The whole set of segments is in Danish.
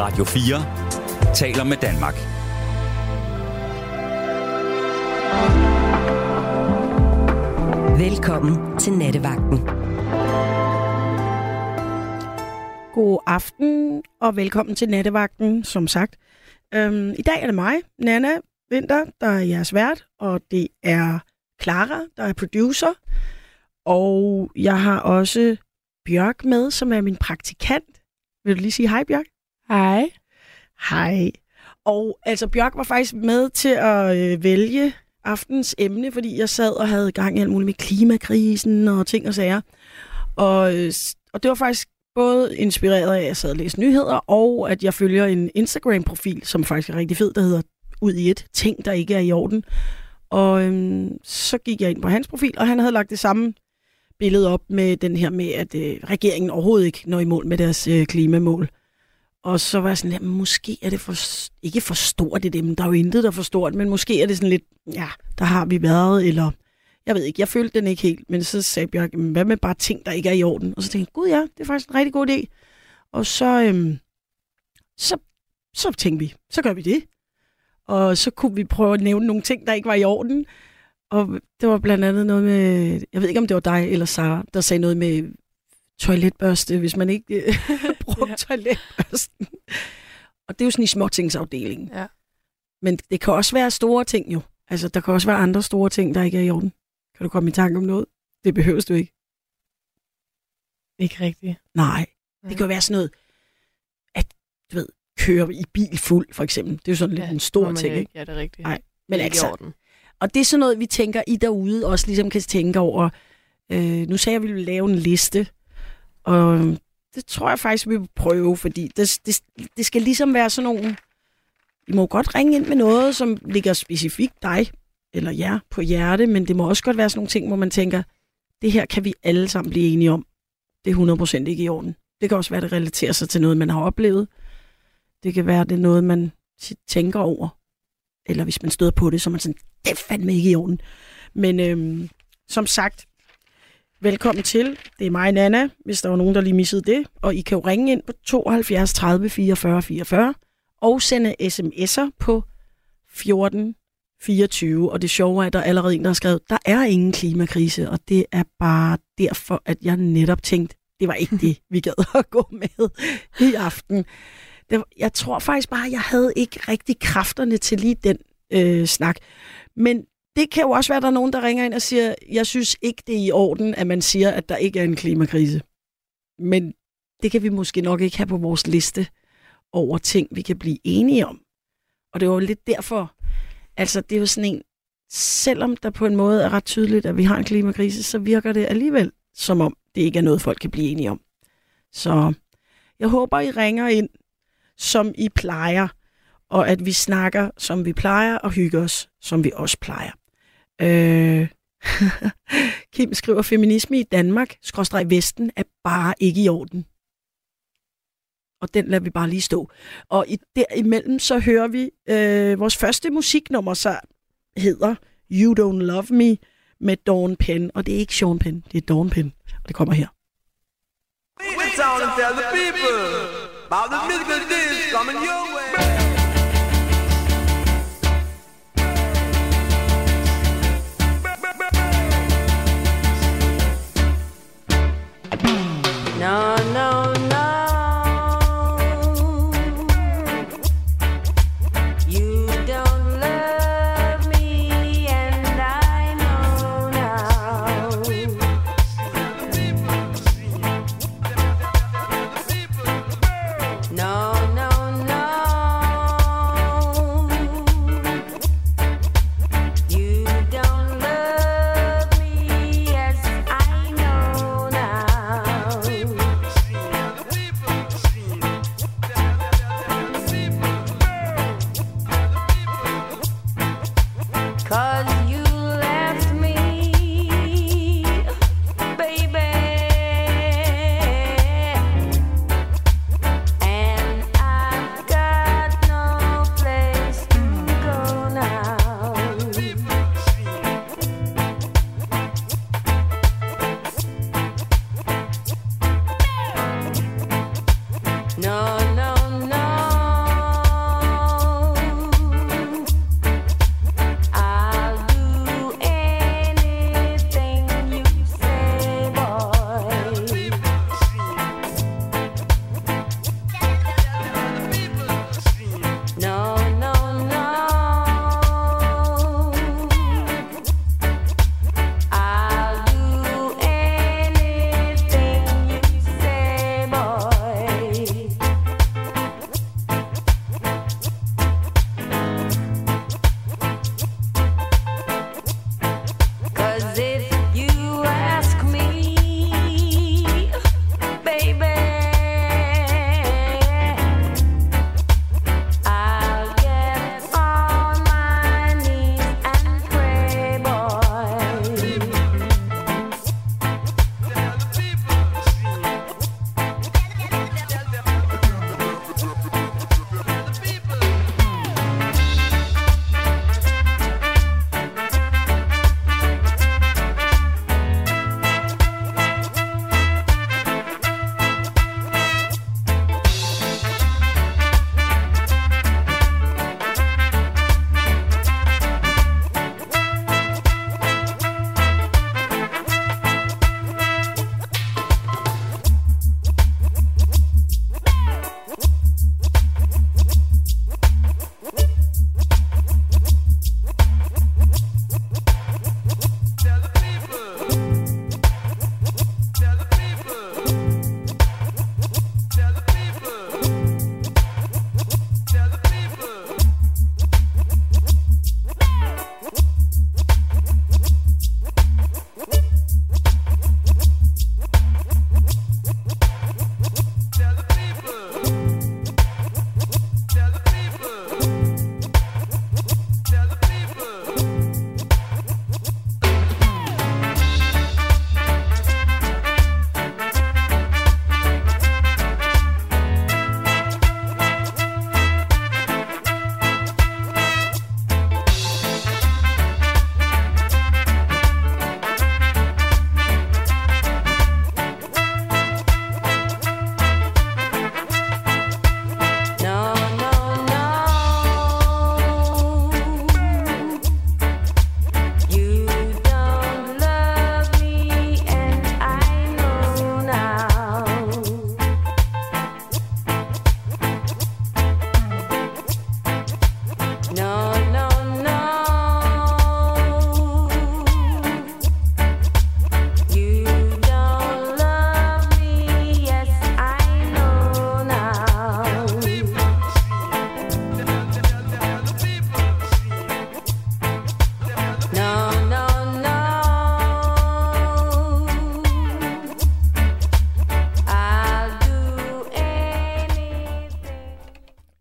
Radio 4 taler med Danmark. Velkommen til Nattevagten. God aften og velkommen til Nattevagten, som sagt. Øhm, I dag er det mig, Nana Vinter, der er jeres vært, og det er Clara, der er producer. Og jeg har også Bjørk med, som er min praktikant. Vil du lige sige hej, Bjørk? Hej. Hej. Og altså, Bjørk var faktisk med til at øh, vælge aftens emne, fordi jeg sad og havde gang i alt muligt med klimakrisen og ting og sager. Og, øh, og det var faktisk både inspireret af, at jeg sad og læste nyheder, og at jeg følger en Instagram-profil, som faktisk er rigtig fed, der hedder Ud i et, ting, der ikke er i orden. Og øhm, så gik jeg ind på hans profil, og han havde lagt det samme billede op med den her med, at øh, regeringen overhovedet ikke når i mål med deres øh, klimamål. Og så var jeg sådan, jamen, måske er det for, ikke for stort det, dem, der er jo intet, der er for stort, men måske er det sådan lidt, ja, der har vi været, eller jeg ved ikke, jeg følte den ikke helt, men så sagde Bjørk, hvad med bare ting, der ikke er i orden? Og så tænkte jeg, gud ja, det er faktisk en rigtig god idé. Og så, øhm, så, så tænkte vi, så gør vi det. Og så kunne vi prøve at nævne nogle ting, der ikke var i orden. Og det var blandt andet noget med, jeg ved ikke, om det var dig eller Sara, der sagde noget med toiletbørste, hvis man ikke øh, brugte ja. Ja. toiletbørsten. Og det er jo sådan i småtingsafdelingen. Ja. Men det kan også være store ting jo. Altså, der kan også være andre store ting, der ikke er i orden. Kan du komme i tanke om noget? Det behøves du ikke. Ikke rigtigt. Nej. Det kan jo være sådan noget, at du ved, køre i bil fuld, for eksempel. Det er jo sådan lidt en stor ting, ikke? Ja, det er rigtigt. Nej, Men altså, orden. og det er sådan noget, vi tænker, I derude også ligesom kan tænke over. Øh, nu sagde jeg, at vi ville lave en liste, og det tror jeg faktisk, vi vil prøve, fordi det, det, det skal ligesom være sådan nogle... I må godt ringe ind med noget, som ligger specifikt dig eller jer på hjerte, men det må også godt være sådan nogle ting, hvor man tænker, det her kan vi alle sammen blive enige om. Det er 100% ikke i orden. Det kan også være, det relaterer sig til noget, man har oplevet. Det kan være, det er noget, man tænker over. Eller hvis man støder på det, så er man sådan, det er fandme ikke i orden. Men øhm, som sagt, velkommen til. Det er mig, Nana, hvis der var nogen, der lige missede det. Og I kan jo ringe ind på 72 30 44 44 og sende sms'er på 14 24. Og det sjove er, at der er allerede en, der har skrevet, der er ingen klimakrise, og det er bare derfor, at jeg netop tænkte, det var ikke det, vi gad at gå med i aften. Det, jeg tror faktisk bare, at jeg havde ikke rigtig kræfterne til lige den øh, snak. Men det kan jo også være, at der er nogen, der ringer ind og siger, jeg synes ikke, det er i orden, at man siger, at der ikke er en klimakrise. Men det kan vi måske nok ikke have på vores liste over ting, vi kan blive enige om. Og det var jo lidt derfor, altså det er jo sådan en, selvom der på en måde er ret tydeligt, at vi har en klimakrise, så virker det alligevel som om, det ikke er noget, folk kan blive enige om. Så jeg håber, I ringer ind, som I plejer, og at vi snakker, som vi plejer, og hygger os, som vi også plejer. Øh... Kim skriver, feminisme i Danmark, skråstreg Vesten, er bare ikke i orden. Og den lader vi bare lige stå. Og i derimellem så hører vi øh, vores første musiknummer, så hedder You Don't Love Me med Dawn Penn. Og det er ikke Sean Penn, det er Dawn Penn. Og det kommer her. Lead the to tell the people about the musical days coming your way.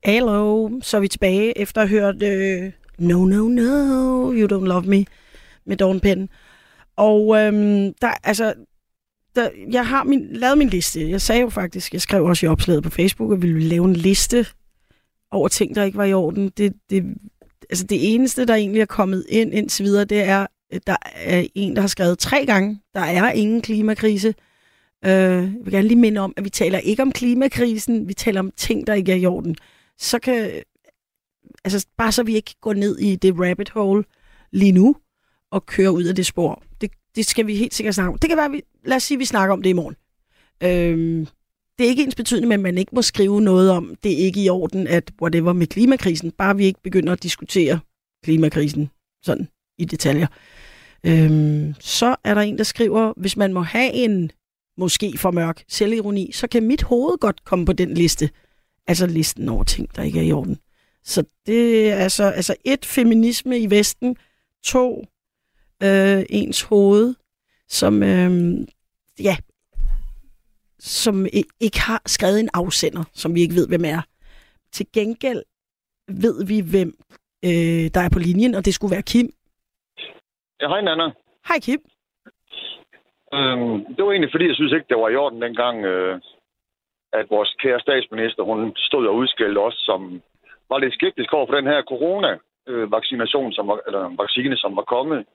Hallo, så er vi tilbage efter at have hørt øh, No, no, no, you don't love me med Dawn Penn. Og øhm, der, altså, der, jeg har min, lavet min liste. Jeg sagde jo faktisk, jeg skrev også i opslaget på Facebook, at vi ville lave en liste over ting, der ikke var i orden. Det, det, altså det eneste, der egentlig er kommet ind indtil videre, det er, at der er en, der har skrevet tre gange, der er ingen klimakrise. Øh, jeg vil gerne lige minde om, at vi taler ikke om klimakrisen, vi taler om ting, der ikke er i orden. Så kan, altså bare så vi ikke går ned i det rabbit hole lige nu, og kører ud af det spor. Det, det skal vi helt sikkert snakke om. Det kan være, vi, lad os sige, at vi snakker om det i morgen. Øhm, det er ikke ens betydende, at man ikke må skrive noget om, det er ikke i orden, at whatever med klimakrisen, bare vi ikke begynder at diskutere klimakrisen sådan i detaljer. Øhm, så er der en, der skriver, hvis man må have en måske for mørk selvironi, så kan mit hoved godt komme på den liste. Altså listen over ting, der ikke er i orden. Så det er altså, altså et, feminisme i Vesten, to, øh, ens hoved, som, øh, ja, som ikke har skrevet en afsender, som vi ikke ved, hvem er. Til gengæld ved vi, hvem øh, der er på linjen, og det skulle være Kim. Ja, hej Nana. Hej Kim. Øhm, det var egentlig fordi, jeg synes ikke, det var i orden dengang, øh, at vores kære statsminister, hun stod og udskældte os, som var lidt skeptisk over for den her corona-vaccination, som var, eller vaccine, som var kommet.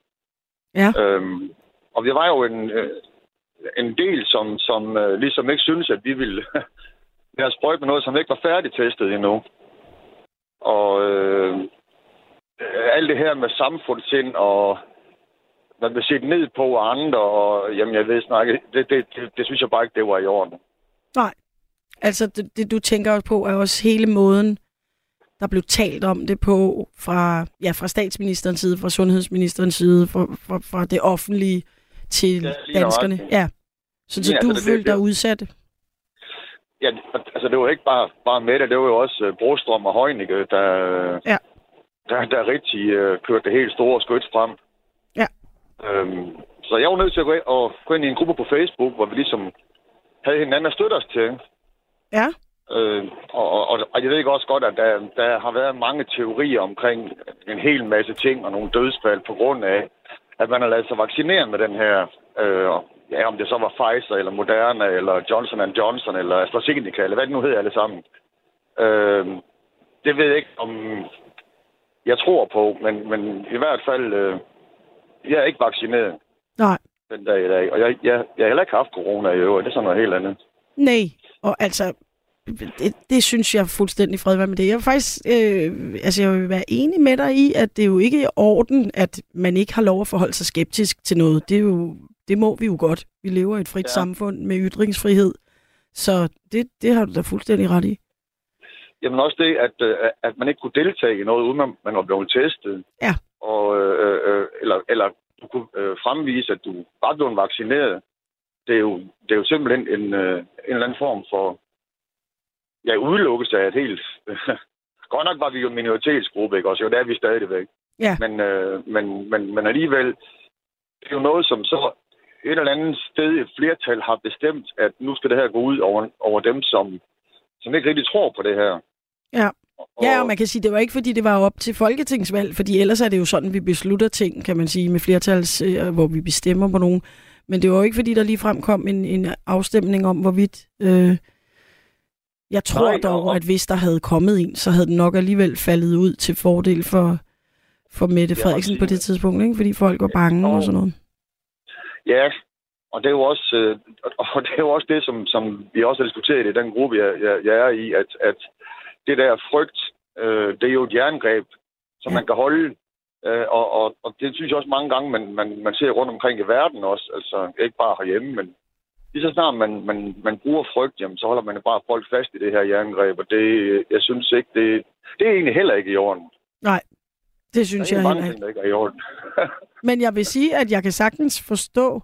Ja. Øhm, og vi var jo en, øh, en del, som, som øh, ligesom ikke synes, at vi ville være sprøjt med noget, som ikke var færdigtestet endnu. Og øh, alt det her med samfundssind og man bliver set ned på andre, og jamen, jeg ved snart ikke, det, det, det, det synes jeg bare ikke, det var i orden. Nej. Altså, det, det du tænker på, er også hele måden, der blev talt om det på fra, ja, fra statsministerens side, fra sundhedsministerens side, fra, fra, fra det offentlige til Ja, ja, danskerne. Ja. Så, så Lige du altså, følte dig udsat? Ja, altså det var ikke bare, bare med det, det var jo også uh, Brostrøm og Højnike, der, Ja. der, der rigtig uh, kørte det helt store skyt frem. Ja. Øhm, så jeg var nødt til at gå ind, og gå ind i en gruppe på Facebook, hvor vi ligesom havde hinanden at støtte os til. Ja. Øh, og, og, og, jeg ved ikke også godt, at der, der har været mange teorier omkring en hel masse ting og nogle dødsfald på grund af, at man har lavet sig vaccinere med den her, øh, ja, om det så var Pfizer, eller Moderna, eller Johnson Johnson, eller AstraZeneca, eller hvad det nu hedder alle sammen. Øh, det ved jeg ikke, om jeg tror på, men, men i hvert fald, øh, jeg er ikke vaccineret Nej. den dag i dag, og jeg, jeg, jeg har heller ikke haft corona i øvrigt, det er sådan noget helt andet. Nej. Og altså, det, det synes jeg er fuldstændig fred med det. Jeg vil faktisk, øh, altså jeg vil være enig med dig i, at det er jo ikke i orden, at man ikke har lov at forholde sig skeptisk til noget. Det, er jo, det må vi jo godt. Vi lever i et frit ja. Samfund med ytringsfrihed. Så det, det har du da fuldstændig ret i. Jamen også det, at, øh, at man ikke kunne deltage i noget, uden man, man var blevet testet. Ja. Og, øh, øh, eller, eller du kunne øh, fremvise, at du var blevet vaccineret. Det er jo, det er jo simpelthen en, øh, en eller anden form for ja, udelukkelse af et helt... Godt nok var vi jo en minoritetsgruppe, ikke også? Jo, det er vi stadigvæk. Ja. Men, øh, men, men, men alligevel, det er jo noget, som så et eller andet sted et flertal har bestemt, at nu skal det her gå ud over, over dem, som, som ikke rigtig tror på det her. Ja. Ja, og man kan sige, det var ikke, fordi det var op til folketingsvalg, fordi ellers er det jo sådan, vi beslutter ting, kan man sige, med flertals, øh, hvor vi bestemmer på nogen. Men det var jo ikke, fordi der lige frem kom en, en afstemning om, hvorvidt... Øh, jeg tror Nej, dog, og- at hvis der havde kommet en, så havde den nok alligevel faldet ud til fordel for, for Mette Frederiksen på det tidspunkt, ikke? fordi folk var bange og og- sådan noget. Ja, og det er jo også, øh, og det er jo også det, som, som vi også har diskuteret i den gruppe, jeg, jeg, jeg er i, at, at det der frygt, øh, det er jo et jerngreb, som Ja. man kan holde. Øh, og, og, og det synes jeg også mange gange, man, man, man ser rundt omkring i verden også. Altså ikke bare herhjemme, men lige så snart man, man, man bruger frygt, jamen, så holder man bare folk fast i det her jerngreb. Og det, jeg synes ikke, det, det er egentlig heller ikke i orden. Det synes der er jeg mange heller ting, ikke. der ikke er i orden. Men jeg vil sige, at jeg kan sagtens forstå,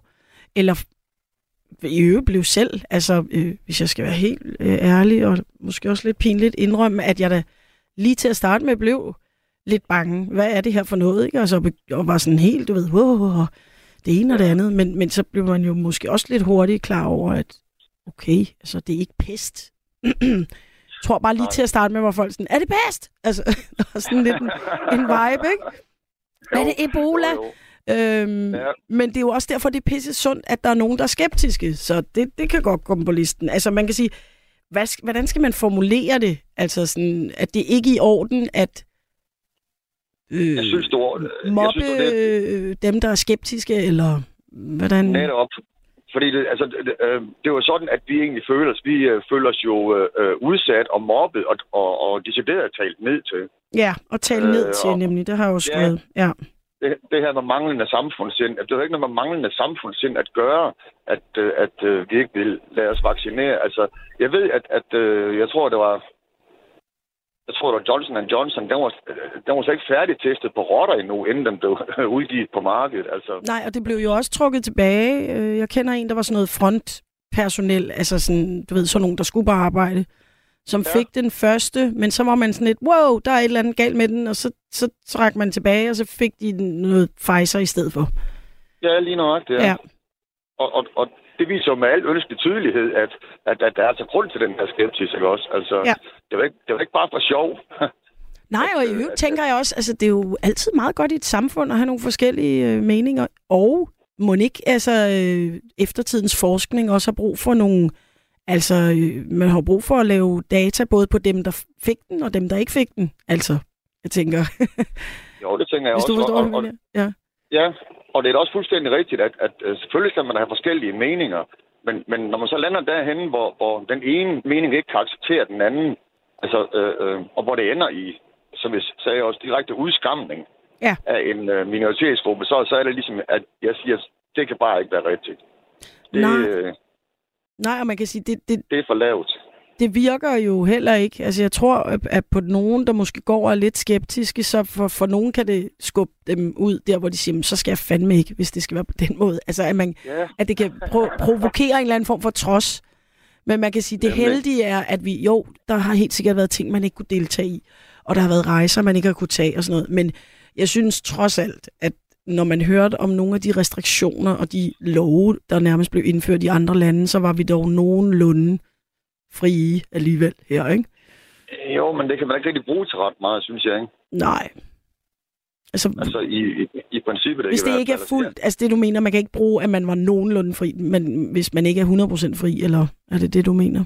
eller i øvrigt blev selv, altså øh, hvis jeg skal være helt øh, ærlig, og måske også lidt pinligt indrømme, at jeg da lige til at starte med blev lidt bange. Hvad er det her for noget? Ikke? Og så og var sådan helt, du ved, wow, det ene og det andet. Men, men så blev man jo måske også lidt hurtigt klar over, at okay, altså det er ikke pest. tror bare lige Nej. til at starte med, hvor folk sådan, er det pest? Altså, der var sådan lidt en, en vibe, ikke? Er det Ebola? Jo, jo. Øhm, Ja. Men det er jo også derfor, det er pisse sundt, at der er nogen, der er skeptiske. Så det, det kan godt komme på listen. Altså man kan sige, hvad, hvordan skal man formulere det? Altså sådan, at det ikke er i orden, at øh, Jeg synes, du, jeg mobbe synes, du, det, øh, dem, der er skeptiske, eller hvordan? Netop. Fordi det, altså, det, øh, det var sådan, at vi egentlig føler os. Vi øh, føler os jo øh, udsat og mobbet og, og, og decideret talt ned til. Ja, og tale ned Øh, til og- nemlig. Det har jeg jo Ja. skrevet. Ja. Det, det her med manglende samfundssind, at det har ikke noget med manglende samfundssind at gøre, at, øh, at øh, vi ikke vil lade os vaccinere. Altså, jeg ved, at, at øh, jeg tror, det var jeg tror, var Johnson Johnson, den var, den var så ikke færdigtestet på rotter endnu, inden den blev udgivet på markedet. Altså, Nej, og det blev jo også trukket tilbage. Øh, Jeg kender en, der var sådan noget frontpersonel, altså sådan, du ved, sådan nogen, der skulle på arbejde, som Ja. fik den første, men så var man sådan lidt, wow, der er et eller andet galt med den, og så, så trak man tilbage, og så fik de noget Pfizer i stedet for. ja, lige nøjagtigt. Ja. Ja. Og, og, og det viser jo med al ønskelig tydelighed, at, at, at der er altså grund til den her skepsis, ikke også? Altså, Ja. det, var ikke, det var ikke bare for sjov. Nej, og i øh, øvrigt at- tænker jeg også, altså det er jo altid meget godt i et samfund at have nogle forskellige øh, meninger, og må ikke altså øh, eftertidens forskning også har brug for nogle, altså øh, man har brug for at lave data både på dem, der fik den, og dem, der ikke fik den. Altså, jeg tænker, jo, det tænker jeg hvis også. du forstår, og, og, mener. Ja. Ja, og det er da også fuldstændig rigtigt, at, at øh, selvfølgelig skal man have forskellige meninger, men, men når man så lander derhen, hvor, hvor den ene mening ikke kan acceptere den anden, altså, øh, øh, og hvor det ender i, som jeg sagde også, direkte udskamning Ja. af en øh, minoritetsgruppe, så, så er det ligesom, at jeg siger, det kan bare ikke være rigtigt. Det, Nej. øh, Nej, og man kan sige, det, det, det er for lavt. Det virker jo heller ikke. Altså, jeg tror, at- på nogen, der måske går og er lidt skeptiske, så for, for nogen kan det skubbe dem ud der, hvor de siger, "Men så skal jeg fandme ikke, hvis det skal være på den måde. Altså, at, man, Ja, at det kan pro- provokere en eller anden form for trods. Men man kan sige, det heldige er, at vi, jo, der har helt sikkert været ting, man ikke kunne deltage i, og der har været rejser, man ikke har kunne tage og sådan noget. Men jeg synes trods alt, at når man hørte om nogle af de restriktioner og de love, der nærmest blev indført i andre lande, så var vi dog nogenlunde frie alligevel her, ikke? jo, men det kan man ikke rigtig bruge til ret meget, synes jeg. Ikke? Nej. Altså, Altså i, i, i princippet. hvis i det ikke er fald. fuldt, altså det du mener, man kan ikke bruge, at man var nogenlunde fri, men hvis man ikke er 100% fri, eller er det det, du mener?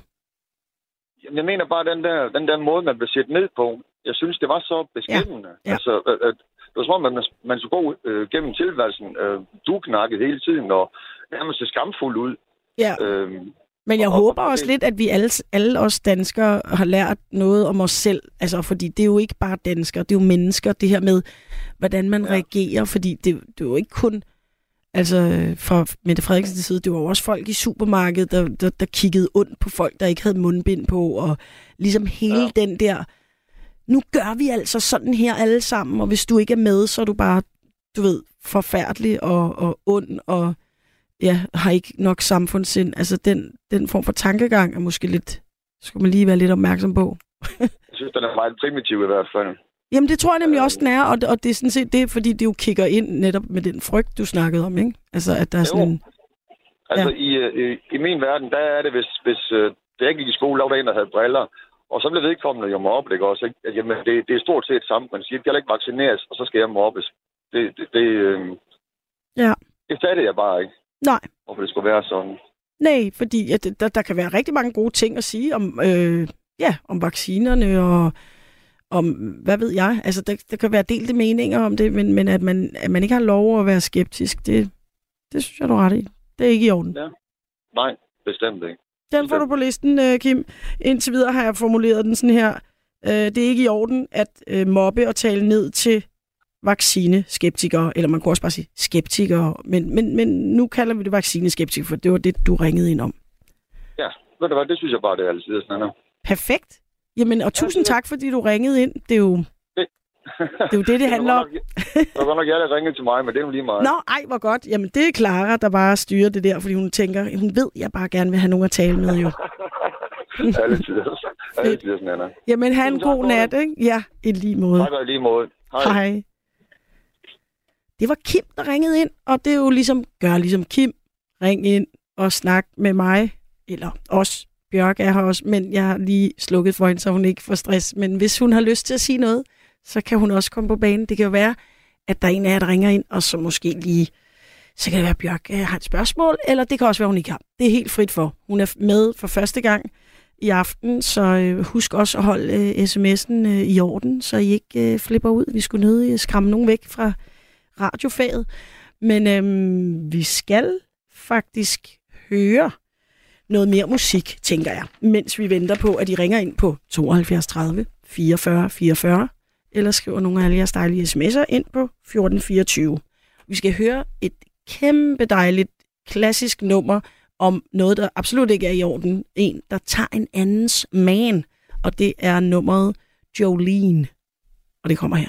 Jamen, Jeg mener bare, den der, den der måde, man blev set ned på, jeg synes, det var så beskæmmende. Ja. Altså, at, at, det var som om, at man, man skulle gå øh, gennem tilværelsen øh, duknakket hele tiden, og nærmest se skamfuld ud. Ja. Øh, Men jeg Og- håber og- også lidt, at vi alle, alle os danskere har lært noget om os selv. Altså, fordi det er jo ikke bare danskere, det er jo mennesker. Det her med, hvordan man ja. Reagerer. Fordi det, det er jo ikke kun... Altså, fra Mette Frederiksens side, det var jo også folk i supermarkedet, der, der, der kiggede ondt på folk, der ikke havde mundbind på. Og ligesom hele. Ja. den der... Nu gør vi altså sådan her alle sammen, og hvis du ikke er med, så er du bare, du ved, forfærdelig og, og ond og ja, har ikke nok samfundssind. Altså den, den form for tankegang er måske lidt, skulle man lige være lidt opmærksom på. jeg synes, den er meget primitiv i hvert fald. Jamen det tror jeg nemlig også, den er, og, og det er sådan set det, fordi det jo kigger ind netop med den frygt, du snakkede om, ikke? Altså at der er sådan Jo. en... Altså, ja. i, øh, i min verden, der er det, hvis, hvis øh, da jeg gik i skole, der var der en, der havde briller, og så blev vedkommende jo mobbet, ikke også? Ikke? At, Jamen, det, det er stort set samme princip. Jeg kan ikke vaccineres, og så skal jeg mobbes. Det, det, det, øh, Ja. det fattede jeg bare ikke, Nej, hvorfor det skulle være sådan. nej, fordi at der, der kan være rigtig mange gode ting at sige om, øh, ja, om vaccinerne og om, hvad ved jeg, altså der, der kan være delte meninger om det, men, men at, man, at man ikke har lov at være skeptisk, det, det synes jeg, du ret i. Det er ikke i orden. Nej, bestemt ikke. Den får du på listen, øh, Kim. Indtil videre har jeg formuleret den sådan her. Øh, Det er ikke i orden at øh, mobbe og tale ned til vaccineskeptikere, eller man kunne også bare sige skeptikere, men, men, men nu kalder vi det vaccineskeptikere, for det var det, du ringede ind om. Ja, ved du hvad, det synes jeg bare, det er altid sådan noget. Perfekt. Jamen, og tusind tak, fordi du ringede ind. Det er jo det, er jo det, det handler om. Det var godt nok jer, der ringede til mig, men det er jo lige meget. Nå, ej, hvor godt. Jamen, det er Clara, der bare styrer det der, fordi hun tænker, hun ved, jeg bare gerne vil have nogen at tale med, jo. Alle tider sådan, Anna. Jamen, have en god nat, ikke? Ja, i lige måde. Tak og i lige måde. Hej. Hej. Det var Kim, der ringede ind, og det er jo ligesom, gør ligesom Kim, ring ind og snak med mig, eller os, Bjørk er her også, men jeg har lige slukket for hende, så hun ikke får stress. Men hvis hun har lyst til at sige noget, så kan hun også komme på banen. Det kan jo være, at der er en af jer, der ringer ind, og så måske lige, så kan det være, at Bjørk øh, har et spørgsmål, eller det kan også være, hun ikke har. Det er helt frit for. Hun er med for første gang i aften, så øh, husk også at holde øh, sms'en i orden, så I ikke flipper ud. Vi skulle nødig skræmme nogen væk fra radiofaget. Men øhm, vi skal faktisk høre noget mere musik, tænker jeg, mens vi venter på, at I ringer ind på 72 30 44 44, eller skriver nogle af alle jeres dejlige sms'er ind på 1424. Vi skal høre et kæmpe dejligt klassisk nummer om noget, der absolut ikke er i orden. En, der tager en andens man, og det er nummeret Jolene. Og det kommer her.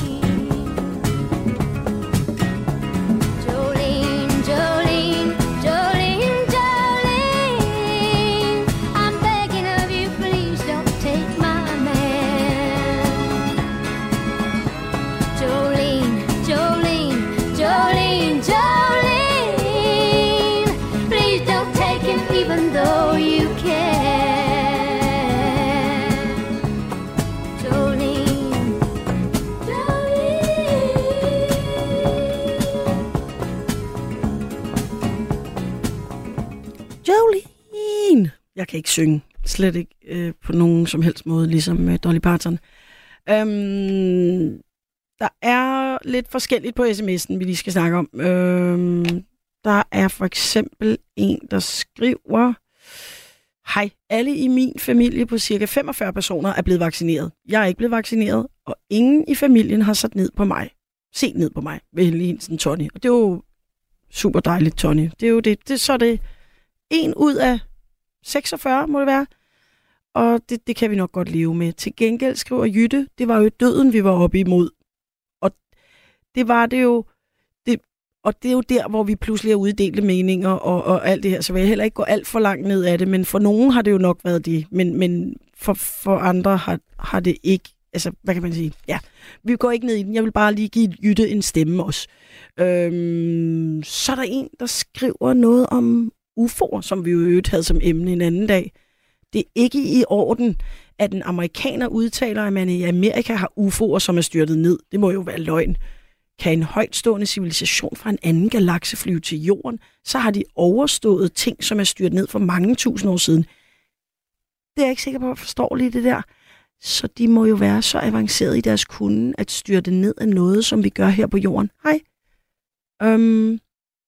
Jeg kan ikke synge. Slet ikke øh, på nogen som helst måde, ligesom øh, Dolly Parton. Øhm, der er lidt forskelligt på sms'en, vi lige skal snakke om. Øhm, der er for eksempel en, der skriver... Hej, alle i min familie på cirka 45 personer er blevet vaccineret. Jeg er ikke blevet vaccineret, og ingen i familien har sat ned på mig. Set ned på mig, ved hilsen Tony. Og det er jo super dejligt, Tony. Det er jo det. det så er det en ud af 46, må det være. Og det, det kan vi nok godt leve med. Til gengæld skriver Jytte, det var jo døden, vi var oppe imod. Og det var det jo, det, og det er jo der, hvor vi pludselig har uddelte meninger og, og alt det her. Så vil jeg heller ikke gå alt for langt ned af det, men for nogen har det jo nok været det. Men, men for, for andre har, har det ikke, altså hvad kan man sige? Ja, vi går ikke ned i den. Jeg vil bare lige give Jytte en stemme også. Øhm, så er der en, der skriver noget om UFO'er, som vi jo øvrigt havde som emne en anden dag. Det er ikke i orden, at en amerikaner udtaler, at man i Amerika har UFO'er, som er styrtet ned. Det må jo være løgn. Kan en højtstående civilisation fra en anden galakse flyve til jorden, så har de overstået ting, som er styrt ned for mange tusind år siden. Det er jeg ikke sikker på, at forstå forstår lige det der. Så de må jo være så avanceret i deres kunde, at styrte ned af noget, som vi gør her på jorden. Hej. Øhm,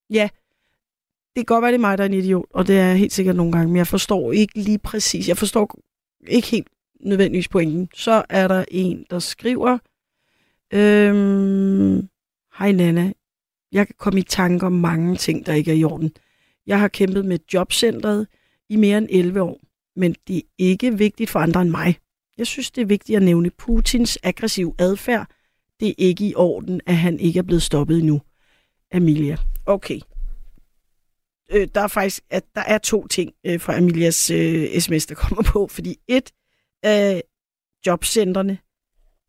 ja, det kan godt være, det er mig, der er en idiot, og det er jeg helt sikkert nogle gange, men jeg forstår ikke lige præcis. Jeg forstår ikke helt nødvendigvis pointen. Så er der en, der skriver, øhm, Hej Nana, jeg kan komme i tanke om mange ting, der ikke er i orden. Jeg har kæmpet med jobcentret i mere end 11 år, men det er ikke vigtigt for andre end mig. Jeg synes, det er vigtigt at nævne Putins aggressiv adfærd. Det er ikke i orden, at han ikke er blevet stoppet endnu. Amelia. Okay. Øh, der er faktisk at der er to ting øh, fra Amelias øh, sms, der kommer på. Fordi et, øh, jobcentrene,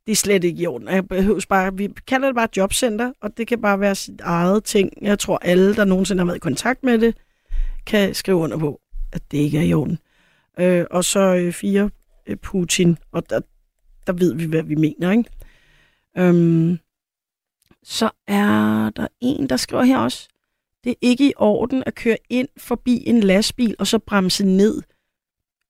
det er slet ikke i orden. Jeg behøves bare, vi kalder det bare jobcenter, og det kan bare være sit eget ting. Jeg tror, alle, der nogensinde har været i kontakt med det, kan skrive under på, at det ikke er i orden. Øh, og så øh, fire, øh, Putin, og der, der ved vi, hvad vi mener, ikke? Øhm, så er der en, der skriver her også, det er ikke i orden at køre ind forbi en lastbil og så bremse ned,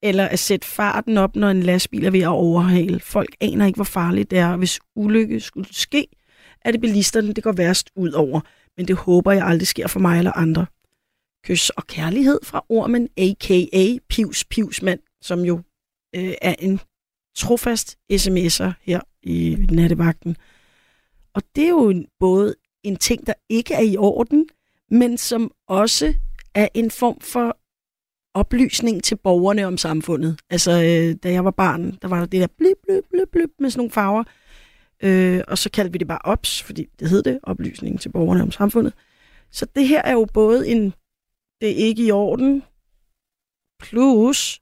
eller at sætte farten op, når en lastbil er ved at overhale. Folk aner ikke, hvor farligt det er, hvis ulykke skulle ske, er det bilisterne, det går værst ud over. Men det håber jeg aldrig sker for mig eller andre. Kys og kærlighed fra Ormen, a.k.a. Pivs Pivsmand, som jo øh, er en trofast sms'er her i nattevagten. Og det er jo en, både en ting, der ikke er i orden, men som også er en form for oplysning til borgerne om samfundet. Altså, øh, da jeg var barn, der var der det der blip, blip, blip, blip med sådan nogle farver. Øh, og så kaldte vi det bare OPS, fordi det hed det, oplysning til borgerne om samfundet. Så det her er jo både en, det er ikke i orden, plus,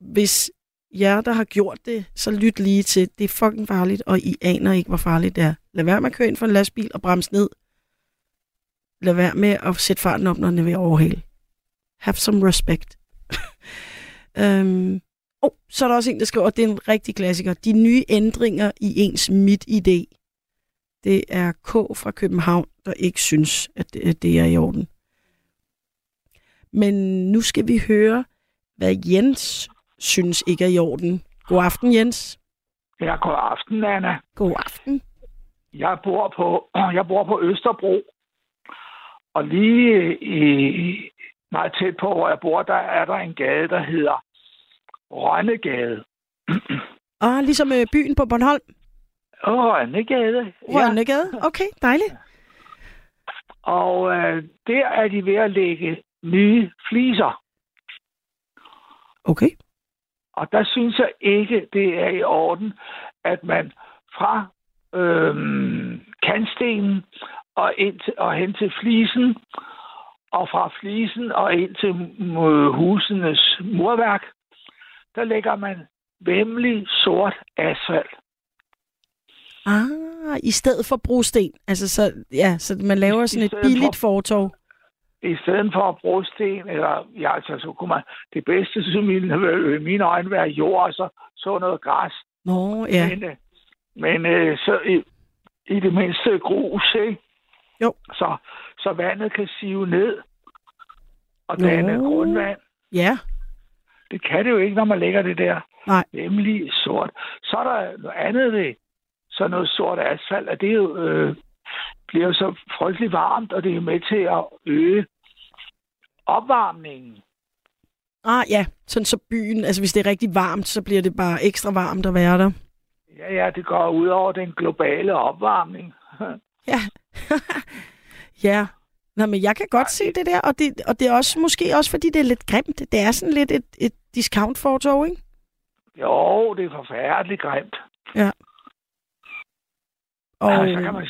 hvis jer, der har gjort det, så lyt lige til, det er fucking farligt, og I aner ikke, hvor farligt det er. Lad være med at køre ind for en lastbil og bremse ned. Lad være med at sætte farten op, når den er ved at overhale. Have some respect. øhm, oh, så er der også en, der skriver, og det er en rigtig klassiker. De nye ændringer i ens mit-idé. Det er K fra København, der ikke synes, at det, at det er i orden. Men nu skal vi høre, hvad Jens synes ikke er i orden. God aften, Jens. Ja, god aften, Anna. God aften. Jeg bor på, jeg bor på Østerbro. Og lige i, meget tæt på, hvor jeg bor, der er der en gade, der hedder Rønnegade. Ah, ligesom øh, byen på Bornholm. Rønnegade. Rønnegade. Okay, dejligt. Og øh, der er de ved at lægge nye fliser. Okay. Og der synes jeg ikke, det er i orden, at man fra øhm, kantstenen og, ind til, og hen til flisen, og fra flisen og ind til øh, husenes murværk, der lægger man vemmelig sort asfalt. Ah, i stedet for brosten. Altså, så, ja, så man laver sådan et billigt for- fortov. I stedet for at bruge sten, eller ja, altså, så kunne man, det bedste, jeg, ville i mine øjne være jord, og så, så noget græs. Nå, ja. Men, øh, men øh, så i, i det mindste grus, ikke? Jo. Så, så vandet kan sive ned og danne grundvand. Ja, Det kan det jo ikke, når man lægger det der. Nej. Nemlig sort. Så er der noget andet ved så noget sort asfalt, at det jo øh, bliver jo så frygtelig varmt, og det er jo med til at øge opvarmningen. ah, ja. Sådan så byen, altså hvis det er rigtig varmt, så bliver det bare ekstra varmt at være der. Ja, ja, det går ud over den globale opvarmning. Ja. ja. Nå, men jeg kan godt se det der, og det, og det er også måske også, fordi det er lidt grimt. Det er sådan lidt et, et discount-fortov, ikke? jo, det er forfærdeligt grimt. Og, Og... Ja, så kan man,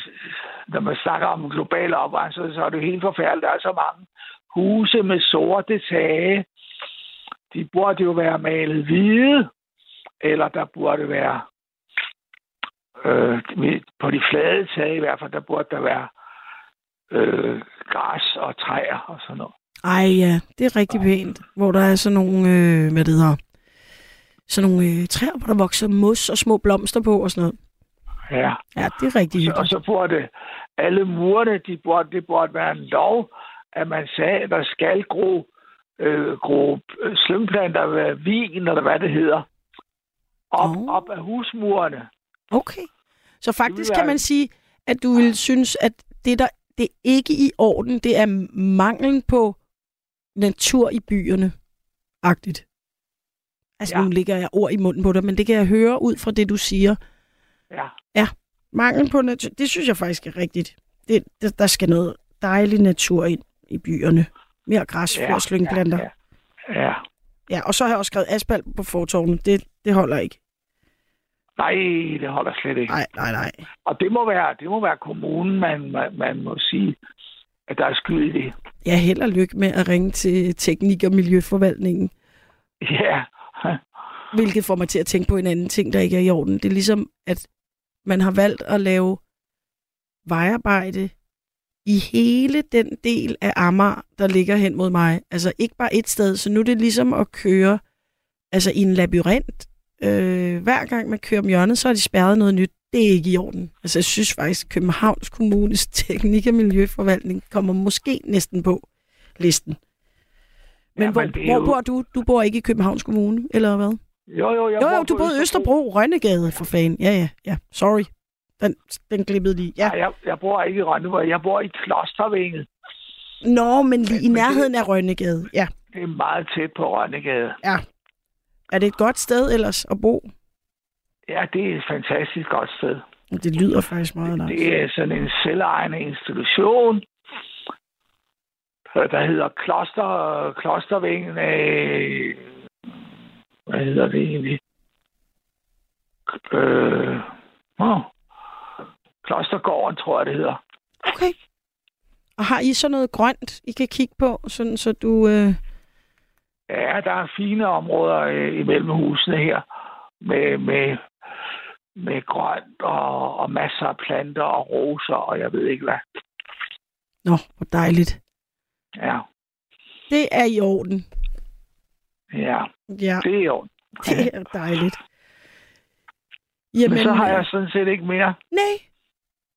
når man snakker om global opvarmning, så, så er det helt forfærdeligt. Der er så mange huse med sorte tage. De burde jo være malet hvide, eller der burde være øh, på de flade tage i hvert fald, der burde der være øh, græs og træer og sådan noget. ej ja, det er rigtig pænt. Hvor der er sådan nogle, øh, hvad det hedder, sådan nogle øh, træer, hvor der vokser mos og små blomster på og sådan noget. Ja. Ja, det er rigtig Så, og hyggeligt. så burde alle murene, de burde, det burde være en lov, at man sagde, at der skal gro, øh, gro øh, slyngplanter, øh, vin, eller hvad det hedder, op, Åh. op af husmurene. Okay. Så faktisk kan man sige, at du vil synes, at det der det er ikke i orden, det er manglen på natur i byerne. Agtigt. Altså, ja. Ja. nu ligger jeg ord i munden på dig, men det kan jeg høre ud fra det, du siger. Ja. Mangel på natur, det synes jeg faktisk er rigtigt. Det, der, der skal noget dejlig natur ind i byerne. Mere græs, flere slyngplanter. Ja, ja. ja. Ja, og så har jeg også skrevet asfalt på fortovene. Det, det holder ikke. Nej, det holder slet ikke. Nej, nej, nej. Og det må være, det må være kommunen, man, man, man må sige, at der er skyld i det. Jeg held og lykke med at ringe til teknik- og miljøforvaltningen. Ja, Hvilket får mig til at tænke på en anden ting, der ikke er i orden. Det er ligesom, at man har valgt at lave vejarbejde i hele den del af Amager, der ligger hen mod mig. Altså ikke bare et sted, så nu er det ligesom at køre altså i en labyrint. Øh, hver gang man kører om hjørnet, så er de spærret noget nyt. Det er ikke i orden. Altså jeg synes faktisk, at Københavns Kommunes teknik- og miljøforvaltning kommer måske næsten på listen. Men, Ja, ja, hvor, men det hvor jo- bor du? Du bor ikke i Københavns Kommune, eller hvad? jo, jo, jeg Jo, bor jo, du på boede i Østerbro, Rønnegade, for fanden. Ja, ja, ja. Sorry. Den, den glippede lige. Ja. Ja, jeg, jeg bor ikke i Rønneborg, jeg bor i Klostervinget. Nå, men lige i Men det- nærheden af Rønnegade. Ja. Det er meget tæt på Rønnegade. Er det et godt sted ellers at bo? Ja, det er et fantastisk godt sted. Det lyder faktisk meget nice. Det er sådan en selvejende institution, der hedder Kloster, Klostervingen af... Hvad hedder det egentlig? Øh, oh, Klostergården, tror jeg, det hedder. Okay. Og har I så noget grønt, I kan kigge på, sådan så du... Øh... Ja, der er fine områder øh, imellem husene her, med, med, med grønt og, og masser af planter og roser, og jeg ved ikke hvad. Nå, hvor dejligt. Ja, Det er i orden. ja, Ja, det er jo. det er dejligt. Men, Men så har øh, jeg sådan set ikke mere. Nej.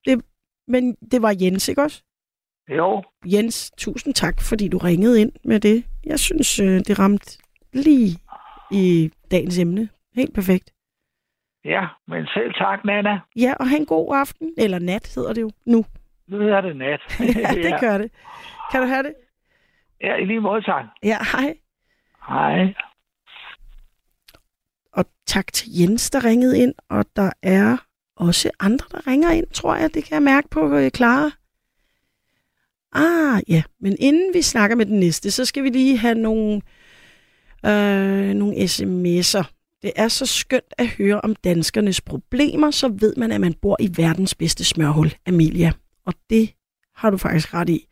Det, men det var Jens, ikke også? Jo, Jens, tusind tak, fordi du ringede ind med det. Jeg synes, øh, det ramte lige i dagens emne. Helt perfekt. ja, men selv tak, Nana. Ja, og have en god aften. Eller nat hedder det jo nu. Nu er det nat. ja, det gør det. Kan du have det? Ja, i lige måde, tak. Ja, hej. Hej. Og tak til Jens, der ringede ind. Og der er også andre, der ringer ind, tror jeg. Det kan jeg mærke på øh, Clara. Ah, ja. Men inden vi snakker med den næste, så skal vi lige have nogle, øh, nogle sms'er. Det er så skønt at høre om danskernes problemer, så ved man, at man bor i verdens bedste smørhul, Amelia. Og det har du faktisk ret i.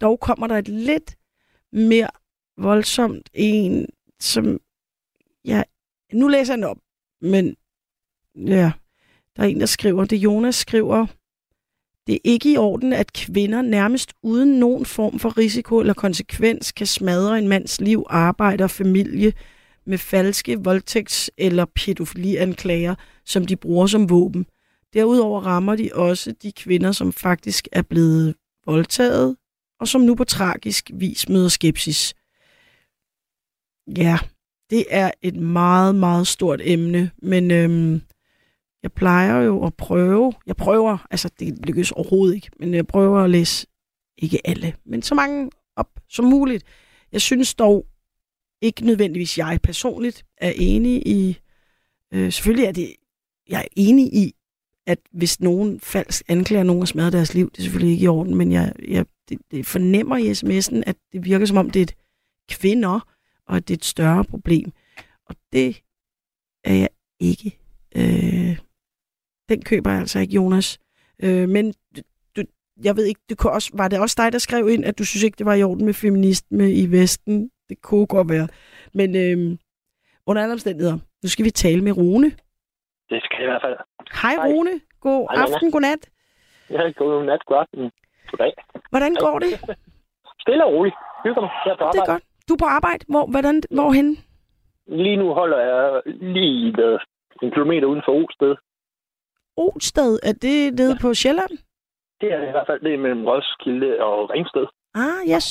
Dog kommer der et lidt mere voldsomt en, som jeg... Nu læser jeg den op, men ja, der er en, der skriver, det Jonas skriver, det er ikke i orden, at kvinder nærmest uden nogen form for risiko eller konsekvens kan smadre en mands liv, arbejde og familie med falske voldtægts- eller pædofilianklager, som de bruger som våben. Derudover rammer de også de kvinder, som faktisk er blevet voldtaget, og som nu på tragisk vis møder skepsis. Ja, det er et meget, meget stort emne, men øhm, jeg plejer jo at prøve, jeg prøver, altså det lykkes overhovedet ikke, men jeg prøver at læse ikke alle, men så mange op som muligt. Jeg synes dog ikke nødvendigvis, jeg personligt er enig i, øh, selvfølgelig er det, jeg er enig i, at hvis nogen falsk anklager nogen og smadrer deres liv, det er selvfølgelig ikke i orden, men jeg, jeg det, det fornemmer i sms'en, at det virker som om, det er et kvinder, og at det er et større problem. Og det er jeg ikke. Øh, den køber jeg altså ikke, Jonas. Øh, men du, jeg ved ikke, det kunne også, var det også dig, der skrev ind, at du synes ikke, det var i orden med feminisme i Vesten? Det kunne godt være. Men øh, under alle omstændigheder, nu skal vi tale med Rune. Det skal jeg i hvert fald. Hej, Hej. Rune. God Hej, aften, god nat. Ja, god nat, god aften. Goddag. Hvordan går det? Stille og roligt. Hygger mig. Jeg er på Det er arbejde. godt. Du er på arbejde. Hvor, hvordan, hvorhen? Lige nu holder jeg lige ved en kilometer uden for Osted. Olsted, er det nede ja. på Sjælland? Det er i hvert fald det mellem Roskilde og Ringsted. Ah, yes.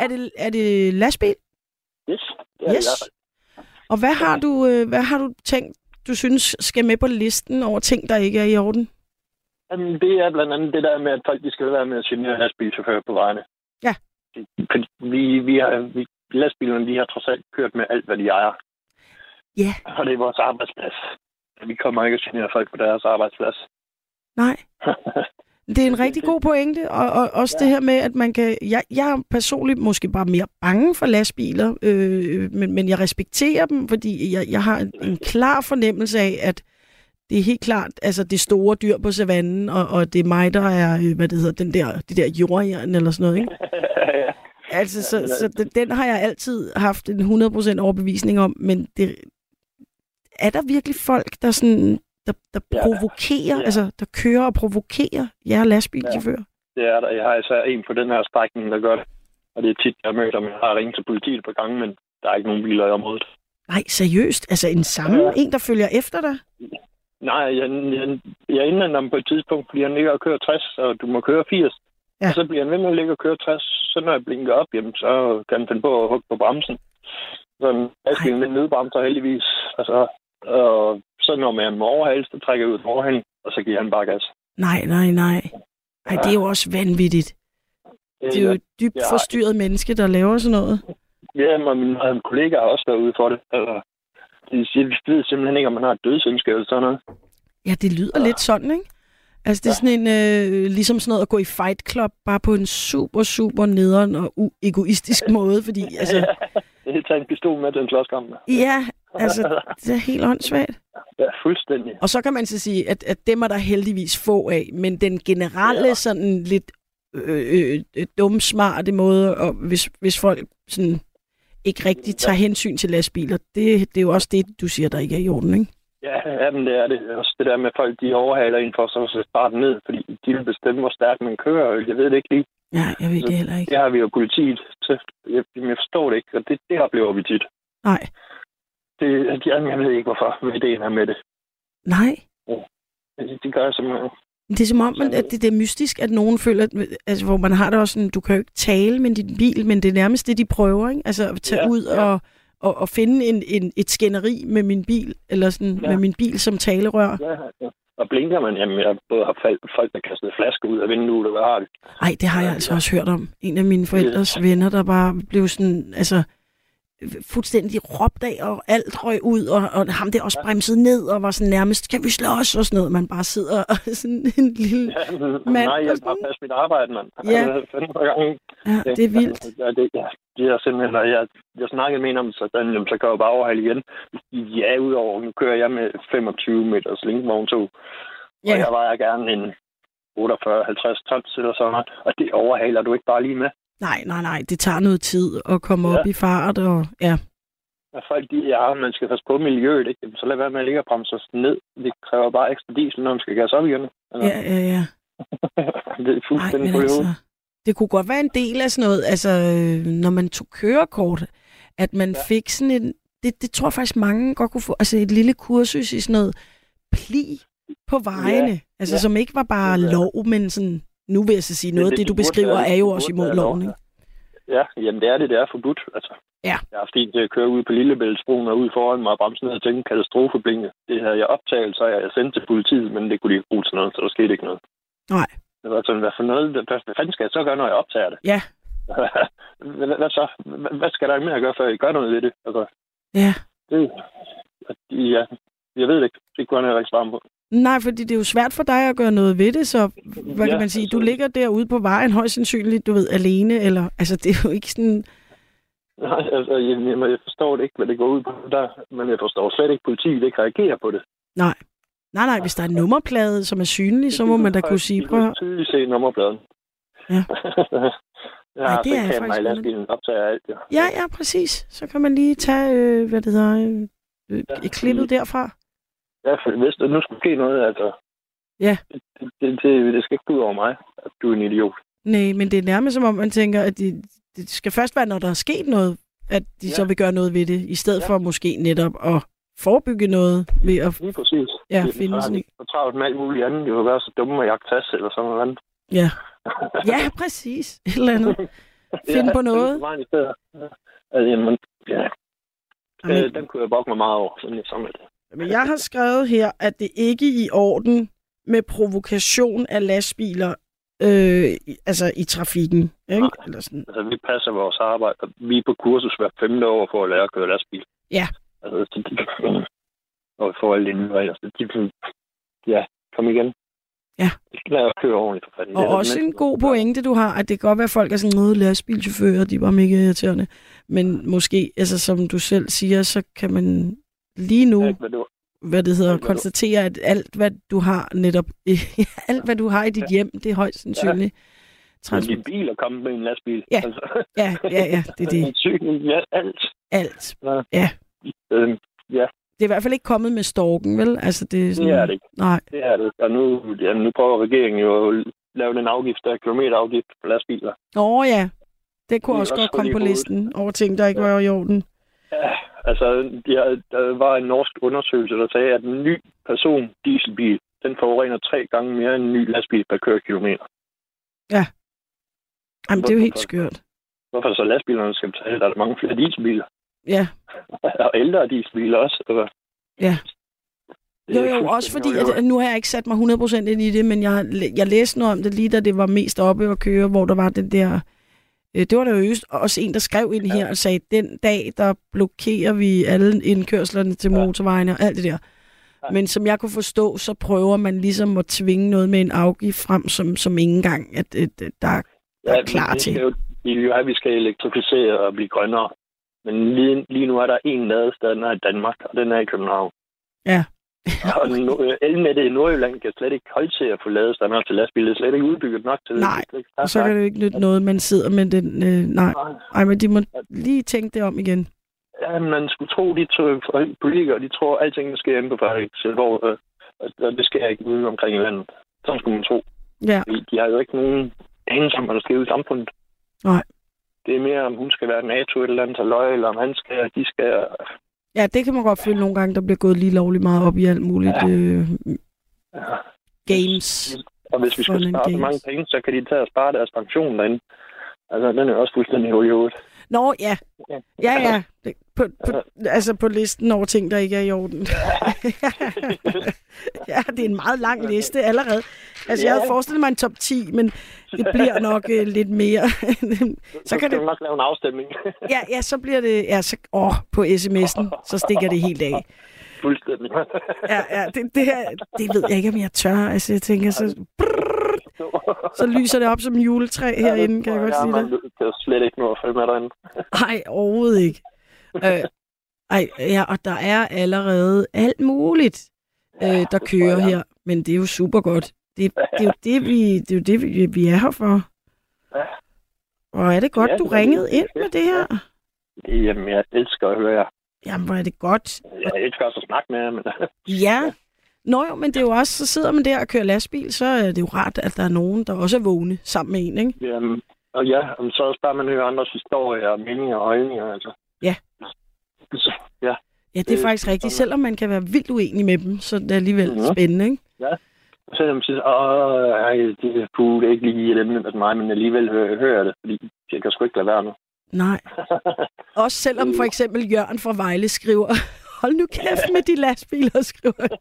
Er det, er det lastbil? Yes, det er det i Yes. hvert fald. Og hvad har du, øh, hvad har du tænkt, du synes skal med på listen over ting, der ikke er i orden? Jamen, det er blandt andet det der med, at folk de skal være med at genere lastbilchauffører på vejene. Ja. Fordi vi, vi, har, vi lastbilerne, de har trods alt kørt med alt, hvad de ejer. Ja. Og det er vores arbejdsplads. Vi kommer ikke at genere folk på deres arbejdsplads. Nej. Det er en rigtig god pointe, og, og også ja. det her med, at man kan... Jeg, jeg er personligt måske bare mere bange for lastbiler, øh, men, men jeg respekterer dem, fordi jeg, jeg har en, en klar fornemmelse af, at det er helt klart altså det store dyr på savannen, og, og det er mig, der er, øh, hvad det hedder, den der, det der jordjern eller sådan noget, ikke? Altså, så, så den, den har jeg altid haft en 100% overbevisning om, men det, er der virkelig folk, der sådan, der, der Ja. provokerer, Ja. altså der kører og provokerer jer lastbilchauffører? Det er der. Jeg har især en på den her strækning, der gør det. Og det er tit, jeg møder dem. Jeg har ringet til politiet på gange, men der er ikke nogen biler i området. Nej, seriøst? Altså en samme? Ja. En, der følger efter dig? Nej, jeg, jeg, jeg indlander ham på et tidspunkt, fordi han ligger og kører 60, og du må køre 80. Ja. Og så bliver han ved med at ligge og køre 60. Så når jeg blinker op, jamen, så kan han finde på at hugge på bremsen. Så en lastbil med nødbremser heldigvis. Altså, og så når man må overhale, så trækker jeg ud overhalen, og så giver han bare gas. Nej, nej, nej. Ej, det er jo også vanvittigt. Det er jo et dybt Ja. forstyrret menneske, der laver sådan noget. Ja, men mine kollegaer har også været ude for det. Altså, de siger, vi ved simpelthen ikke, om man har et dødsønske eller sådan noget. Ja, det lyder lidt sådan, ikke? Altså, det er sådan en, øh, ligesom sådan noget at gå i Fight Club, bare på en super, super nederen og egoistisk måde, fordi, altså, Det er tage en pistol med til en slåskamp. ja, altså, det er helt åndssvagt. Ja, fuldstændig. Og så kan man så sige, at, at dem er der heldigvis få af, men den generelle ja. sådan lidt øh, øh, øh, dumsmarte måde, og hvis, hvis folk sådan ikke rigtig tager hensyn til lastbiler, det, det er jo også det, du siger, der ikke er i orden, ikke? Ja, ja men det er det. Også det der med folk, de overhaler ind for så at starte ned, fordi de vil bestemme, hvor stærkt man kører. Jeg ved det ikke lige. Ja, jeg ved det heller ikke. Det har vi jo politiet til. Jeg, jeg forstår det ikke, og det, det oplever vi tit. Nej, Det, jamen, jeg ved ikke, hvorfor ideen er med det. nej. Det, det gør jeg simpelthen. Det er som om, at det, det er mystisk, at nogen føler, at, altså, hvor man har det også sådan, du kan jo ikke tale med din bil, men det er nærmest det, de prøver, ikke? Altså at tage Ja, ja, ud ja. og, og, og finde en, en, et skænderi med min bil, eller sådan, Ja. ja. med min bil som talerør. Ja, ja. Og blinker man, jamen, jeg har både haft fald- folk, der kastede flasker ud af vinduet, og hvad har det? Ej, det har jeg altså også hørt om. En af mine forældres venner, der bare blev sådan, altså fuldstændig råbt af, og alt røg ud, og, og ham der også bremsede ned, og var sådan nærmest, skal vi slås, og sådan noget. Man bare sidder og sådan en lille... Ja, Mand, nej, jeg og har passet mit arbejde, mand. Ja. Hver gang. Ja, det er vildt. Ja, det, ja, det er simpelthen, og jeg, jeg snakkede med en om, så, den, jamen, så kan jeg bare overhale igen. Ja, udover, nu kører jeg med 25 meters linkvogntog, Ja. og jeg vejer gerne en 48-50 tons eller sådan noget, og det overhaler du ikke bare lige med. Nej, nej, nej, det tager noget tid at komme Ja. op i fart, og ja. Og folk, de, ja, man skal passe på miljøet, ikke? Så lad være med at ligge og bremse ned. Det kræver bare ekstra diesel, når man skal gas op igen. Altså, Ja, ja, ja. det er Ej, fuldstændig altså, altså... det kunne godt være en del af sådan noget, altså, øh, når man tog kørekort, at man ja. fik sådan en, det, det tror jeg faktisk mange godt kunne få, altså et lille kursus i sådan noget pli på vejene, Ja, altså ja. som ikke var bare Ja. lov, men sådan, nu vil jeg så sige, noget af det, det, du beskriver, være- er jo også imod loven, lov, ikke? Ja, jamen det er det, det er forbudt. Altså, Ja. Jeg har haft en til at køre ud på Lillebæltsbroen og ud foran mig og bremse ned og tænke katastrofeblinke. Det havde jeg optaget, så jeg sendt til politiet, men det kunne de ikke bruge til noget, så der skete ikke noget. Nej. Det var sådan, hvad for noget, hvad, hvad fanden skal jeg så gøre, når jeg optager det? Ja. hvad, hvad, så? Hvad, skal der med at gøre, før jeg gør noget ved det? Altså, Ja. det, ja, jeg ved det ikke. Det kunne han heller ikke svare på. Nej, fordi det er jo svært for dig at gøre noget ved det, så hvad Ja, kan man sige, du altså- ligger derude på vejen højst sandsynligt, du ved, alene, eller, altså det er jo ikke sådan, Nej, altså, jeg, jeg, forstår det ikke, hvad det går ud på der, men jeg forstår slet ikke, at politiet ikke reagerer på det. nej. Nej, nej, hvis der er en nummerplade, som er synlig, så må man da kunne sige, prøv at tydeligt se nummerpladen. Ja. ja, Ej, det er jeg faktisk lastbilen optager alt, ja. Ja, ja, præcis. Så kan man lige tage, øh, hvad det hedder, øh, øh, klippet derfra. Ja, for hvis der nu skulle ske noget, altså... Ja. Det, det, det, det skal ikke gå ud over mig, at du er en idiot. Nej, men det er nærmest som om, man tænker, at det, det skal først være, når der er sket noget, at de ja. så vil gøre noget ved det, i stedet ja. for måske netop at forebygge noget ved at Lige præcis. Ja, det, finde sådan en. For travlt med alt muligt andet. Det vil være så dumme at jagte tas eller sådan noget andet. Ja. Ja, præcis. Et eller andet. Finde på noget. Det i stedet. Ja. Altså, jamen, ja. Jamen. Øh, den kunne jeg bokke mig meget over. Sådan, sådan lidt. Men jeg har skrevet her, at det ikke er i orden med provokation af lastbiler øh, altså i trafikken. Ikke? Eller sådan. Altså, vi passer vores arbejde, vi er på kursus hver femte år for at lære at køre lastbil. Ja. Altså, så de, og for alle de nye regler. Så de, ja, kom igen. Ja. Lad os køre ordentligt for fanden. Og Det også en god pointe, du har, at det kan godt være, at folk er sådan noget lastbilchauffører, de var mega irriterende. Men måske, altså som du selv siger, så kan man lige nu, mindste, hvad det var. hvad det hedder, Alt, du- konstatere, at alt, hvad du har netop, alt, hvad du har i dit hjem, det er højst sandsynligt. Men Transport. din bil er kommet med en lastbil. Ja. Altså, Ja, ja, ja, det er det. En cykel, ja, alt. Alt. Ja. Ja. Øhm, ja, Det er i hvert fald ikke kommet med storken, vel? Altså, det er sådan... det er det ikke. Nej. Det er det. Og nu, ja, nu prøver regeringen jo at lave den afgift, der er kilometerafgift på lastbiler. Åh ja, det kunne Det også også godt komme på hovedet. listen over ting, der ikke var i orden. Ja, altså, ja, der var en norsk undersøgelse, der sagde, at en ny person dieselbil, den forurener tre gange mere end en ny lastbil per kørekilometer. Jamen, det er jo helt skørt. Hvorfor så lastbilerne skal betale? Der er mange flere dieselbiler. Ja, og ældre dieselbiler også. Altså, Ja. det jo jo, også fordi, at, nu har jeg ikke sat mig 100% ind i det, men jeg, jeg læste noget om det lige, da det var mest oppe at køre, hvor der var den der... Øh, det var der jo også en, der skrev ind her og sagde, den dag, der blokerer vi alle indkørslerne til motorvejene og alt det der. Men som jeg kunne forstå, så prøver man ligesom at tvinge noget med en afgift frem, som, som ingen gang at, at, at der, der er klar til. skal Jo, vi vil jo have, at vi skal elektrificere og blive grønnere. Men lige, lige nu er der en ladestander i Danmark, og den er i København. Ja. Og den nu- elnettet i Nordjylland kan slet ikke holde til at få ladestander til lastbiler. Det er slet ikke udbygget nok til Nej, det. Og så kan det ikke nytte noget, man sidder med den... Øh, nej. Ej, men de må lige tænke det om igen. Ja, man skulle tro, de to politikere, de tror, at alting sker inde på hvor øh, og det sker ikke ude omkring i landet. Sådan skulle man tro. Ja. Fordi De har jo ikke nogen anelse om, hvad der sker ude i samfundet. Nej. Det er mere, om hun skal være NATO et eller andet eller om han skal, de skal... Ja, det kan man godt føle nogle gange, der bliver gået lige lovligt meget op i alt muligt Ja. øh, Ja. games. Og hvis vi skal spare så mange penge, så kan de tage og spare deres pension derinde. Altså, den er også fuldstændig hul i hovedet. Nå, ja. Ja, ja. På, på, altså på listen over ting, der ikke er i orden. ja, det er en meget lang liste allerede. Altså, jeg havde forestillet mig en top 10, men det bliver nok øh, lidt mere. Så kan det- nok lave en afstemning. ja, ja, så bliver det... Ja, så, åh, på sms'en, så stikker det helt af. Fuldstændig. Ja, ja, det, det, her, det ved jeg ikke, om jeg tør. Altså, jeg tænker, så, så lyser det op som juletræ herinde, kan jeg godt sige det. Det er slet ikke noget at følge med derinde. Nej, overhovedet ikke. Øh, ej, ja, og der er allerede alt muligt, øh, der kører jeg. her. Men det er jo super godt. Det, det er jo det, vi, det, er jo det vi, vi er her for. Ja. Og er det godt, Ja, du ringede ind med det her? Jamen, jeg elsker at høre jer. Jamen, hvor er det godt. Jeg elsker også at snakke med jer, men Ja. Nå jo, men det er jo også, så sidder man der og kører lastbil, så er det jo rart, at der er nogen, der også er vågne sammen med en, ikke? Jamen, og ja, og så også bare man hører andres historier og meninger og holdninger, altså. Ja. Så, ja. Ja, det er Øh, faktisk rigtigt. Selvom man kan være vildt uenig med dem, så er det alligevel Mhm. spændende, ikke? Ja. Selvom man siger, åh, ej, det, er det er ikke lige et emne med mig, men alligevel hører, hører det, fordi jeg kan sgu ikke lade være nu. Nej. Også selvom for eksempel Jørgen fra Vejle skriver, hold nu kæft med de lastbiler, skriver han.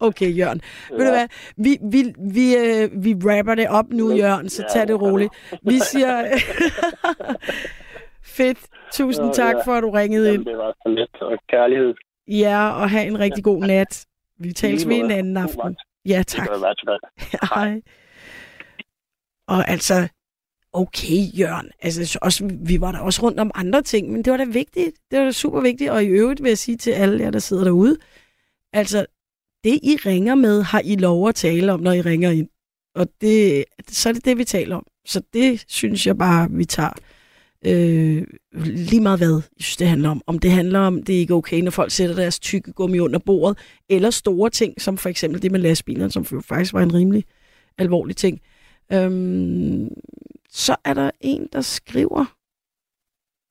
Okay, Jørgen. Ja. Ved du hvad? Vi, vi, vi, øh, vi rapper det op nu, Jørgen, så tag det roligt. Vi siger... Fedt. Tusind Ja, tak ja. for, at du ringede Jamen, ind. det var så let og kærlighed. Ja, og have en rigtig god nat. Vi tales ved en anden aften. Ja, Det tak. være til Hej. Og altså, okay, Jørgen. Altså, også, vi var der også rundt om andre ting, men det var da vigtigt. Det var da super vigtigt. Og i øvrigt vil jeg sige til alle jer, der sidder derude, altså, det I ringer med, har I lov at tale om, når I ringer ind. Og det, så er det det, vi taler om. Så det synes jeg bare, vi tager øh, lige meget hvad, jeg synes, det handler om. Om det handler om, det er ikke okay, når folk sætter deres tykke gummi under bordet, eller store ting, som for eksempel det med lastbilerne, som faktisk var en rimelig alvorlig ting. Øhm, så er der en, der skriver,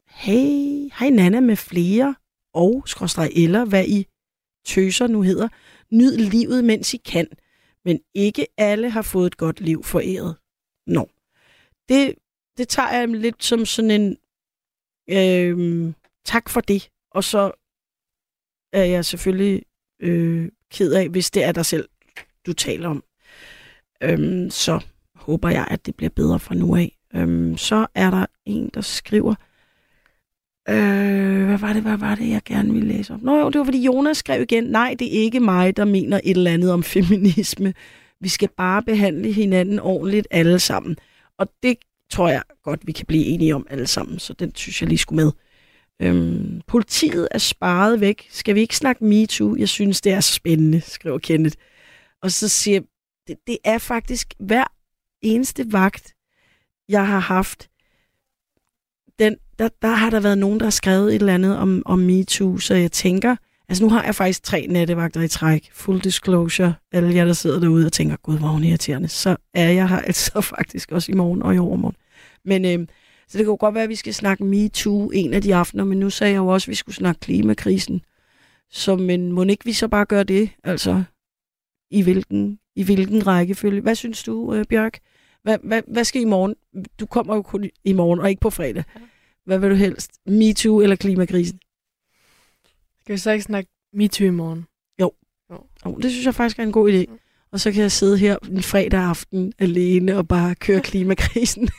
Hey, hej Nana med flere, og skråstreg eller, hvad I tøser nu hedder. Nyd livet, mens I kan, men ikke alle har fået et godt liv foræret. Nå. Det, det tager jeg lidt som sådan en øhm, tak for det, og så er jeg selvfølgelig øh, ked af, hvis det er dig selv, du taler om. Øhm, så håber jeg, at det bliver bedre fra nu af. Øhm, så er der en, der skriver, øh, hvad var det, hvad var det, jeg gerne ville læse op? Nå jo, det var fordi Jonas skrev igen, nej, det er ikke mig, der mener et eller andet om feminisme. Vi skal bare behandle hinanden ordentligt alle sammen. Og det tror jeg godt, vi kan blive enige om alle sammen, så den synes jeg lige skulle med. Øhm, politiet er sparet væk. Skal vi ikke snakke MeToo? Jeg synes, det er så spændende, skriver Kenneth. Og så siger det, det er faktisk hver eneste vagt, jeg har haft, den, der, der har der været nogen, der har skrevet et eller andet om, om MeToo, så jeg tænker, altså nu har jeg faktisk tre nattevagter i træk, full disclosure, alle jer, der sidder derude og tænker, gud, hvor er hun irriterende, så er jeg her altså faktisk også i morgen og i overmorgen. Men øh, så det kan jo godt være, at vi skal snakke MeToo en af de aftener, men nu sagde jeg jo også, at vi skulle snakke klimakrisen. Så men må ikke vi så bare gøre det? Altså, i hvilken, i hvilken rækkefølge? Hvad synes du, øh, Bjørk? Hvad, hvad, hvad skal i morgen? Du kommer jo kun i morgen, og ikke på fredag. Hvad vil du helst? MeToo eller klimakrisen? Skal vi så ikke snakke MeToo i morgen? Jo. jo. Det synes jeg faktisk er en god idé. Og så kan jeg sidde her en fredag aften alene og bare køre klimakrisen.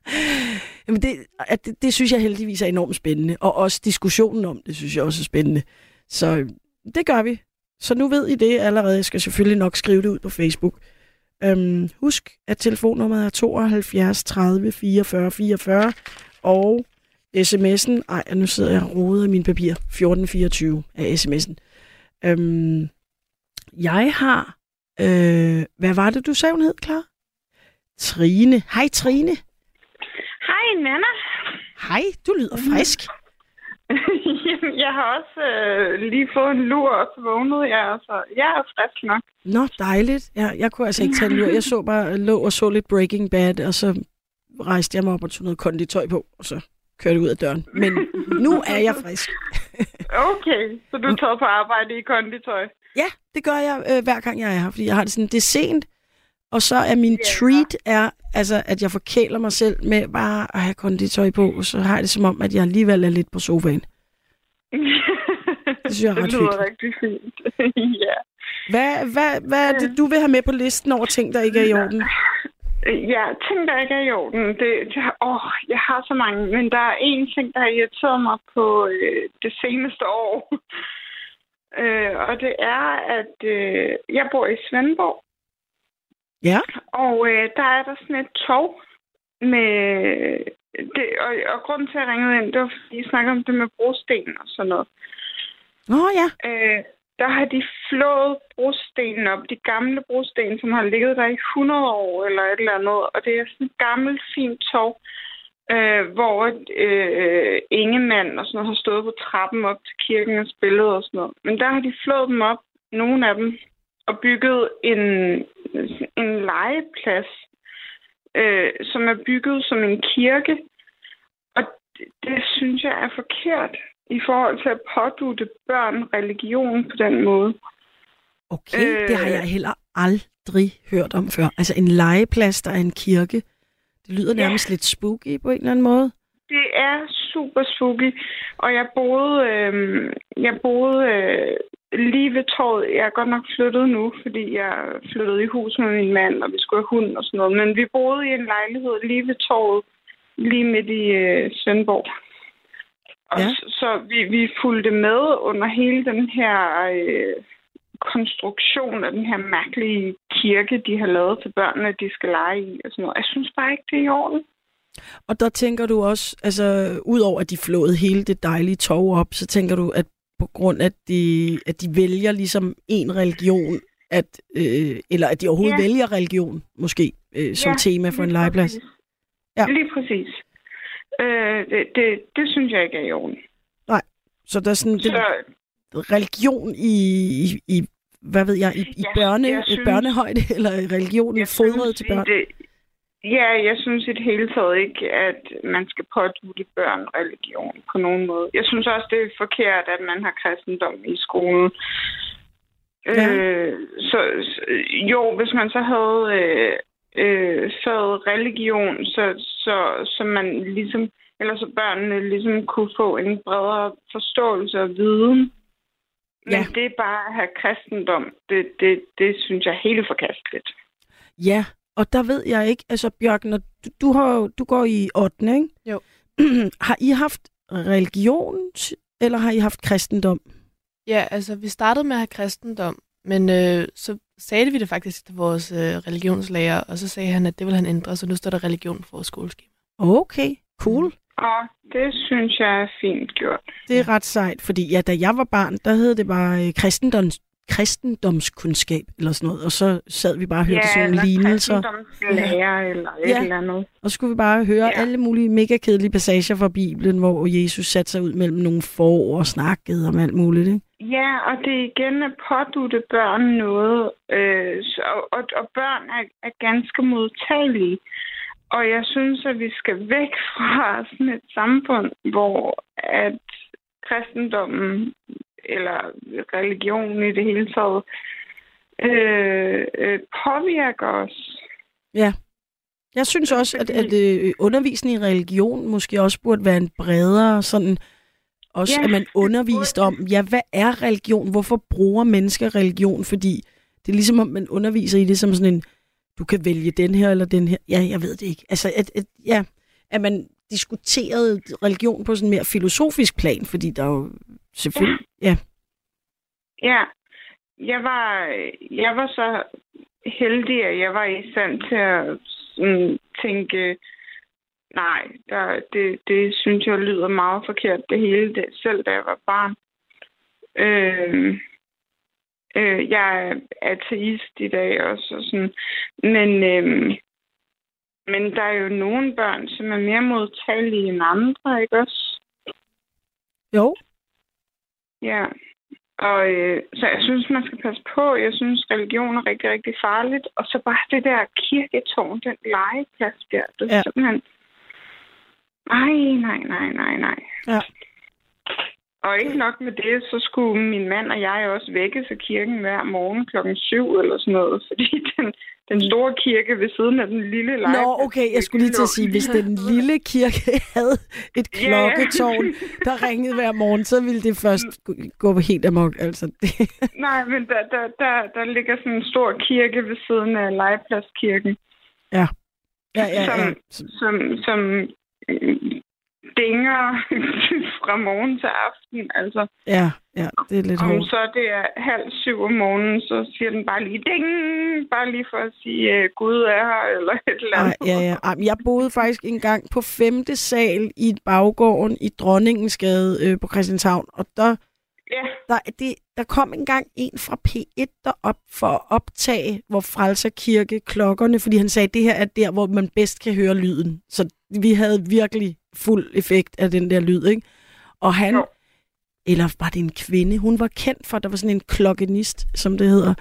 Jamen det, at det, det synes jeg heldigvis er enormt spændende. Og også diskussionen om det, synes jeg også er spændende. Så øh, det gør vi. Så nu ved I det allerede. Jeg skal selvfølgelig nok skrive det ud på Facebook. Øhm, husk, at telefonnummeret er 72 30 44 44. Og sms'en, ej, nu sidder jeg og roder i min papir, 1424 er sms'en. Øhm, jeg har, øh, hvad var det, du sagde, hun hed, Klar? Trine. Hej, Trine. Hej, Nana. Hej, du lyder frisk. Jamen, jeg har også øh, lige fået en lur, og så vågnede jeg, så jeg er frisk nok. Nå, dejligt. Ja, jeg kunne altså ikke tage en lur. Jeg så bare, lå og så lidt Breaking Bad, og så rejste jeg mig op og tog noget konditøj på, og så kørte jeg ud af døren. Men nu er jeg frisk. Okay, så du tager på arbejde i konditøj. Ja, det gør jeg øh, hver gang jeg er her, fordi jeg har det sådan, det er sent, og så er min treat er, altså, at jeg forkæler mig selv med bare at have konditøj på, så har jeg det som om, at jeg alligevel er lidt på sofaen. Det synes jeg er det ret lyder hyggeligt. rigtig fint. ja. Hvad, hvad, hvad er det, du vil have med på listen over ting, der ikke er i orden? Ja, ting, der ikke er i orden. Det, det, åh, jeg har så mange, men der er en ting, der har irriteret mig på øh, det seneste år. øh, og det er, at øh, jeg bor i Svendborg, Ja. og øh, der er der sådan et tog med... Det, og, og grunden til, at jeg ringede ind, det var, fordi I snakker om det med brosten og sådan noget. Nå ja. Øh, der har de flået brostenen op, de gamle brosten, som har ligget der i 100 år eller et eller andet. Og det er sådan et gammelt, fint tog, øh, hvor øh, Ingemann og sådan noget har stået på trappen op til kirken og spillet og sådan noget. Men der har de flået dem op, nogle af dem, og bygget en, en legeplads, øh, som er bygget som en kirke. Og det, det synes jeg er forkert i forhold til at pådute børn religion på den måde. Okay, øh, det har jeg heller aldrig hørt om før. Altså en legeplads, der er en kirke. Det lyder Ja. nærmest lidt spooky på en eller anden måde. Det er super spooky, og jeg boede, øh, jeg boede øh, lige ved torvet. Jeg er godt nok flyttet nu, fordi jeg flyttede i hus med min mand, og vi skulle have hund og sådan noget. Men vi boede i en lejlighed lige ved torvet, lige midt i øh, Svendborg. Og Ja. ja. så, så vi, vi fulgte med under hele den her øh, konstruktion af den her mærkelige kirke, de har lavet til børnene, de skal lege i og sådan noget. Jeg synes bare ikke, det er i orden. Og der tænker du også, altså udover at de flåede hele det dejlige tog op, så tænker du, at på grund af, de, at de vælger ligesom en religion, at, øh, eller at de overhovedet Ja. vælger religion, måske, øh, som Ja, tema for en legeplads. præcis. Ja. Lige præcis. Øh, det, det, det synes jeg ikke er i orden. Nej, så der er sådan Så, det, religion i, i, i, hvad ved jeg, i, i Jeg- børne, jeg synes- børnehøjde, eller religion fodret til børn. Det, ja, jeg synes i det hele taget ikke, at man skal pådute børn religion på nogen måde. Jeg synes også, det er forkert, at man har kristendom i skolen. Ja. Øh, så, jo, hvis man så havde øh, øh, faget religion, så, så, så man ligesom, eller så børnene ligesom kunne få en bredere forståelse og viden. Men Ja. det er bare at have kristendom, det, det, det synes jeg er helt forkasteligt. Ja, og der ved jeg ikke, altså Bjørk, når du, du, har, du går i 8. ikke? Jo. har I haft religion, eller har I haft kristendom? Ja, altså vi startede med at have kristendom, men øh, så sagde vi det faktisk til vores øh, religionslærer, og så sagde han, at det ville han ændre, så nu står der religion på vores skoleskema. Okay, cool. Og det synes jeg er fint gjort. Det er ret sejt, fordi ja, da jeg var barn, der hed det bare øh, kristendoms, kristendomskundskab eller sådan noget, og så sad vi bare og hørte ja, sådan nogle lignelser. kristendomslærer eller et Ja. eller andet. Og så skulle vi bare høre ja. alle mulige mega kedelige passager fra Bibelen, hvor Jesus satte sig ud mellem nogle får og snakkede om alt muligt. Ikke? Ja, og det er igen at pådutte børn noget, øh, så, og, og børn er, er ganske modtagelige. Og jeg synes, at vi skal væk fra sådan et samfund, hvor at kristendommen eller religion i det hele taget øh, øh, påvirker os. Ja. Jeg synes også, at, at øh, undervisning i religion måske også burde være en bredere sådan... Også Ja, at man undervist om, ja, hvad er religion? Hvorfor bruger mennesker religion? Fordi det er ligesom, om man underviser i det som sådan en, du kan vælge den her eller den her. Ja, jeg ved det ikke. Altså, at, at, ja, at man diskuterede religion på sådan en mere filosofisk plan, fordi der er jo selvfølgelig... Ja. Ja, jeg var, jeg var så heldig, at jeg var i stand til at sådan, tænke, nej, der, det, det synes jeg lyder meget forkert, det hele, det, selv da jeg var barn. Øh, øh, jeg er ateist i dag også, og sådan, men, øh, men der er jo nogle børn, som er mere modtagelige end andre, ikke også? Jo. Ja, og øh, så jeg synes, man skal passe på. Jeg synes, religion er rigtig, rigtig farligt. Og så bare det der kirketårn, den legeplads der. Det er Ja. simpelthen... Nej, nej, nej, nej, nej. Ja. Og ikke nok med det, så skulle min mand og jeg også vækkes af kirken hver morgen klokken syv eller sådan noget. Fordi den, den store kirke ved siden af den lille legeplads... Nå, okay, jeg skulle lige til at sige, hvis den lille kirke havde et klokketårn, der ringede hver morgen, så ville det først gå- helt amok. Altså. Nej, men der, der, der, der ligger sådan en stor kirke ved siden af legepladskirken. Ja. Ja, ja, som, ja. som, som øh, dinger fra morgen til aften. Altså, Ja, ja, det er lidt om hårdt. så det er halv syv om morgenen, så siger den bare lige ding, bare lige for at sige, øh, Gud er her, eller et eller Ej, andet. ja, ja. Ej, jeg boede faktisk engang på femte sal i baggården i Dronningsgade øh, på Christianshavn, og der, Ja. der, det, der kom engang en fra P1 derop for at optage hvor Frelser Kirke klokkerne, fordi han sagde, at det her er der, hvor man bedst kan høre lyden. Så vi havde virkelig fuld effekt af den der lyd, ikke? Og han, Jo. eller var det en kvinde, hun var kendt for, der var sådan en klokkenist, som det hedder,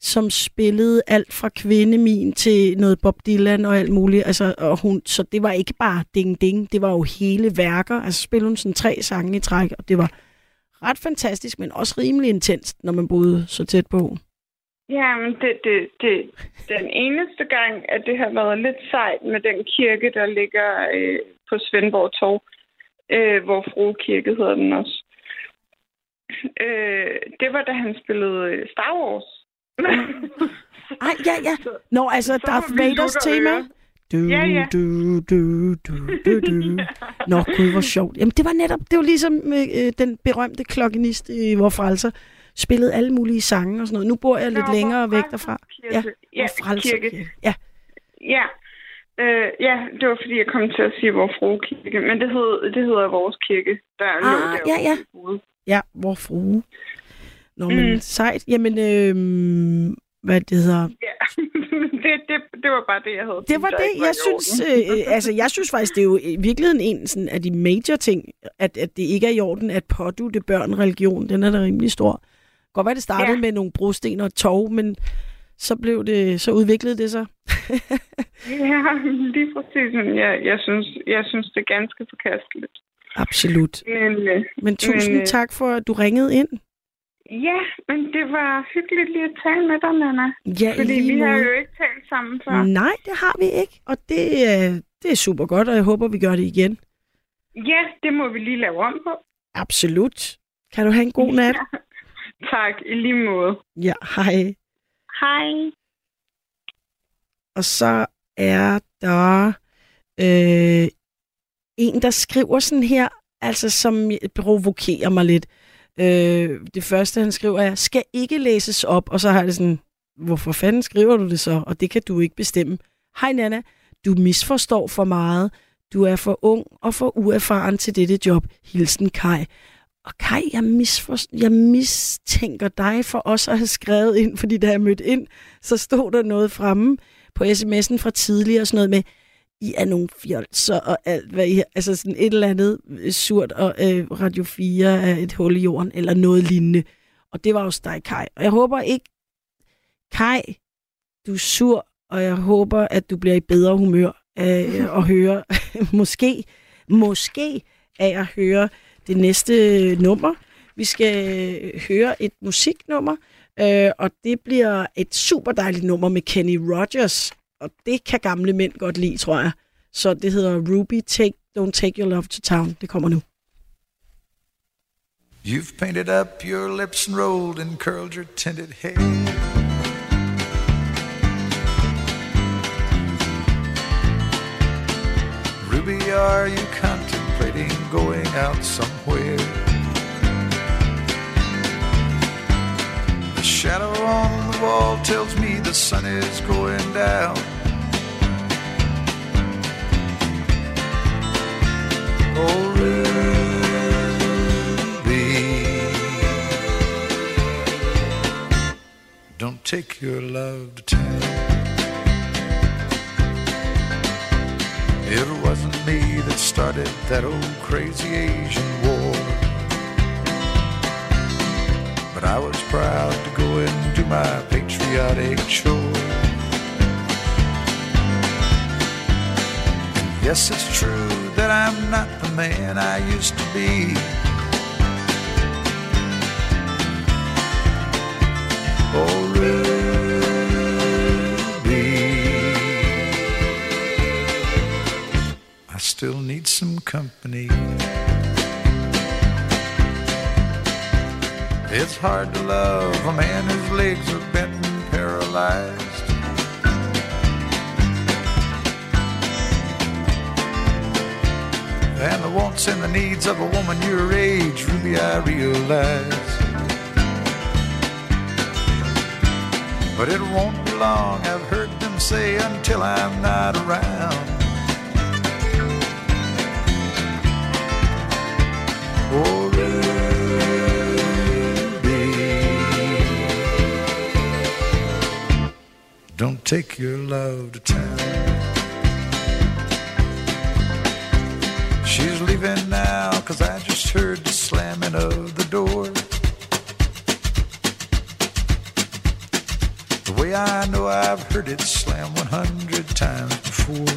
som spillede alt fra kvindemin til noget Bob Dylan og alt muligt. Altså, og hun, så det var ikke bare ding ding, det var jo hele værker. Altså spillede hun sådan tre sange i træk, og det var ret fantastisk, men også rimelig intenst, når man boede så tæt på. Ja, men det, det, det, den eneste gang, at det har været lidt sejt med den kirke, der ligger øh, på Svendborg Torv, øh, hvor Frue Kirke hedder den også. Øh, det var, da han spillede øh, Star Wars. Ej, ja, ja. Nå, altså, Så Darth Vaders tema. ører. Du, Ja, ja. du, du, du, du, du. Nå, gud, hvor sjovt. Jamen, det var netop, det var ligesom øh, den berømte klokkenist i Vor Frelser spillede alle mulige sange og sådan noget. Nu bor jeg lidt Nå, længere Vor væk derfra. Ja. Ja, Vor kirke. Ja, Ja. Øh, ja, det var fordi, jeg kom til at sige vores frue kirke, men det, hed, det hedder vores kirke, der lå Ah, derude. ja, ja. Bude. ja, hvor frue. Nå, men Mm. sejt. Jamen, øh, hvad det hedder... Ja, det, det, det var bare det, jeg havde. Det var det, var jeg synes, orden. øh, altså jeg synes faktisk, det er jo i virkeligheden en sådan, af de major ting, at, at det ikke er i orden at pådute børn religion. Den er da rimelig stor. Godt være, det startede ja. Med nogle brosten og tog, men så blev det, så udviklede det sig. Ja, lige præcis. Jeg, jeg, synes, jeg synes, det er ganske forkasteligt. Absolut. Men, øh, Men tusind Men, øh, tak for, at du ringede ind. Ja, men det var hyggeligt lige at tale med dig, Nana. Ja, Fordi vi har jo ikke talt sammen før. Nej, det har vi ikke, og det, er- det er super godt, og jeg håber, vi gør det igen. Ja, det må vi lige lave om på. Absolut. Kan du have en god nat? Tak, i lige måde. Ja, hej. Hej. og så er der øh, en, der skriver sådan her, altså som provokerer mig lidt. Øh, Øh, det første, han skriver er, skal ikke læses op, og så har det sådan, hvorfor fanden skriver du det så? Og det kan du ikke bestemme. Hej Nana, du misforstår for meget. Du er for ung og for uerfaren til dette job. Hilsen Kai. Og Kai, jeg, misfor, jeg mistænker dig for også at have skrevet ind, fordi da jeg mødte ind, så stod der noget fremme på sms'en fra tidligere, sådan noget med, i er nogle fjolser og alt, hvad I Altså sådan et eller andet øh, surt, og øh, Radio 4 er et hul i jorden, eller noget lignende. Og det var også dig, Kai. Og jeg håber ikke, Kai, du er sur, og jeg håber, at du bliver i bedre humør af at høre, måske, måske af at høre det næste nummer. Vi skal øh, høre et musiknummer, øh, og det bliver et super dejligt nummer med Kenny Rogers, og det kan gamle mænd godt lide, tror jeg. Så det hedder Ruby, take, Don't Take Your Love to Town. Det kommer nu. You've painted up your lips and rolled and curled your tinted hair. Ruby, are you contemplating going out somewhere? The shadow on wall tells me the sun is going down. Oh, Ruby, don't take your love to town. It wasn't me that started that old crazy Asian war. I was proud to go and do my patriotic chore. Yes, it's true that I'm not the man I used to be. Oh, Ruby. I still need some company. It's hard to love a man whose legs are bent and paralyzed. And the wants and the needs of a woman your age, Ruby, I realize. But it won't be long, I've heard them say, until I'm not around. Oh, don't take your love to town. She's leaving now, cause I just heard the slamming of the door. The way I know I've heard it slam 100 times before.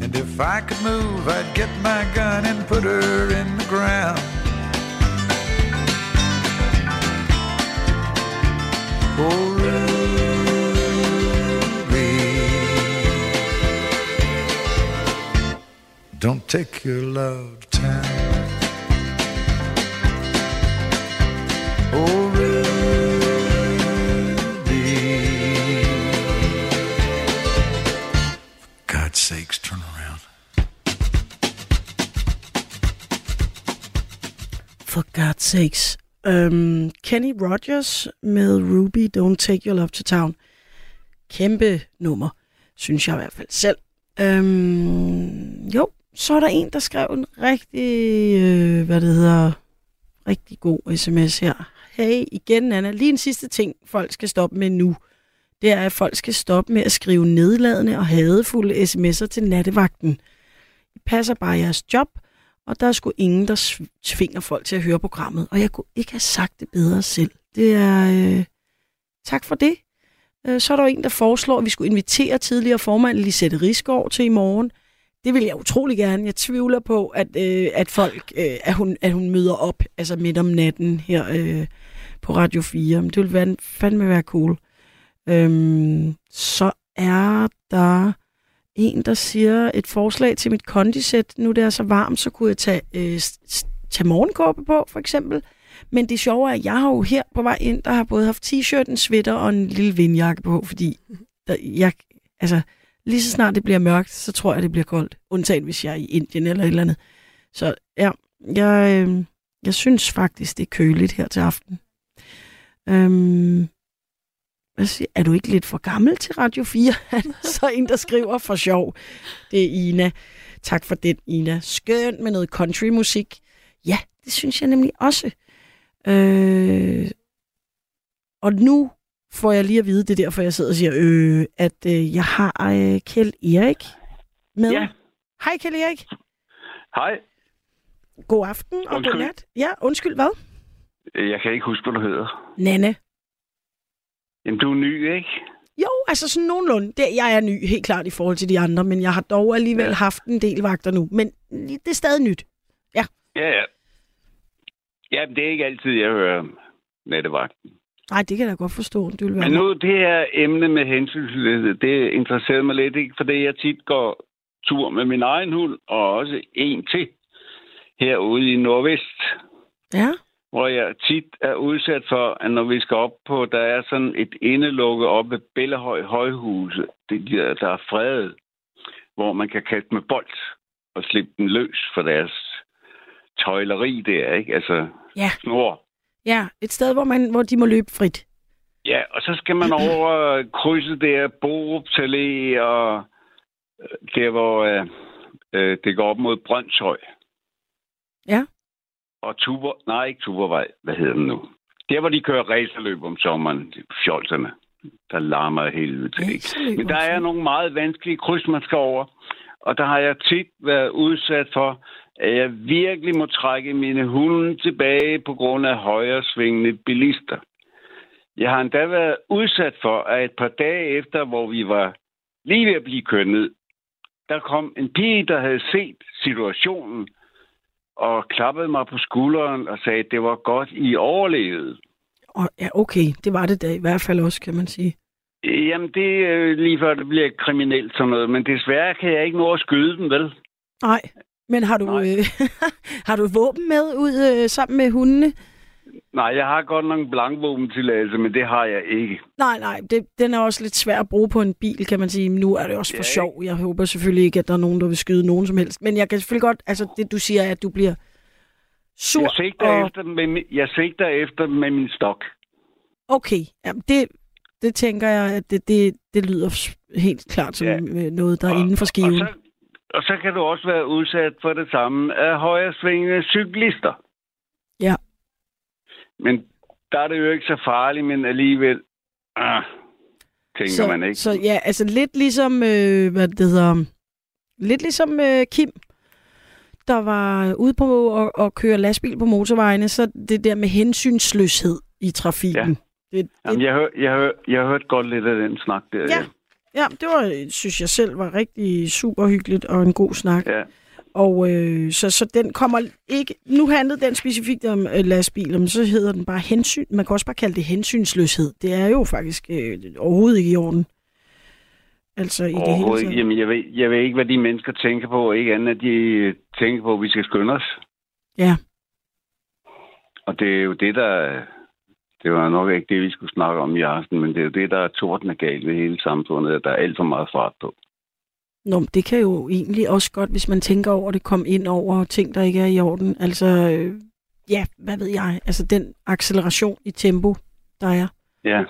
And if I could move, I'd get my gun and put her in the ground. Don't take your love town. Oh, Ruby, for God's sakes, turn around. For God's sakes. Øhm, Kenny Rogers med Ruby, Don't Take Your Love to Town. Kæmpe nummer, synes jeg i hvert fald selv. Øhm, jo, så er der en, der skrev en rigtig, øh, hvad det hedder, rigtig god sms her. Hey, igen Anna, lige en sidste ting, folk skal stoppe med nu. Det er, at folk skal stoppe med at skrive nedladende og hadefulde sms'er til nattevagten. I passer bare jeres job, og der er sgu ingen, der tvinger folk til at høre programmet. Og jeg kunne ikke have sagt det bedre selv. Det er... Øh, tak for det. Øh, så er der jo en, der foreslår, at vi skulle invitere tidligere formand Lisette Risgaard til i morgen. Det vil jeg utrolig gerne. Jeg tvivler på, at, øh, at folk, øh, at, hun, at hun møder op altså midt om natten her øh, på Radio 4. Men det ville være, fandme være cool. Øhm, så er der en, der siger et forslag til mit kondisæt. Nu det er så varmt, så kunne jeg tage, øh, tage morgenkåbe på, for eksempel. Men det sjove er, at jeg har jo her på vej ind, der har både haft t-shirt, en sweater og en lille vindjakke på, fordi der, jeg, altså, lige så snart det bliver mørkt, så tror jeg, det bliver koldt. Undtagen hvis jeg er i Indien eller et eller andet. Så ja, jeg, øh, jeg synes faktisk, det er køligt her til aften. Øhm, hvad siger, er du ikke lidt for gammel til Radio 4? så en, der skriver for sjov. Det er Ina. Tak for den, Ina. Skønt med noget countrymusik. Ja, det synes jeg nemlig også. Øh, og nu får jeg lige at vide, det er derfor, jeg sidder og siger, øh, at øh, jeg har øh, Kjeld Erik med. Ja. Hej Kjeld Erik. Hej. God aften og Undskyld. god nat. Ja, undskyld, hvad? Jeg kan ikke huske, hvad du hedder. Nanne. Jamen, du er ny, ikke? Jo, altså sådan nogenlunde. Det, jeg er ny, helt klart, i forhold til de andre, men jeg har dog alligevel ja. haft en del vagter nu. Men det er stadig nyt. Ja. Ja, ja. Ja, det er ikke altid, jeg hører nattevagten. Nej, det kan jeg da godt forstå. Det vil være Men nu, det her emne med hensynsløshed, det interesserer mig lidt, ikke? Fordi jeg tit går tur med min egen hund, og også en til, herude i Nordvest. Ja. Hvor jeg tit er udsat for, at når vi skal op på, der er sådan et indelukke op ved Bellehøj Højhuse, det der, der er fredet, hvor man kan kaste med bold og slippe den løs for deres tøjleri der, ikke? Altså Ja. snor. Ja, et sted, hvor, man, hvor de må løbe frit. Ja, og så skal man over krydset der, Borup Allé og øh, der, hvor øh, øh, det går op mod Brøndshøj. Ja. Og Tuber, nej, ikke Tubervej, hvad hedder den nu? Der, hvor de kører racerløb om sommeren, fjolserne, der larmer helvede til. ikke? Men der er nogle meget vanskelige kryds, man skal over. Og der har jeg tit været udsat for, at jeg virkelig må trække mine hunde tilbage på grund af højre svingende bilister. Jeg har endda været udsat for, at et par dage efter, hvor vi var lige ved at blive kørt ned, der kom en pige, der havde set situationen, og klappede mig på skulderen og sagde, at det var godt, I overlevede. Og, ja, okay, det var det da i hvert fald også, kan man sige. Jamen, det er øh, lige før det bliver kriminelt sådan noget, men desværre kan jeg ikke nå at skyde dem, vel? Nej, men har du, øh, har du våben med ud øh, sammen med hundene? Nej, jeg har godt nok en blankvåbentilladelse, men det har jeg ikke. Nej, nej, det, den er også lidt svær at bruge på en bil, kan man sige. Nu er det også for Ja, sjov. Jeg håber selvfølgelig ikke, at der er nogen, der vil skyde nogen som helst. Men jeg kan selvfølgelig godt, altså det du siger, er, at du bliver sur. Jeg sigter, og... efter, med, jeg sigter efter med min stok. Okay, jamen det, det tænker jeg, at det, det, det lyder helt klart som ja. noget, der er inden for skiven. Og så, og så kan du også være udsat for det samme af højre svingende cyklister. Ja. Men der er det jo ikke så farligt, men alligevel, ah, tænker så, man ikke. Så ja, altså lidt ligesom, øh, hvad det hedder, lidt ligesom øh, Kim, der var ude på at, at køre lastbil på motorvejene, så det der med hensynsløshed i trafikken. Ja. Det, Jamen, jeg, hør, jeg, hør, jeg har hørt godt lidt af den snak der. Ja. Ja, det var, synes jeg selv var rigtig super hyggeligt og en god snak. Ja. Og øh, så, så den kommer ikke... Nu handlede den specifikt om øh, lastbiler, men så hedder den bare hensyn. Man kan også bare kalde det hensynsløshed. Det er jo faktisk øh, overhovedet ikke i orden. Altså i det hele taget. Jamen, jeg ved, jeg ved ikke, hvad de mennesker tænker på, ikke andet, at de tænker på, at vi skal skynde os. Ja. Og det er jo det, der... Det var nok ikke det, vi skulle snakke om i aften, men det er jo det, der er tordende galt ved hele samfundet, at der er alt for meget fart på. Nå, men det kan jo egentlig også godt, hvis man tænker over det, komme ind over ting, der ikke er i orden. Altså, øh, ja, hvad ved jeg? Altså den acceleration i tempo, der er. Ja,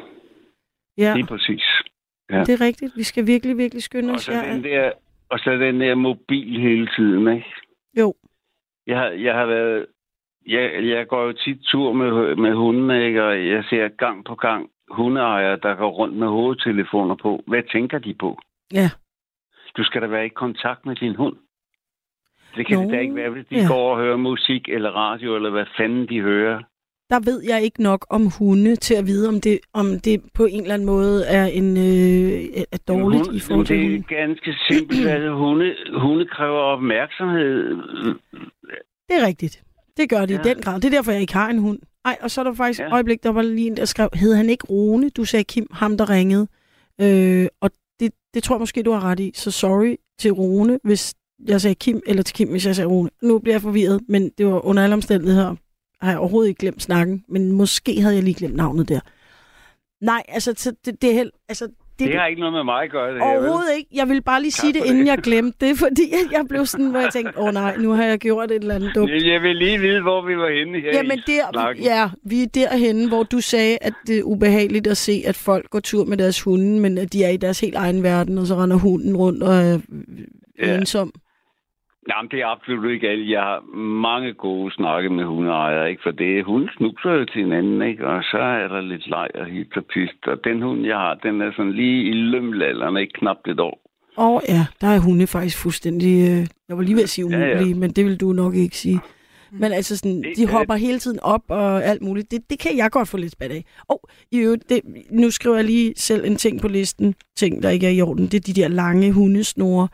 Ja, lige præcis. Ja. det er rigtigt. Vi skal virkelig, virkelig skynde Og os. så, Ja, den der, og så den der mobil hele tiden, ikke? Jo. Jeg har, jeg har været... Jeg, jeg går jo tit tur med, med hundene, ikke? Og jeg ser gang på gang hundeejere, der går rundt med hovedtelefoner på. Hvad tænker de på? Ja. Du skal da være i kontakt med din hund. Det kan Nå, det da ikke være, hvis de ja. går og hører musik eller radio, eller hvad fanden de hører. der ved jeg ikke nok om hunde til at vide, om det, om det på en eller anden måde er, en, øh, er dårligt Hunde- i forhold til det er ganske simpelt. altså, hunde, hunde kræver opmærksomhed. Det er rigtigt. Det gør det ja. I den grad. Det er derfor, jeg ikke har en hund. Ej, og så er der faktisk ja. øjeblik, der var lige en, der skrev, hed han ikke Rune? Du sagde Kim, ham der ringede. Øh, og det, det tror jeg måske, du har ret i. Så sorry til Rune, hvis jeg sagde Kim, eller til Kim, hvis jeg sagde Rune. Nu bliver jeg forvirret, men det var under alle omstændigheder har jeg overhovedet ikke glemt snakken, men måske havde jeg lige glemt navnet der. Nej, altså, det, det er helt, altså, det, Det har ikke noget med mig at gøre, det her. Overhovedet ikke. Jeg vil bare lige sige det, for inden det. jeg glemte det, fordi jeg blev sådan, hvor jeg tænkte, åh oh, nej, nu har jeg gjort et eller andet dumt. Jeg- vil lige vide, hvor vi var henne her Jamen i der, snakken. ja, vi er derhenne, hvor du sagde, at det er ubehageligt at se, at folk går tur med deres hunde, men at de er i deres helt egen verden, og så render hunden rundt og er Ja. ensom. Jamen, det er absolut ikke alt. Jeg har mange gode snakke med hundeejere, ikke? For det hun snuser jo til hinanden, ikke? Og så er der lidt leg og hit og pist. Og den hund, jeg har, den er sådan lige i lømlalderen, ikke knap et år. Og ja, der er hunde faktisk fuldstændig, øh, jeg var lige ved at sige Ja, ja. umulige, men det vil du nok ikke sige. Men altså sådan, de er- hopper hele tiden op og alt muligt. Det, det kan jeg godt få lidt spat af. Og i øvrigt, det, nu skriver jeg lige selv en ting på listen. Ting, der ikke er i orden. Det er de der lange hundesnore,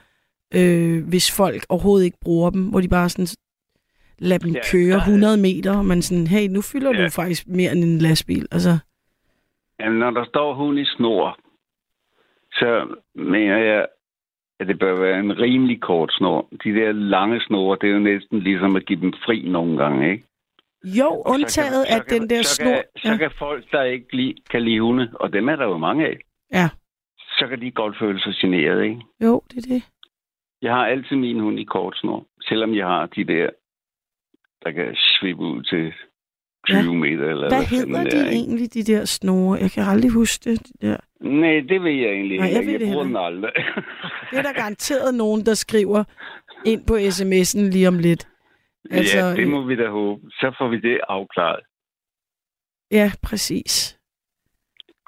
øh, hvis folk overhovedet ikke bruger dem, hvor de bare sådan lader dem Ja, køre der er- 100 meter, og man sådan, hey, nu fylder Ja. du faktisk mere end en lastbil. Altså, Jamen, når der står hund i snor, så mener jeg, at det bør være en rimelig kort snor. De der lange snore, det er jo næsten ligesom at give dem fri nogle gange, ikke? jo, undtaget at den der så snor... Kan, så kan folk, der ikke lide, kan lide hunde, og dem er der jo mange af, Ja, så kan de godt føle sig generet, ikke? jo, det er det. Jeg har altid min hund i kort snor, selvom jeg har de der, der kan svippe ud til 20 Ja. meter. Eller Hvad fanden hedder de er, ikke? egentlig, de der snore? Jeg kan aldrig huske det. De der. Nej, det ved jeg egentlig Nej, jeg jeg det bruger den aldrig. Det er der garanteret nogen, der skriver ind på sms'en lige om lidt. Altså, ja, det må vi da håbe. Så får vi det afklaret. Ja, præcis.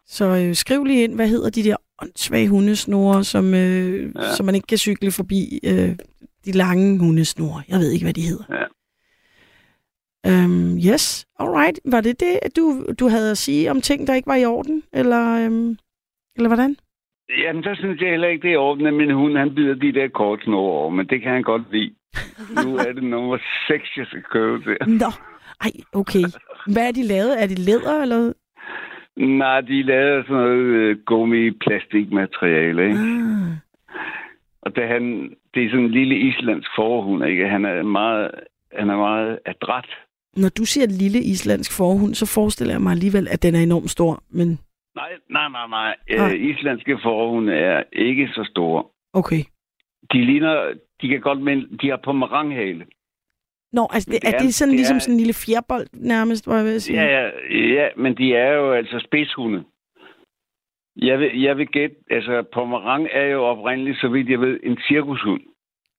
Så øh, skriv lige ind, hvad hedder de der åndssvage hundesnore, som, øh, ja. Som man ikke kan cykle forbi øh, de lange hundesnore. Jeg ved ikke, hvad de hedder. Ja. Um, yes, alright. Var det det, du, du havde at sige om ting, der ikke var i orden? Eller, øhm, eller hvordan? Jamen, så synes jeg heller ikke, det er i orden, at min hund, han bider de der kort snore over, men det kan han godt lide. nu er det nummer 6, jeg skal købe til. Nå, ej, okay. Hvad er de lavet? Er de læder, eller? Nej, de er lavet af sådan noget øh, gummi-plastikmateriale, ikke? Ah. Og det, han, det er sådan en lille islandsk forhund, ikke? Han er meget, han er meget adræt. Når du siger lille islandsk forhund, så forestiller jeg mig alligevel, at den er enormt stor. Men Nej, nej, nej, nej. Nej. Øh, islandske forhunde er ikke så store. okay. De ligner, de kan godt, men de har pomeranghale. Nå, altså, det, det er, er- det sådan det ligesom er- sådan en lille fjerbold nærmest, hvor jeg vil sige? Ja, ja, ja, men de er jo altså spidshunde. Jeg vil, jeg vil gætte, altså Pomerang er jo oprindeligt, så vidt jeg ved, en cirkushund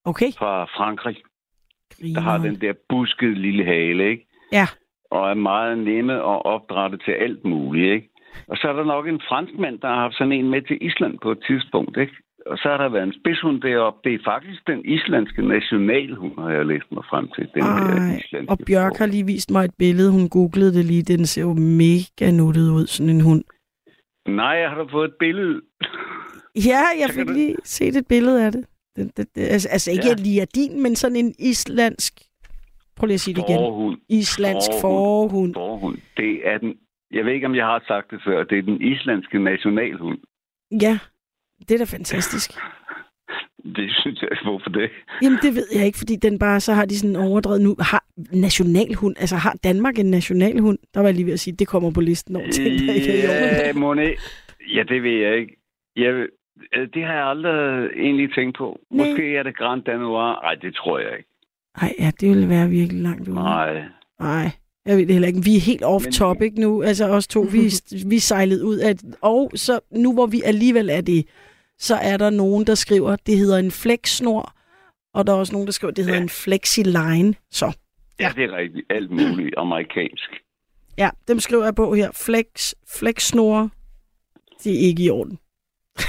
Okay. fra Frankrig, der Grineren. har den der buskede lille hale, ikke? Ja. Og er meget nemme at opdrætte til alt muligt, ikke? Og så er der nok en franskmand, der har haft sådan en med til Island på et tidspunkt, ikke? Og så har der været en spidshund deroppe. Det er faktisk den islandske nationalhund, har jeg læst mig frem til. Den her Ej, islandske og Bjørk har lige vist mig et billede. Hun googlede det lige. Den ser jo mega nuttet ud, sådan en hund. Nej, jeg har da fået et billede. Ja, jeg fik lige set et billede af det. det, det, det altså, altså ikke ja. lige af din, men sådan en islandsk... Prøv lige at sige det igen. Forhund. Islandsk Forhund. forhund. Forhund. Det er den... Jeg ved ikke, om jeg har sagt det før. Det er den islandske nationalhund. Ja, det er da fantastisk. Det synes jeg. Hvorfor det? Jamen, det ved jeg ikke, fordi den bare, så har de sådan overdrevet nu. Har nationalhund, altså har Danmark en nationalhund? Der var jeg lige ved at sige, det kommer på listen over ting, der ikke er i. Ja. Ja, det ved jeg ikke. Jeg, øh, det har jeg aldrig egentlig tænkt på. Nej. Måske er det Grand Danois. Nej, det tror jeg ikke. Nej, ja, det ville være virkelig langt ude. Nej. Nej, jeg ved det heller ikke. Vi er helt off topic nu. Altså os to, vi, vi sejlet ud af... Og så nu hvor vi alligevel er det, så er der nogen, der skriver, det hedder en flexsnor, og der er også nogen, der skriver, det hedder Ja. en flexiline. Så Ja, det er rigtigt. Alt muligt amerikansk. ja, dem skriver jeg på her. Flex, flexsnore, det er ikke i orden.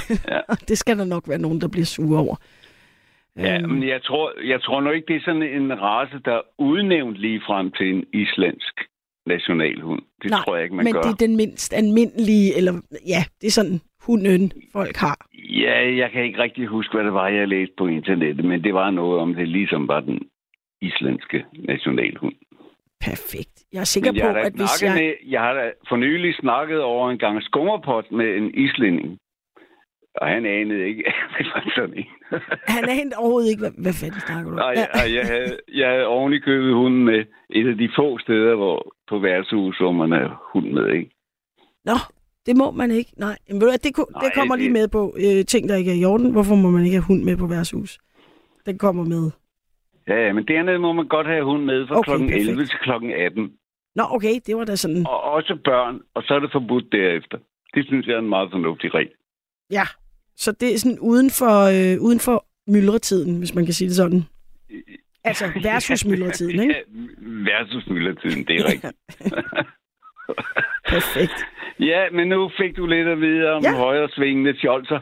Ja. det skal der nok være nogen, der bliver sure over. Ja, Øhm, men jeg tror, jeg tror nu ikke, det er sådan en race, der er udnævnt lige frem til en islandsk nationalhund. Det nej, tror jeg ikke, man men gør. det er den mindst almindelige, eller ja, det er sådan hunden, folk har. Ja, jeg kan ikke rigtig huske, hvad det var, jeg læste på internettet, men det var noget om, det ligesom var den islandske nationalhund. Perfekt. Jeg er sikker men jeg på, at hvis jeg... med, jeg har da for nylig snakket over en gang skummerpot med en islænding. Og han anede ikke, at det var sådan en. Han anede overhovedet ikke, hvad, hvad fanden snakker du om? Nej, ja. jeg, havde, jeg havde i købet hunden med et af de få steder hvor, på værtshus, hvor man har hund med, ikke? Nå, det må man ikke. Nej, men ved du, det, ku- Nej, det kommer lige det- med på øh, ting, der ikke er i orden. Hvorfor må man ikke have hund med på værtshus? Den kommer med. Ja, ja, men dernede må man godt have hund med fra okay, kl. 11 perfekt. til kl. 18. Nå, okay, det var da sådan... Og også børn, og så er det forbudt derefter. Det synes jeg er en meget fornuftig regel. Ja, så det er sådan uden for, øh, uden for myldretiden, hvis man kan sige det sådan. Altså versus myldretiden, ikke? Versus myldretiden, det er rigtigt. Perfekt. Ja, men nu fik du lidt at vide om Ja. højre svingende fjolser.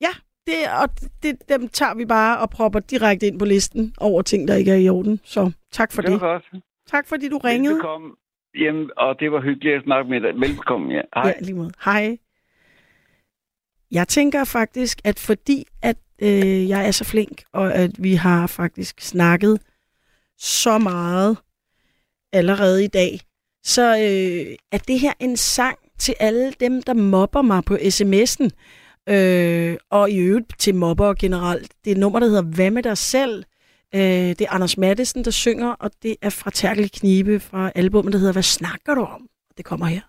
Ja, det, og det, dem tager vi bare og propper direkte ind på listen over ting, der ikke er i orden. Så tak for det det. var godt. Tak fordi du ringede. Velbekomme. Jamen, og det var hyggeligt at snakke med dig. Velkommen, ja. Hej. Ja, lige måde. Hej. Jeg tænker faktisk, at fordi at øh, jeg er så flink, og at vi har faktisk snakket så meget allerede i dag, så øh, er det her en sang til alle dem, der mobber mig på sms'en. Øh, og i øvrigt til mobber generelt. Det er et nummer, der hedder Hvad med dig selv? Øh, det er Anders Mattesen, der synger, og det er fra Terkel Knibe fra albumet, der hedder Hvad snakker du om? Det kommer her.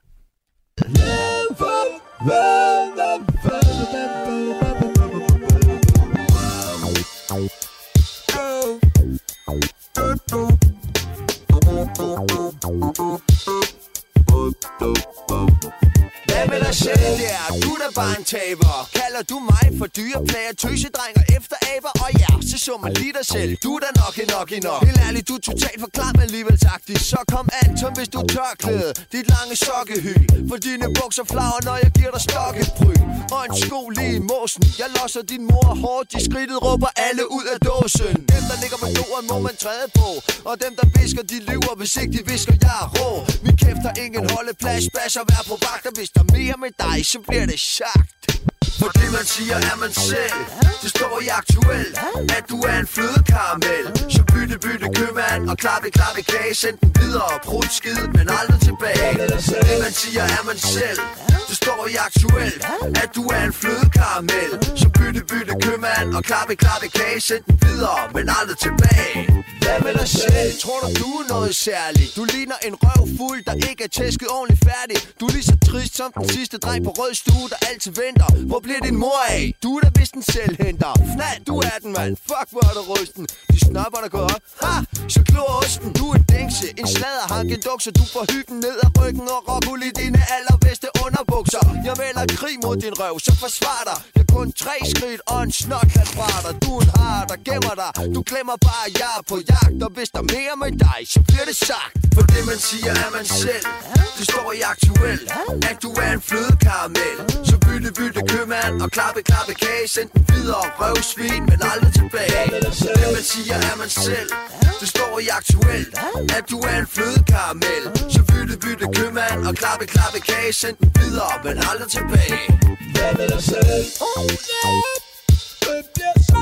Hvad Hvem eller selv der? Du er bare en taber. Kalder du mig for dyreplager, tøsedrenger efter aber Og ja, så så man lige dig selv. Du er da nok en nok en nok. Helt ærligt, du er totalt for klam alligevel taktisk. Så kom an, Anton, hvis du tørklæde Dit lange sokkehy For dine bukser flager, når jeg giver dig stokkepry Og en sko lige i måsen. Jeg losser din mor hårdt. I skridtet råber alle ud af dåsen. Dem, der ligger på jorden, må man træde på. Og dem, der visker, de lyver Hvis ikke de visker, jeg er rå. Min kæft har ingen holdeplads. Bas og vær på vagt hvis der er mere med dig, så bliver det sagt for det man siger er man selv Det står i aktuel At du er en flødekaramel. Så bytte bytte købmand Og klappe klappe kage Send den videre. Og prut skid Men aldrig tilbage. Det man siger er man selv Det står i aktuel At du er en flødekaramel. Så bytte bytte købmand Og klappe klappe kage Send den videre Men aldrig tilbage. Hvad med dig selv? Tror du du er noget særligt? Du ligner en røv fuld Der ikke er tæsket ordentligt færdig. Du er lige så trist som den sidste dreng på rød stue Der altid venter. Hvor bliver din mor af? Du er da vist en selvhenter. Fnat, du er den mand. Fuck hvor er du rysten De snapper der går op. Ha! Så klor osten. Du er en dingse. En sladderhank En dukser Du får hyggen ned af ryggen Og rockul i dine allerbedste underbukser. Jeg melder krig mod din røv Så forsvar dig. Jeg er kun tre skridt Og en snotkat fra dig. Du er en har der gemmer dig. Du glemmer bare at jeg er på jagt. Og hvis der er mere med dig Så bliver det sagt. For det man siger er man selv. Det står i aktuel At du er en flødekaramel. Så bytte bytte købmand og klappe klappe kage. Send den videre røvsvin Men aldrig tilbage. Det man siger er man selv? Det står i aktuel At du er en flødekaramel. Så bytte bytte købmand Og klappe klappe kage. Send den videre Men aldrig tilbage. Hvad med dig selv? Oh yeah Det bliver så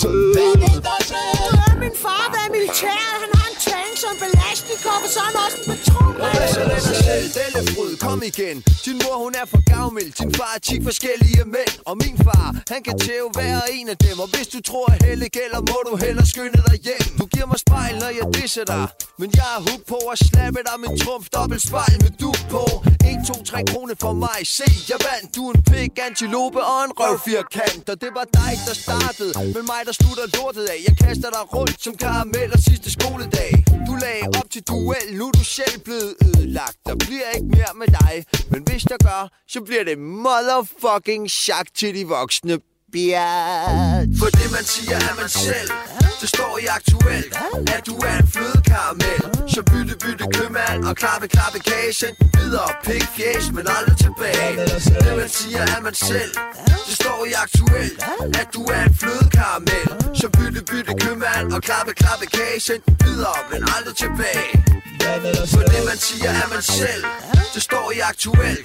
selv? Hvad er min far, der er militær. Han har en tank som belastning, og så er han også en patron. Dellefryd, kom igen. Din mor hun er for gavmild. Din far er 10 forskellige mænd. Og min far, han kan tæve hver en af dem. Og hvis du tror at helle gælder Må du hellere skynde dig hjem. Du giver mig spejl, når jeg disser dig. Men jeg er hook på at slappe dig Min trumf dobbelt spejl med du på. 1, 2, 3 kroner for mig. Se, jeg vandt. Du er en pik, antilope og en røvfirkant. Og det var dig, der startede. Men mig, der slutter lortet af. Jeg kaster dig rundt som karameller sidste skoledag. Du lagde op til duel Nu er du selv blevet ødelagt. Der bliver ikke mere med dig. Men hvis der gør, så bliver det motherfucking sagt til de voksne bjerg. For det man siger er man selv Det står i aktuelt, At du er en flødekaramel. Så bytte bytte købmand Og klappe klappe kage Send den videre pik fjæs Men aldrig tilbage. Det man siger er man selv Det står i aktuelt, At du er en flødekaramel. Så bytte bytte købmand Og klappe klappe kage Send den videre Men aldrig tilbage. For det man siger er man selv. Det står i aktuel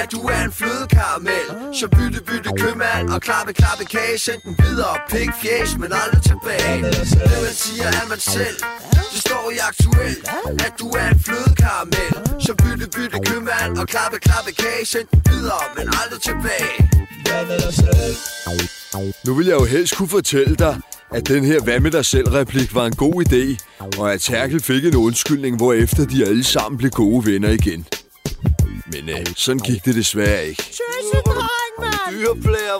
At du er en flødekaramel. Så bytte, bytte købmand og klappe, klappe kage. Send den videre, pik fjæs, men aldrig tilbage. Det man siger er man selv. Det står i aktuel At du er en flødekaramel. Så bytte, bytte købmand og klappe, klappe kage. Send den videre, men aldrig tilbage. Nu vil jeg jo helst kunne fortælle dig, at den her hvad med dig selv replik var en god idé, og at Terkel fik en undskyldning, hvorefter de alle sammen blev gode venner igen. Men øh, sådan gik det desværre ikke.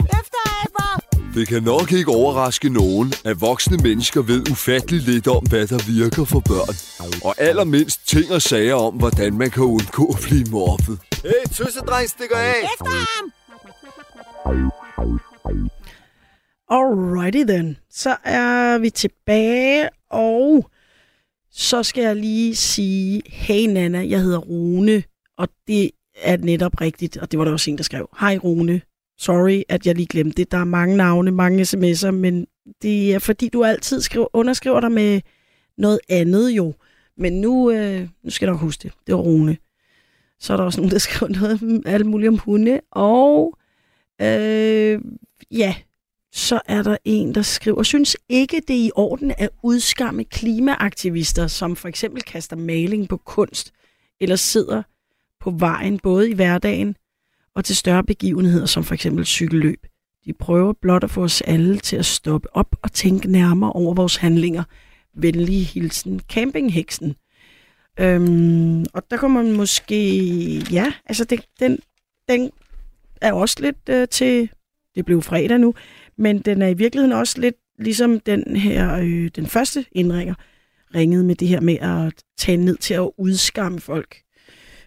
Efter! Det kan nok ikke overraske nogen, at voksne mennesker ved ufattelig lidt om, hvad der virker for børn. Og allermindst ting og sager om, hvordan man kan undgå at blive mobbet. Hey, tøsedreng stikker af! Efter ham! Alrighty then. Så er vi tilbage, og så skal jeg lige sige, hey Nana, jeg hedder Rune, og det er netop rigtigt, og det var der også en, der skrev. Hej Rune, sorry, at jeg lige glemte det. Der er mange navne, mange sms'er, men det er fordi, du altid skriver, underskriver dig med noget andet jo. Men nu, øh, nu skal jeg nok huske det. Det var Rune. Så er der også nogen, der skriver noget om alt muligt om hunde. Og øh, ja, så er der en, der skriver, synes ikke det er i orden at udskamme klimaaktivister, som for eksempel kaster maling på kunst, eller sidder på vejen både i hverdagen og til større begivenheder, som for eksempel cykelløb. De prøver blot at få os alle til at stoppe op og tænke nærmere over vores handlinger. Venlig hilsen, campingheksen. Øhm, og der kommer man måske... Ja, altså det, den, den er også lidt øh, til... Det blev fredag nu, men den er i virkeligheden også lidt ligesom den her, øh, den første indringer, ringede med det her med at tage ned til at udskamme folk.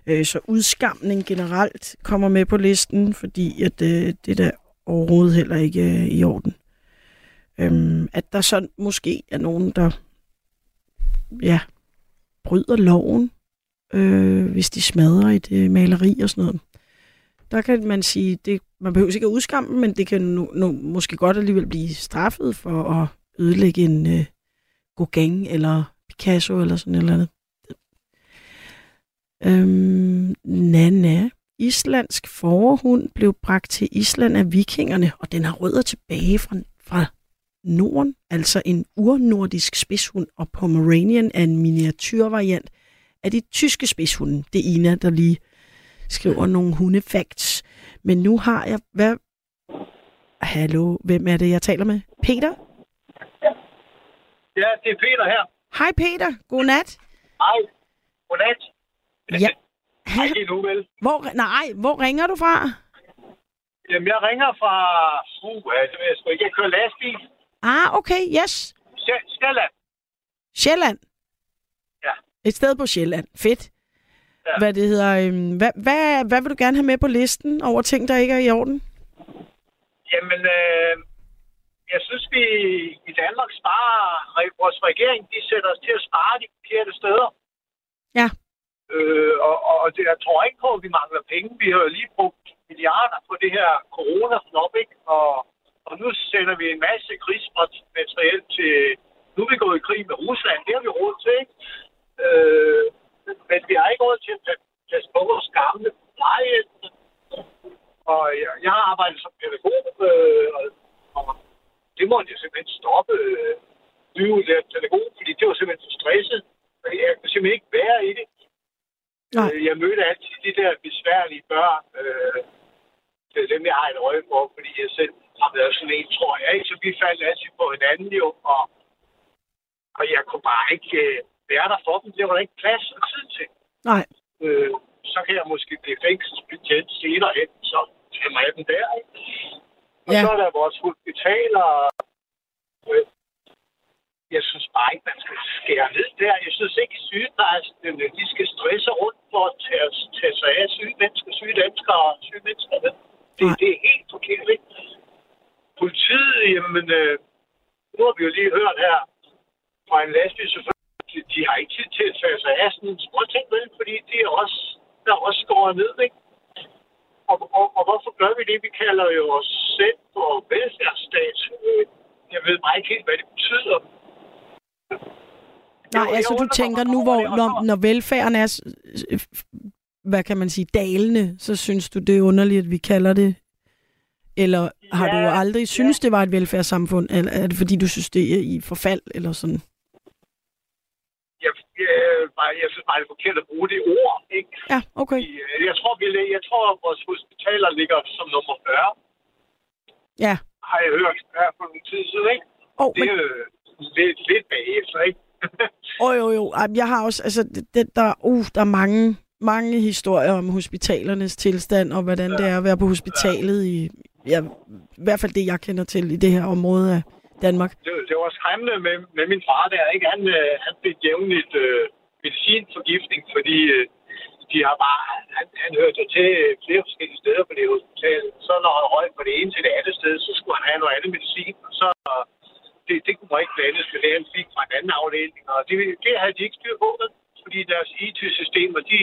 Øh, så udskamning generelt kommer med på listen, fordi at øh, det der overhovedet heller ikke øh, i orden. Øhm, at der så måske er nogen, der ja, bryder loven, øh, hvis de smadrer et øh, maleri og sådan noget. Der kan man sige, det, man behøver ikke at udskamme dem, men det kan nu, nu, måske godt alligevel blive straffet for at ødelægge en øh, Gauguin eller Picasso eller sådan et eller andet. Øhm, Nana. Islandsk forhund blev bragt til Island af vikingerne, og den har rødder tilbage fra, fra Norden, altså en urnordisk spidshund, og Pomeranian er en miniatyrvariant af de tyske spidshunde. Det er Ina, der lige skriver nogle hundefacts. Men nu har jeg... Hvad? Hallo, hvem er det, jeg taler med? Peter? Ja, det er Peter her. Hej Peter, godnat. Hej. Godnat. Ja. Hej nu vel. Hvor, nej, hvor ringer du fra? Jamen, jeg ringer fra... Uh, det ved jeg sgu ikke. Jeg kører lastbil. Ah, okay, yes. Sj- Sjælland. Sjælland. Ja. Et sted på Sjælland. Fedt. Ja. Hvad det hedder, øhm, hvad, hvad, hvad vil du gerne have med på listen over ting, der ikke er i orden? Jamen, øh, jeg synes, vi i Danmark sparer... Vores regering, de sætter os til at spare de forkerte steder. Ja. Øh, og, og det, jeg tror ikke på, at vi mangler penge. Vi har jo lige brugt milliarder på det her corona-flop, ikke? Og, og nu sender vi en masse krigsmateriel til... Nu er vi gået i krig med Rusland. Det har vi råd til, ikke? Øh, men vi har ikke råd til at tage på vores gamle plejehjem. Og jeg, jeg har arbejdet som pædagog, øh, og, og det måtte jeg simpelthen stoppe. Øh, nyudlært pædagog, fordi det var simpelthen for stresset. Og Jeg kunne simpelthen ikke være i det. Nej. Øh, Jeg mødte altid de der besværlige børn. Øh, det er dem, jeg har et øje for, fordi jeg selv har været sådan en, tror jeg. Ikke? Så vi faldt altid på hinanden jo, og, og jeg kunne bare ikke øh, være der for dem. Det var der ikke plads og tid til. Nej. Øh, så kan jeg måske blive fængselsbetjent senere hen, så tager jeg dem der. Ikke? Og Ja. så er der vores hospitaler. Øh, jeg synes bare ikke, man skal skære ned der. Jeg synes ikke, at sygeplejerskerne de skal stresse rundt for at tage, tage sig af syge mennesker, syge danskere og syge mennesker. Det, det er helt forkert, ikke? Politiet, jamen, øh, nu har vi jo lige hørt her fra en lastbilchauffør, de, de har ikke tid til at tage sig af sådan en småting, vel? Fordi de er også, der er også skåret ned, ikke? Og, og, og hvorfor gør vi det? Vi kalder jo os selv for velfærdsstat. Jeg ved bare ikke helt, hvad det betyder. Nej, altså du tænker nu, hvor, når, når velfærden er, hvad kan man sige, dalende, så synes du, det er underligt, at vi kalder det Eller har du Ja, aldrig synes, det var et velfærdssamfund? Eller er det fordi, du synes, det er i forfald? Eller sådan? Jeg, jeg, bare, jeg synes bare, det er forkert at bruge det ord. Ikke? Ja, okay. I, øh, Jeg tror, vi, jeg tror, at vores hospitaler ligger som nummer 40, Ja. har jeg hørt her for en tid siden. Ikke? Oh, det er jo lidt, lidt bagefter, ikke? Jo, jo. Ej, Jeg har også, altså, det, der, uh, der er mange, mange historier om hospitalernes tilstand, og hvordan ja. det er at være på hospitalet i, ja, i hvert fald det, jeg kender til i det her område af Danmark. det, det var skræmmende med, med min far der, ikke? Han, øh, han fik jævnligt øh, medicinforgiftning, fordi øh, de har bare, han, han hørte til flere forskellige steder på det hospital. Så når han røg fra det ene til det andet sted, så skulle han have noget andet medicin, og så det, det kunne man ikke blandes med det, han fik fra en anden afdeling. Og det, det havde de ikke styr på, fordi deres IT-systemer, de,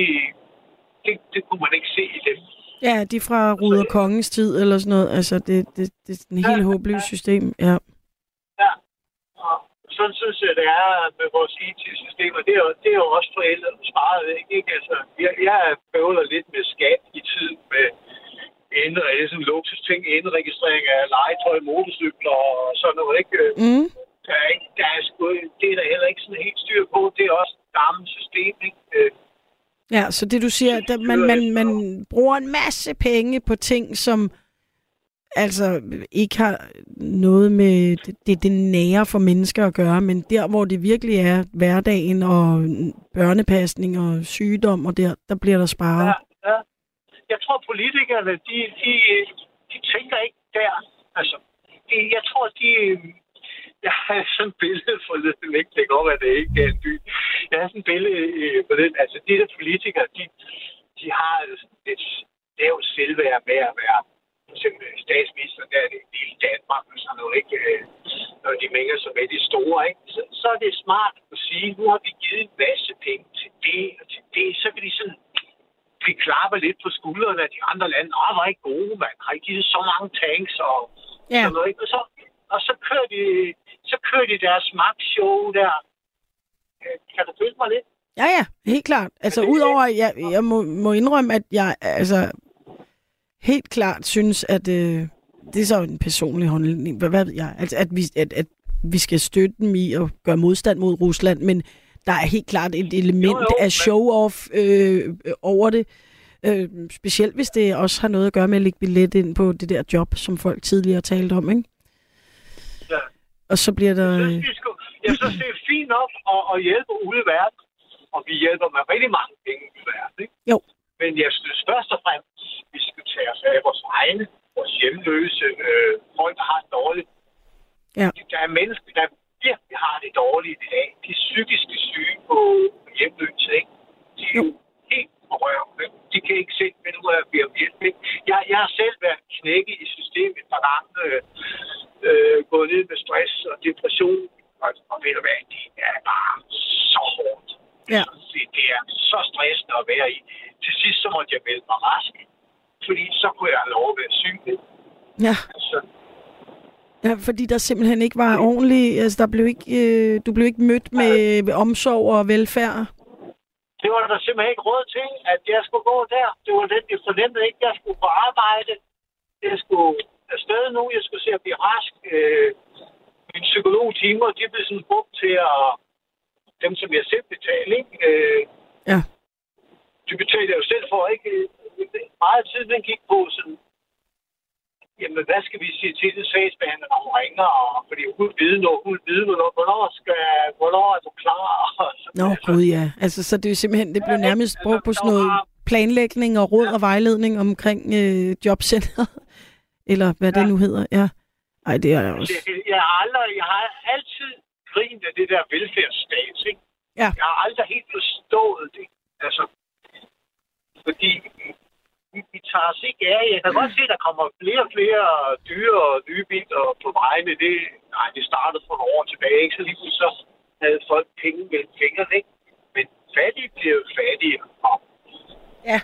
det, det kunne man ikke se i dem. Ja, de er fra Ruder Kongens tid eller sådan noget. Altså, det, det, det er en helt håbløst system. Ja. Ja. Sådan synes jeg, det er med vores IT-systemer. Det er, jo- det er jo også forældre sparet ikke? Altså, jeg, jeg bøvler lidt med skat i tid med ind, øh, sådan luksusting, indregistrering af legetøj, motorcykler og sådan noget, ikke? Mm. Der er, ikke, der er sgu, det er der heller ikke sådan helt styr på. Det er også et gammelt system, ikke? Øh, Ja, så det du siger, at man, man, man bruger en masse penge på ting, som altså ikke har noget med det, det, nære for mennesker at gøre, men der, hvor det virkelig er hverdagen og børnepasning og sygdom, og der, der bliver der sparet. Ja, ja. Jeg tror, politikerne, de, de, de tænker ikke der. Altså, de, jeg tror, de... Jeg har sådan et billede forleden, ikke? Det går, at det ikke er en by. Jeg har sådan et billede øh, forleden. Altså, de der politikere, de, de har et lavt selvværd med at være for eksempel statsminister, der er det en del Danmark og sådan noget, ikke? Øh, Når de mænger sig med de store, ikke? Så, så er det smart at sige, nu har vi givet en masse penge til det og til det, så kan de sådan vi klapper lidt på skuldrene af de andre lande. Åh, hvor er I gode, mand. Har I givet så mange tanks og ja. sådan noget, ikke? Og så, og så kører de, så kører de deres magtshow der. Kan du følge mig lidt? Ja, ja, helt klart. Altså, udover, jeg, jeg må, må indrømme, at jeg altså helt klart synes, at øh, det er så en personlig holdning. Hvad, hvad ved jeg? Altså, at vi, at, at vi skal støtte dem i at gøre modstand mod Rusland, men der er helt klart et element jo, jo, af show-off øh, over det. Øh, specielt hvis det også har noget at gøre med at lægge billet ind på det der job, som folk tidligere talte om, ikke? Ja. Og så bliver der... Jeg synes, vi skulle, jeg synes det er fint nok at, at hjælpe ude i verden. Og vi hjælper med rigtig mange penge i verden. Ikke? Jo. Men jeg synes først og fremmest, vi skal tage os af vores egne, vores hjemløse, øh, folk, der har det dårligt. Ja. Der er mennesker, der virkelig har det dårligt i dag. De psykiske syge på hjemløse, ikke? De er jo helt ikke? De kan ikke selv finde ud af at hjælp. ikke? Jeg, jeg har selv været knækket i systemet et par gange. Øh, øh, gået ned med stress og depression. Og, og ved du hvad, det er bare så hårdt. Ja. Det, det er så stressende at være i. Til sidst så måtte jeg melde mig rask. Fordi så kunne jeg have lov at være syg. ikke? Ja. Altså, Ja, fordi der simpelthen ikke var ordentligt, altså der blev ikke, øh, du blev ikke mødt med omsorg og velfærd. det var der simpelthen ikke råd til, at jeg skulle gå der. Det var det, jeg fornemmede ikke. Jeg skulle på arbejde. Jeg skulle afsted nu. Jeg skulle se at blive rask. Øh, mine psykologtimer, de blev sådan brugt til at... Dem, som jeg selv betalte, ikke? Øh, Ja. de betalte jeg jo selv for, ikke? Meget tid, den gik på sådan... Jamen, hvad skal vi sige til den sagsbehandler, når hun ringer? Og, fordi hun vil vide noget, hun vil vide noget. Hvornår, skal, hvornår er du klar? Og så, Nå, gud ja. Altså, så det er simpelthen, det blev nærmest brugt på sådan noget planlægning og råd og vejledning omkring øh, jobcenter. Eller hvad det nu hedder, ja. Ej, det er jeg også. Jeg, jeg, har aldrig, jeg har altid grint af det der velfærdsstat, ikke? Ja. Jeg har aldrig helt forstået det. Altså, fordi vi, vi tager os ikke af. Jeg kan godt se, at der kommer flere og flere dyre og nye biler på vejene. Det, nej, det startede for nogle år tilbage, ikke? Så lige så havde folk penge mellem fingrene, ikke? Men fattige bliver jo fattige. Og Ja.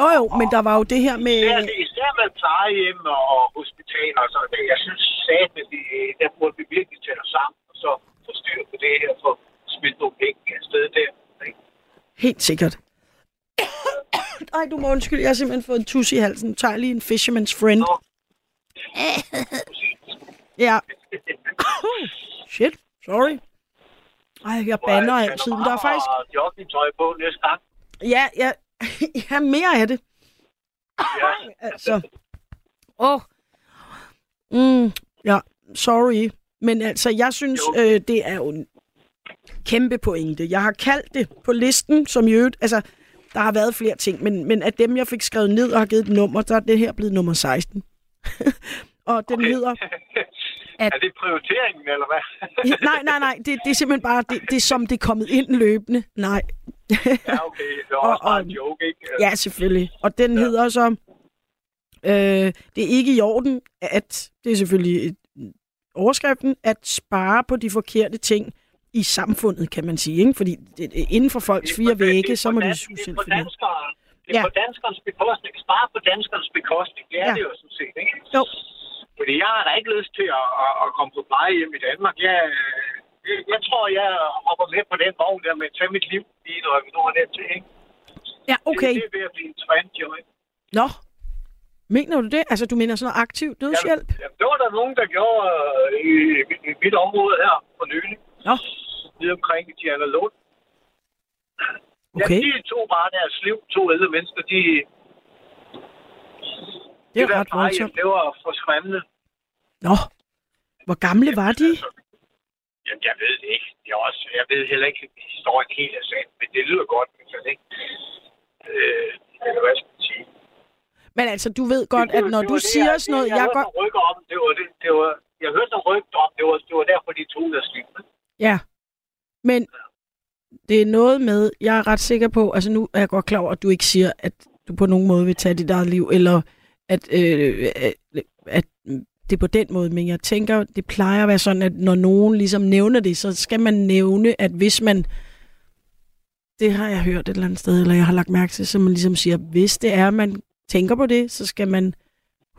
Jo jo, men der var jo det her med... Især, især med plejehjem og hospitaler og sådan noget. Jeg synes sat med det, der burde vi virkelig tage os sammen, og så få styr på det her, for smidt nogle penge afsted der. ikke? Helt sikkert. Ej, du må undskylde, jeg har simpelthen fået en tus i halsen. Tager lige en fisherman's friend. Ja. Shit, sorry. Ej, jeg banner altid. Men der er faktisk... Og joggingtøj på næste gang. Ja, ja, ja, mere af det. Ja. Altså. Åh. Oh. Mm, ja, sorry. Men altså, jeg synes, øh, det er jo en kæmpe pointe. Jeg har kaldt det på listen, som i øvrigt... Altså, der har været flere ting, men, men af dem, jeg fik skrevet ned og har givet et nummer, så er det her blevet nummer 16. og den okay. hedder... At... Er det prioriteringen, eller hvad? nej, nej, nej. Det, det er simpelthen bare, det, det er som det er kommet ind løbende. Nej. ja, okay. Det er også bare en joke, ikke? Ja, selvfølgelig. Og den ja. hedder så, øh, det er ikke i orden, at, det er selvfølgelig et, overskriften, at spare på de forkerte ting i samfundet, kan man sige. Ikke? Fordi det, inden for folks fire vægge, så må det jo på danskere. Det er ja. på danskernes bekostning. Spare på danskernes bekostning. Det er ja. det jo sådan set, ikke? Jo. Fordi jeg har da ikke lyst til at, at, at komme på plejehjem i Danmark. Jeg, jeg, jeg tror, jeg hopper med på den vogn der med at tage mit liv lige når vi når ned til, ikke? Ja, okay. Det, det er ved at blive en trend, jo, ikke? Nå, mener du det? Altså, du mener sådan noget aktiv dødshjælp? Jamen, jamen, det var der nogen, der gjorde øh, i, i, i mit område her for nylig. Nå. Lige omkring Diana Lund. Okay. Ja, de tog bare deres liv, to ældre mennesker, de... Det er der ret voldsomt. Det var for skræmmende. Nå, hvor gamle var de? Jamen, jeg ved det ikke. Jeg, også, jeg ved heller ikke historien helt af sagen, men det lyder godt, hvert fald, ikke? Øh, eller hvad skal man sige? Men altså, du ved godt, Det- at det- når det du det, siger jeg- sådan noget... Jeg, Jeg hørte godt... om, det var det, det var, jeg hørte nogle rygter om, det var, det var derfor, de tog deres liv. Ja. Men det er noget med, jeg er ret sikker på, altså nu er jeg godt klar over, at du ikke siger, at du på nogen måde vil tage dit eget liv, eller at, øh, at, at det er på den måde, men jeg tænker, det plejer at være sådan, at når nogen ligesom nævner det, så skal man nævne, at hvis man, det har jeg hørt et eller andet sted, eller jeg har lagt mærke til, så man ligesom siger, hvis det er, at man tænker på det, så skal man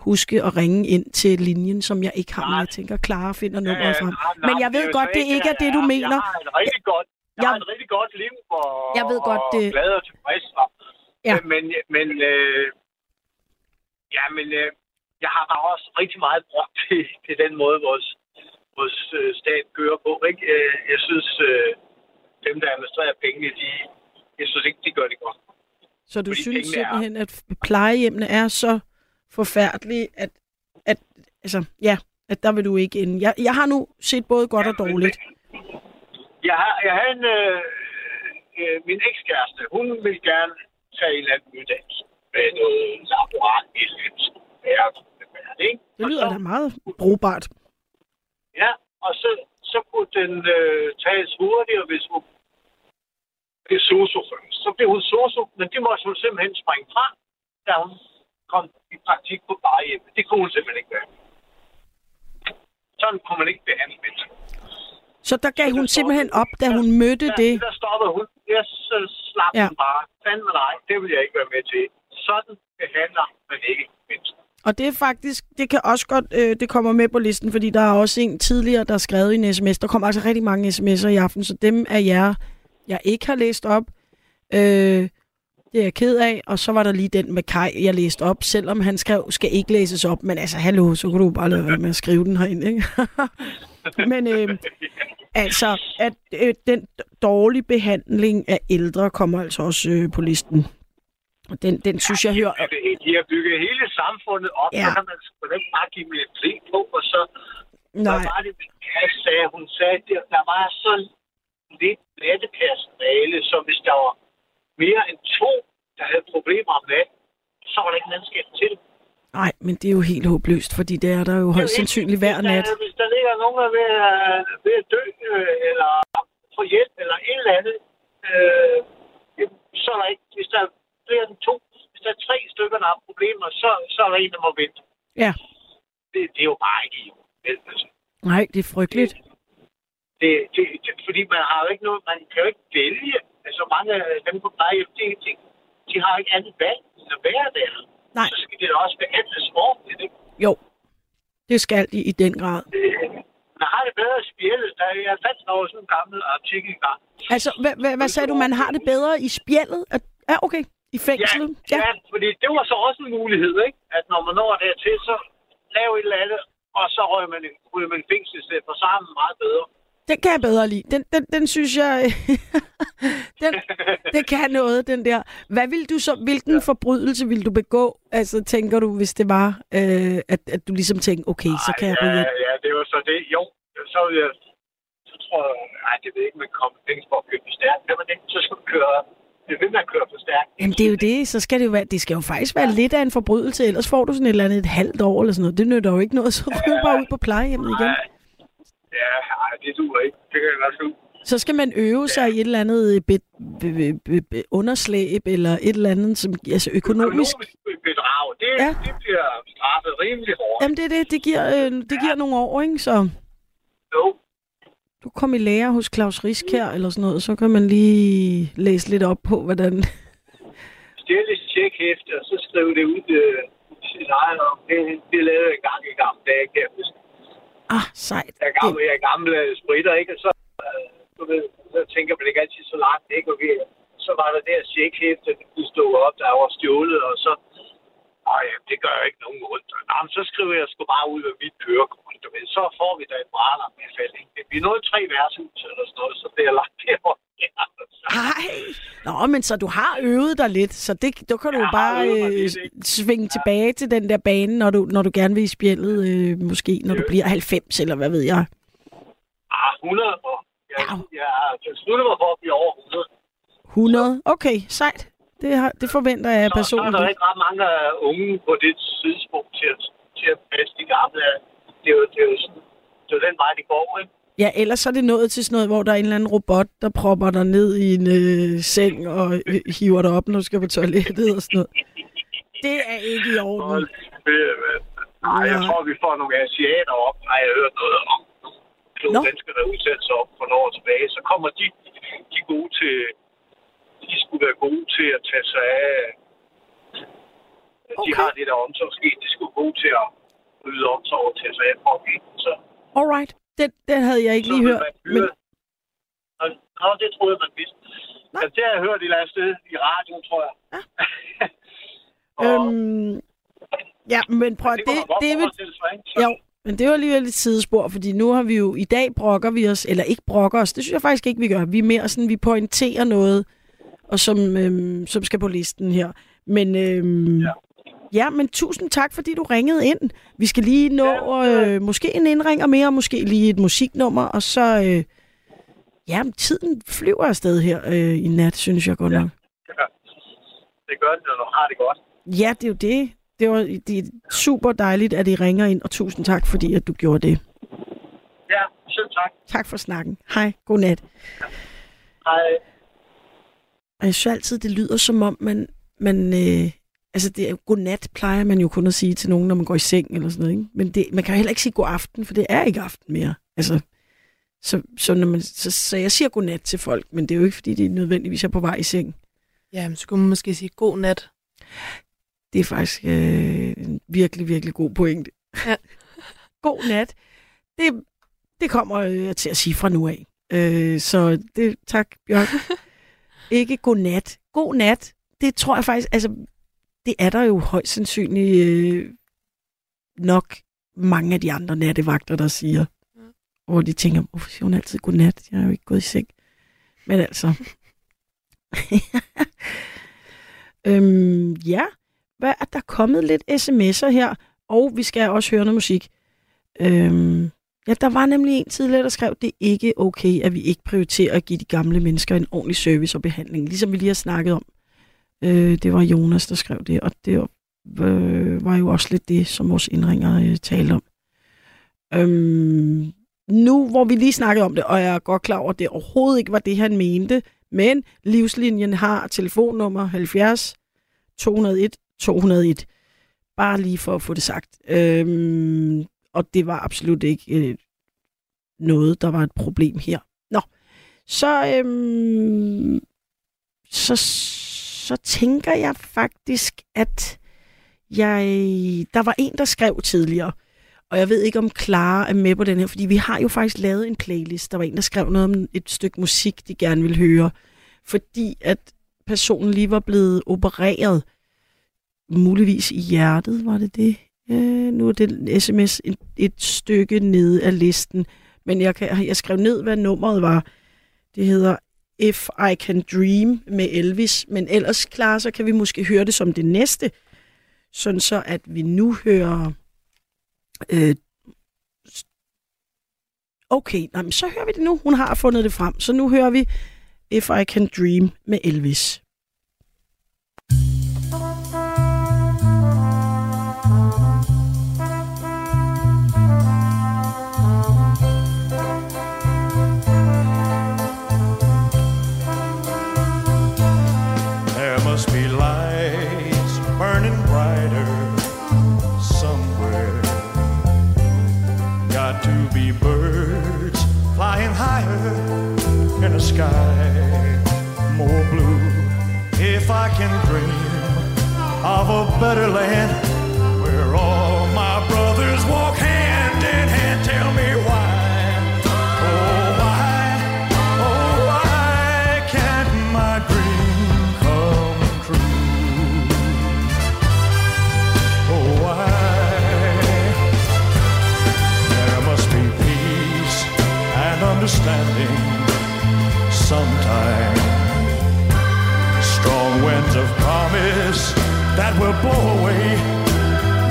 huske at ringe ind til linjen, som jeg ikke har, men jeg tænker, Clara finder nummeret frem. Men jeg ved godt, det ikke, er det, du mener. Jeg har et rigtig godt, jeg, har et rigtig godt liv, og, Jeg ved godt, og det- glad og tilfreds. Og, Ja. Men, men øh, ja, men øh, jeg har bare også rigtig meget brugt til, til den måde, vores, vores øh, stat kører på. Ikke? Øh, Jeg synes, øh, dem, der administrerer pengene, de, jeg synes ikke, de gør det godt. Så du Fordi synes pengene er- simpelthen, at plejehjemmene er så forfærdelige, at, at altså, ja, at der vil du ikke ind. Jeg, jeg har nu set både godt og dårligt. Jeg har, jeg har en, øh, øh, min ekskæreste, hun vil gerne tage en eller anden uddannelse med noget laborat i ikke? Det lyder da meget brugbart. Ja, og så, så kunne den øh, tages hurtigere, hvis hun blev sosu først. Så blev hun sosu, men det måtte hun simpelthen springe fra, da hun kom i praktik på plejehjem. Det kunne hun simpelthen ikke være. Sådan kunne man ikke behandle mennesker. Så der gav hun simpelthen op, da hun mødte Ja, det. Der stoppede hun. Jeg så slap Ja. hun bare. Fanden nej, det vil jeg ikke være med til. Sådan behandler man ikke mennesker. Og det er faktisk, det kan også godt, øh, det kommer med på listen, fordi der er også en tidligere, der har skrevet i en sms. Der kommer altså rigtig mange sms'er i aften, så dem af jer, jeg ikke har læst op, øh, det er jeg ked af. Og så var der lige den med Kai, jeg læste op, selvom han skrev, skal ikke læses op. Men altså, hallo, så kunne du bare lade være med at skrive den herind, ikke? men øh, altså, at øh, den dårlige behandling af ældre kommer altså også øh, på listen. Og den, den synes jeg hører... De har bygget hele samfundet op, Ja. ja. så kan man sgu ikke bare give dem pli på, og så... Nej. Hvad var det, kæreste sagde? Hun sagde, der, der var så lidt nattepersonale, så hvis der var mere end to, der havde problemer om natten, så var der ikke mandskab til det. Nej, men det er jo helt håbløst, fordi det er der jo højst sandsynligt hver Hvis der- nat. Hvis der ligger nogen, der er ved, at- ved at dø, øh, eller få hjælp, eller et eller andet, øh, så er der ikke... Hvis der er flere end to, hvis der er tre stykker, der har problemer, så, så er der en, der må vente. Ja. Det, det er jo bare ikke i altså. Nej, det er frygteligt. det, det, det, fordi man har jo ikke noget, man kan jo ikke vælge. Altså mange af dem på plejehjem, de, de, de har ikke andet valg end at være der. Nej. Så skal det da også behandles ordentligt, ikke? Jo, det skal de i den grad. Man har det bedre i spjældet. Der er, jeg fandt over sådan en gammel artikel engang. Altså, hvad, hvad, hvad sagde du? Man har det bedre i spjældet? At, ja, okay. I fængslet? Ja, ja, fordi det var så også en mulighed, ikke? At når man når dertil, så lave et eller andet, og så røg man, ryger man fængsel i stedet for sammen meget bedre. Den kan jeg bedre lide. Den, den, den synes jeg... den, det kan noget, den der. Hvad vil du så, hvilken ja. forbrydelse vil du begå? Altså, tænker du, hvis det var, øh, at, at du ligesom tænkte, okay, så kan jeg ja, ryge ja, det var så det. Jo, så vil jeg... Så tror jeg... Nej, det ved jeg ikke, man kommer fængsel for at køre for stærkt. Kan man det? Så skal man køre... Det vil man køre for stærkt. Jamen, det er jo det. Så skal det jo være, det skal jo faktisk være lidt af en forbrydelse, ellers får du sådan et eller andet et halvt år eller sådan noget. Det nytter jo ikke noget, så ryger du bare ud på plejehjemmet igen. Ja, ej, det duer ikke. Det kan jeg godt se. Så skal man øve sig i et eller andet be, be, be, be, be, underslæb, eller et eller andet, som altså økonomisk... Økonomisk bedrag, det, Ja. ja. det bliver straffet rimelig hårdt. Jamen, det er det. Det giver, øh, det giver nogle år, ikke? Så Jo. du kom i lære hos Claus Risk her, eller sådan noget, så kan man lige læse lidt op på, hvordan... Stille tjekhæfte, og så skrive det ud øh, til sin egen om. Det, det lavede jeg en gang i gamle dage, kan jeg huske. Ah, sejt. Jeg er gammel, jeg er gammel øh, spritter, ikke? Og så, øh, du ved, så tænker man ikke altid så langt, ikke? Og vi, så var der der tjekhæfte, der stod op, der var stjålet, og så... Ej, det gør ikke nogen ondt. Nå, så skriver jeg sgu bare ud af mit kørekort, du ved. Så får vi da et brænder med fald, ikke? Vi nåede tre værtshus eller sådan noget, så bliver jeg lagt derovre. Ej! Nå, men så du har øvet dig lidt, så det, der kan du jo bare øh, svinge tilbage til den der bane, når du, når du gerne vil i spjældet, øh, måske når du bliver 90, eller hvad ved jeg. Ah, 100 år. Jeg, jeg, jeg slutter mig for at blive over 100. 100? Okay, sejt. Det, har, det forventer jeg Så, så er personligt. der ikke ret mange øh, unge på det tidspunkt til at, til at passe de gamle. Det er jo, det er jo, sådan, det er den vej, det går, ikke? Ja, ellers er det nået til sådan noget, hvor der er en eller anden robot, der propper dig ned i en øh, seng og øh, hiver dig op, når du skal på toilettet og sådan noget. Det er ikke i orden. Nej, jeg tror, vi får nogle asiater op, har jeg hørt noget om. Nogle mennesker, der udsætter sig op for nogle år tilbage. Så kommer de, de gode til, de skulle være gode til at tage sig af. De har det der omsorgsskidt, de skulle være gode til at yde omsorg og tage sig af folk. Så, Alright, den, den havde jeg ikke så lige vil hørt. Men, Og, Nå, det troede jeg, man vidste. Men det har jeg hørt et eller andet sted i radioen, tror jeg. øhm, ja, men prøv at det det, det, forestille sig? Jo, men det var alligevel et sidespor, fordi nu har vi jo, i dag brokker vi os, eller ikke brokker os, det synes jeg faktisk ikke, vi gør. Vi er mere sådan, vi pointerer noget, og som, øhm, som skal på listen her. Men øhm, ja. ja, men tusind tak, fordi du ringede ind. Vi skal lige nå øh, måske en indringer mere, måske lige et musiknummer, og så... Øh, ja, tiden flyver afsted her øh, i nat, synes jeg godt nok. Ja. Det gør det, når du har det godt. Ja, det er jo det. Det, var, det er super dejligt, at I ringer ind, og tusind tak, fordi at du gjorde det. Ja, selv tak. Tak for snakken. Hej, godnat. Hej. Og jeg synes altid, det lyder som om, man, man øh, altså det er godnat, plejer man jo kun at sige til nogen, når man går i seng eller sådan noget. Ikke? Men det, man kan jo heller ikke sige god aften, for det er ikke aften mere. Altså, så, så, når man, så, så jeg siger godnat til folk, men det er jo ikke, fordi de nødvendigvis er på vej i seng. Ja, men så kunne man måske sige god nat. Det er faktisk øh, en virkelig, virkelig god pointe. Ja. god nat. Det, det kommer jeg til at sige fra nu af. Øh, så det, tak, Bjørn. ikke god nat. God nat, det tror jeg faktisk, altså, det er der jo højst sandsynligt øh, nok mange af de andre nattevagter, der siger. Hvor de tænker, hvorfor siger hun altid godnat? Jeg er jo ikke gået i seng. Men altså... øhm, ja, hvad er der kommet lidt sms'er her? Og vi skal også høre noget musik. Øhm, ja, der var nemlig en tidligere, der skrev, det er ikke okay, at vi ikke prioriterer at give de gamle mennesker en ordentlig service og behandling. Ligesom vi lige har snakket om. Øh, det var Jonas, der skrev det, og det var, øh, var jo også lidt det, som vores indringer øh, talte om. Øhm, nu, hvor vi lige snakkede om det, og jeg er godt klar over, at det overhovedet ikke var det, han mente, men livslinjen har telefonnummer 70 201 201. Bare lige for at få det sagt. Øhm, og det var absolut ikke øh, noget, der var et problem her. Nå, så, øhm, så, så tænker jeg faktisk, at jeg, der var en, der skrev tidligere, og jeg ved ikke, om Clara er med på den her, fordi vi har jo faktisk lavet en playlist. Der var en, der skrev noget om et stykke musik, de gerne ville høre, fordi at personen lige var blevet opereret, muligvis i hjertet, var det det? Øh, nu er det sms et, et stykke nede af listen, men jeg, kan, jeg skrev ned, hvad nummeret var. Det hedder If I Can Dream med Elvis, men ellers klar, så kan vi måske høre det som det næste, sådan så at vi nu hører... Øh, okay, nej, men så hører vi det nu. Hun har fundet det frem, så nu hører vi If I Can Dream med Elvis. Dream of a better land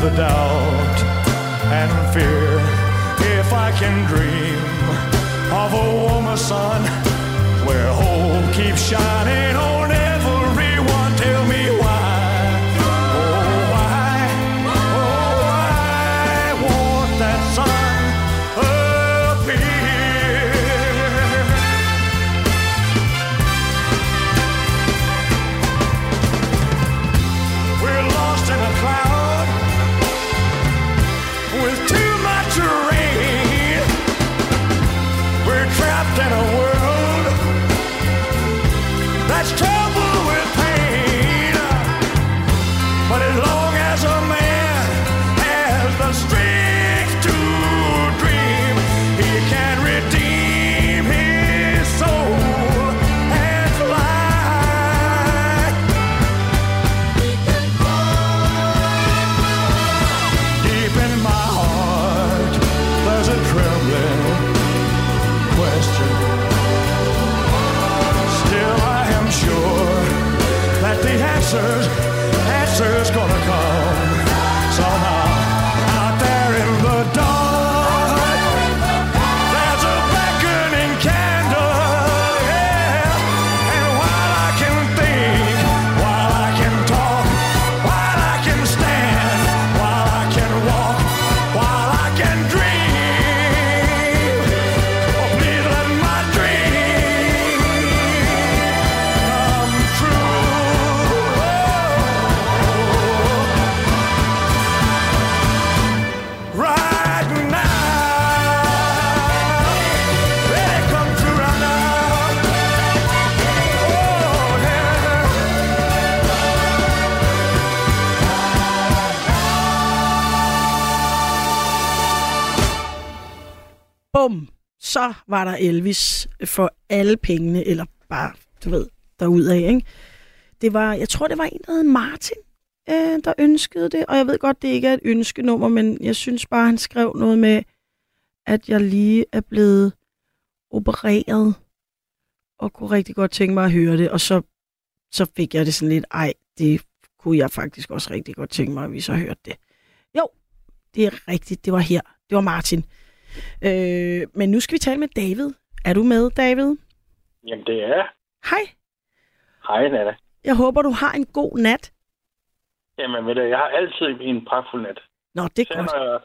the doubt and fear. If I can dream of a warmer sun where hope keeps shining on Så var der Elvis for alle pengene, eller bare, du ved, derudad, ikke? Det var, jeg tror, det var en, der hed Martin, øh, der ønskede det. Og jeg ved godt, det ikke er et ønskenummer, men jeg synes bare, han skrev noget med, at jeg lige er blevet opereret, og kunne rigtig godt tænke mig at høre det. Og så, så fik jeg det sådan lidt, ej, det kunne jeg faktisk også rigtig godt tænke mig, at vi så hørte det. Jo, det er rigtigt, det var her. Det var Martin. Øh, men nu skal vi tale med David. Er du med, David? Jamen, det er. Hej. Hej, Nana. Jeg håber, du har en god nat. Jamen, ved du, jeg har altid en pragtfuld nat. Nå, det er Så godt. når jeg,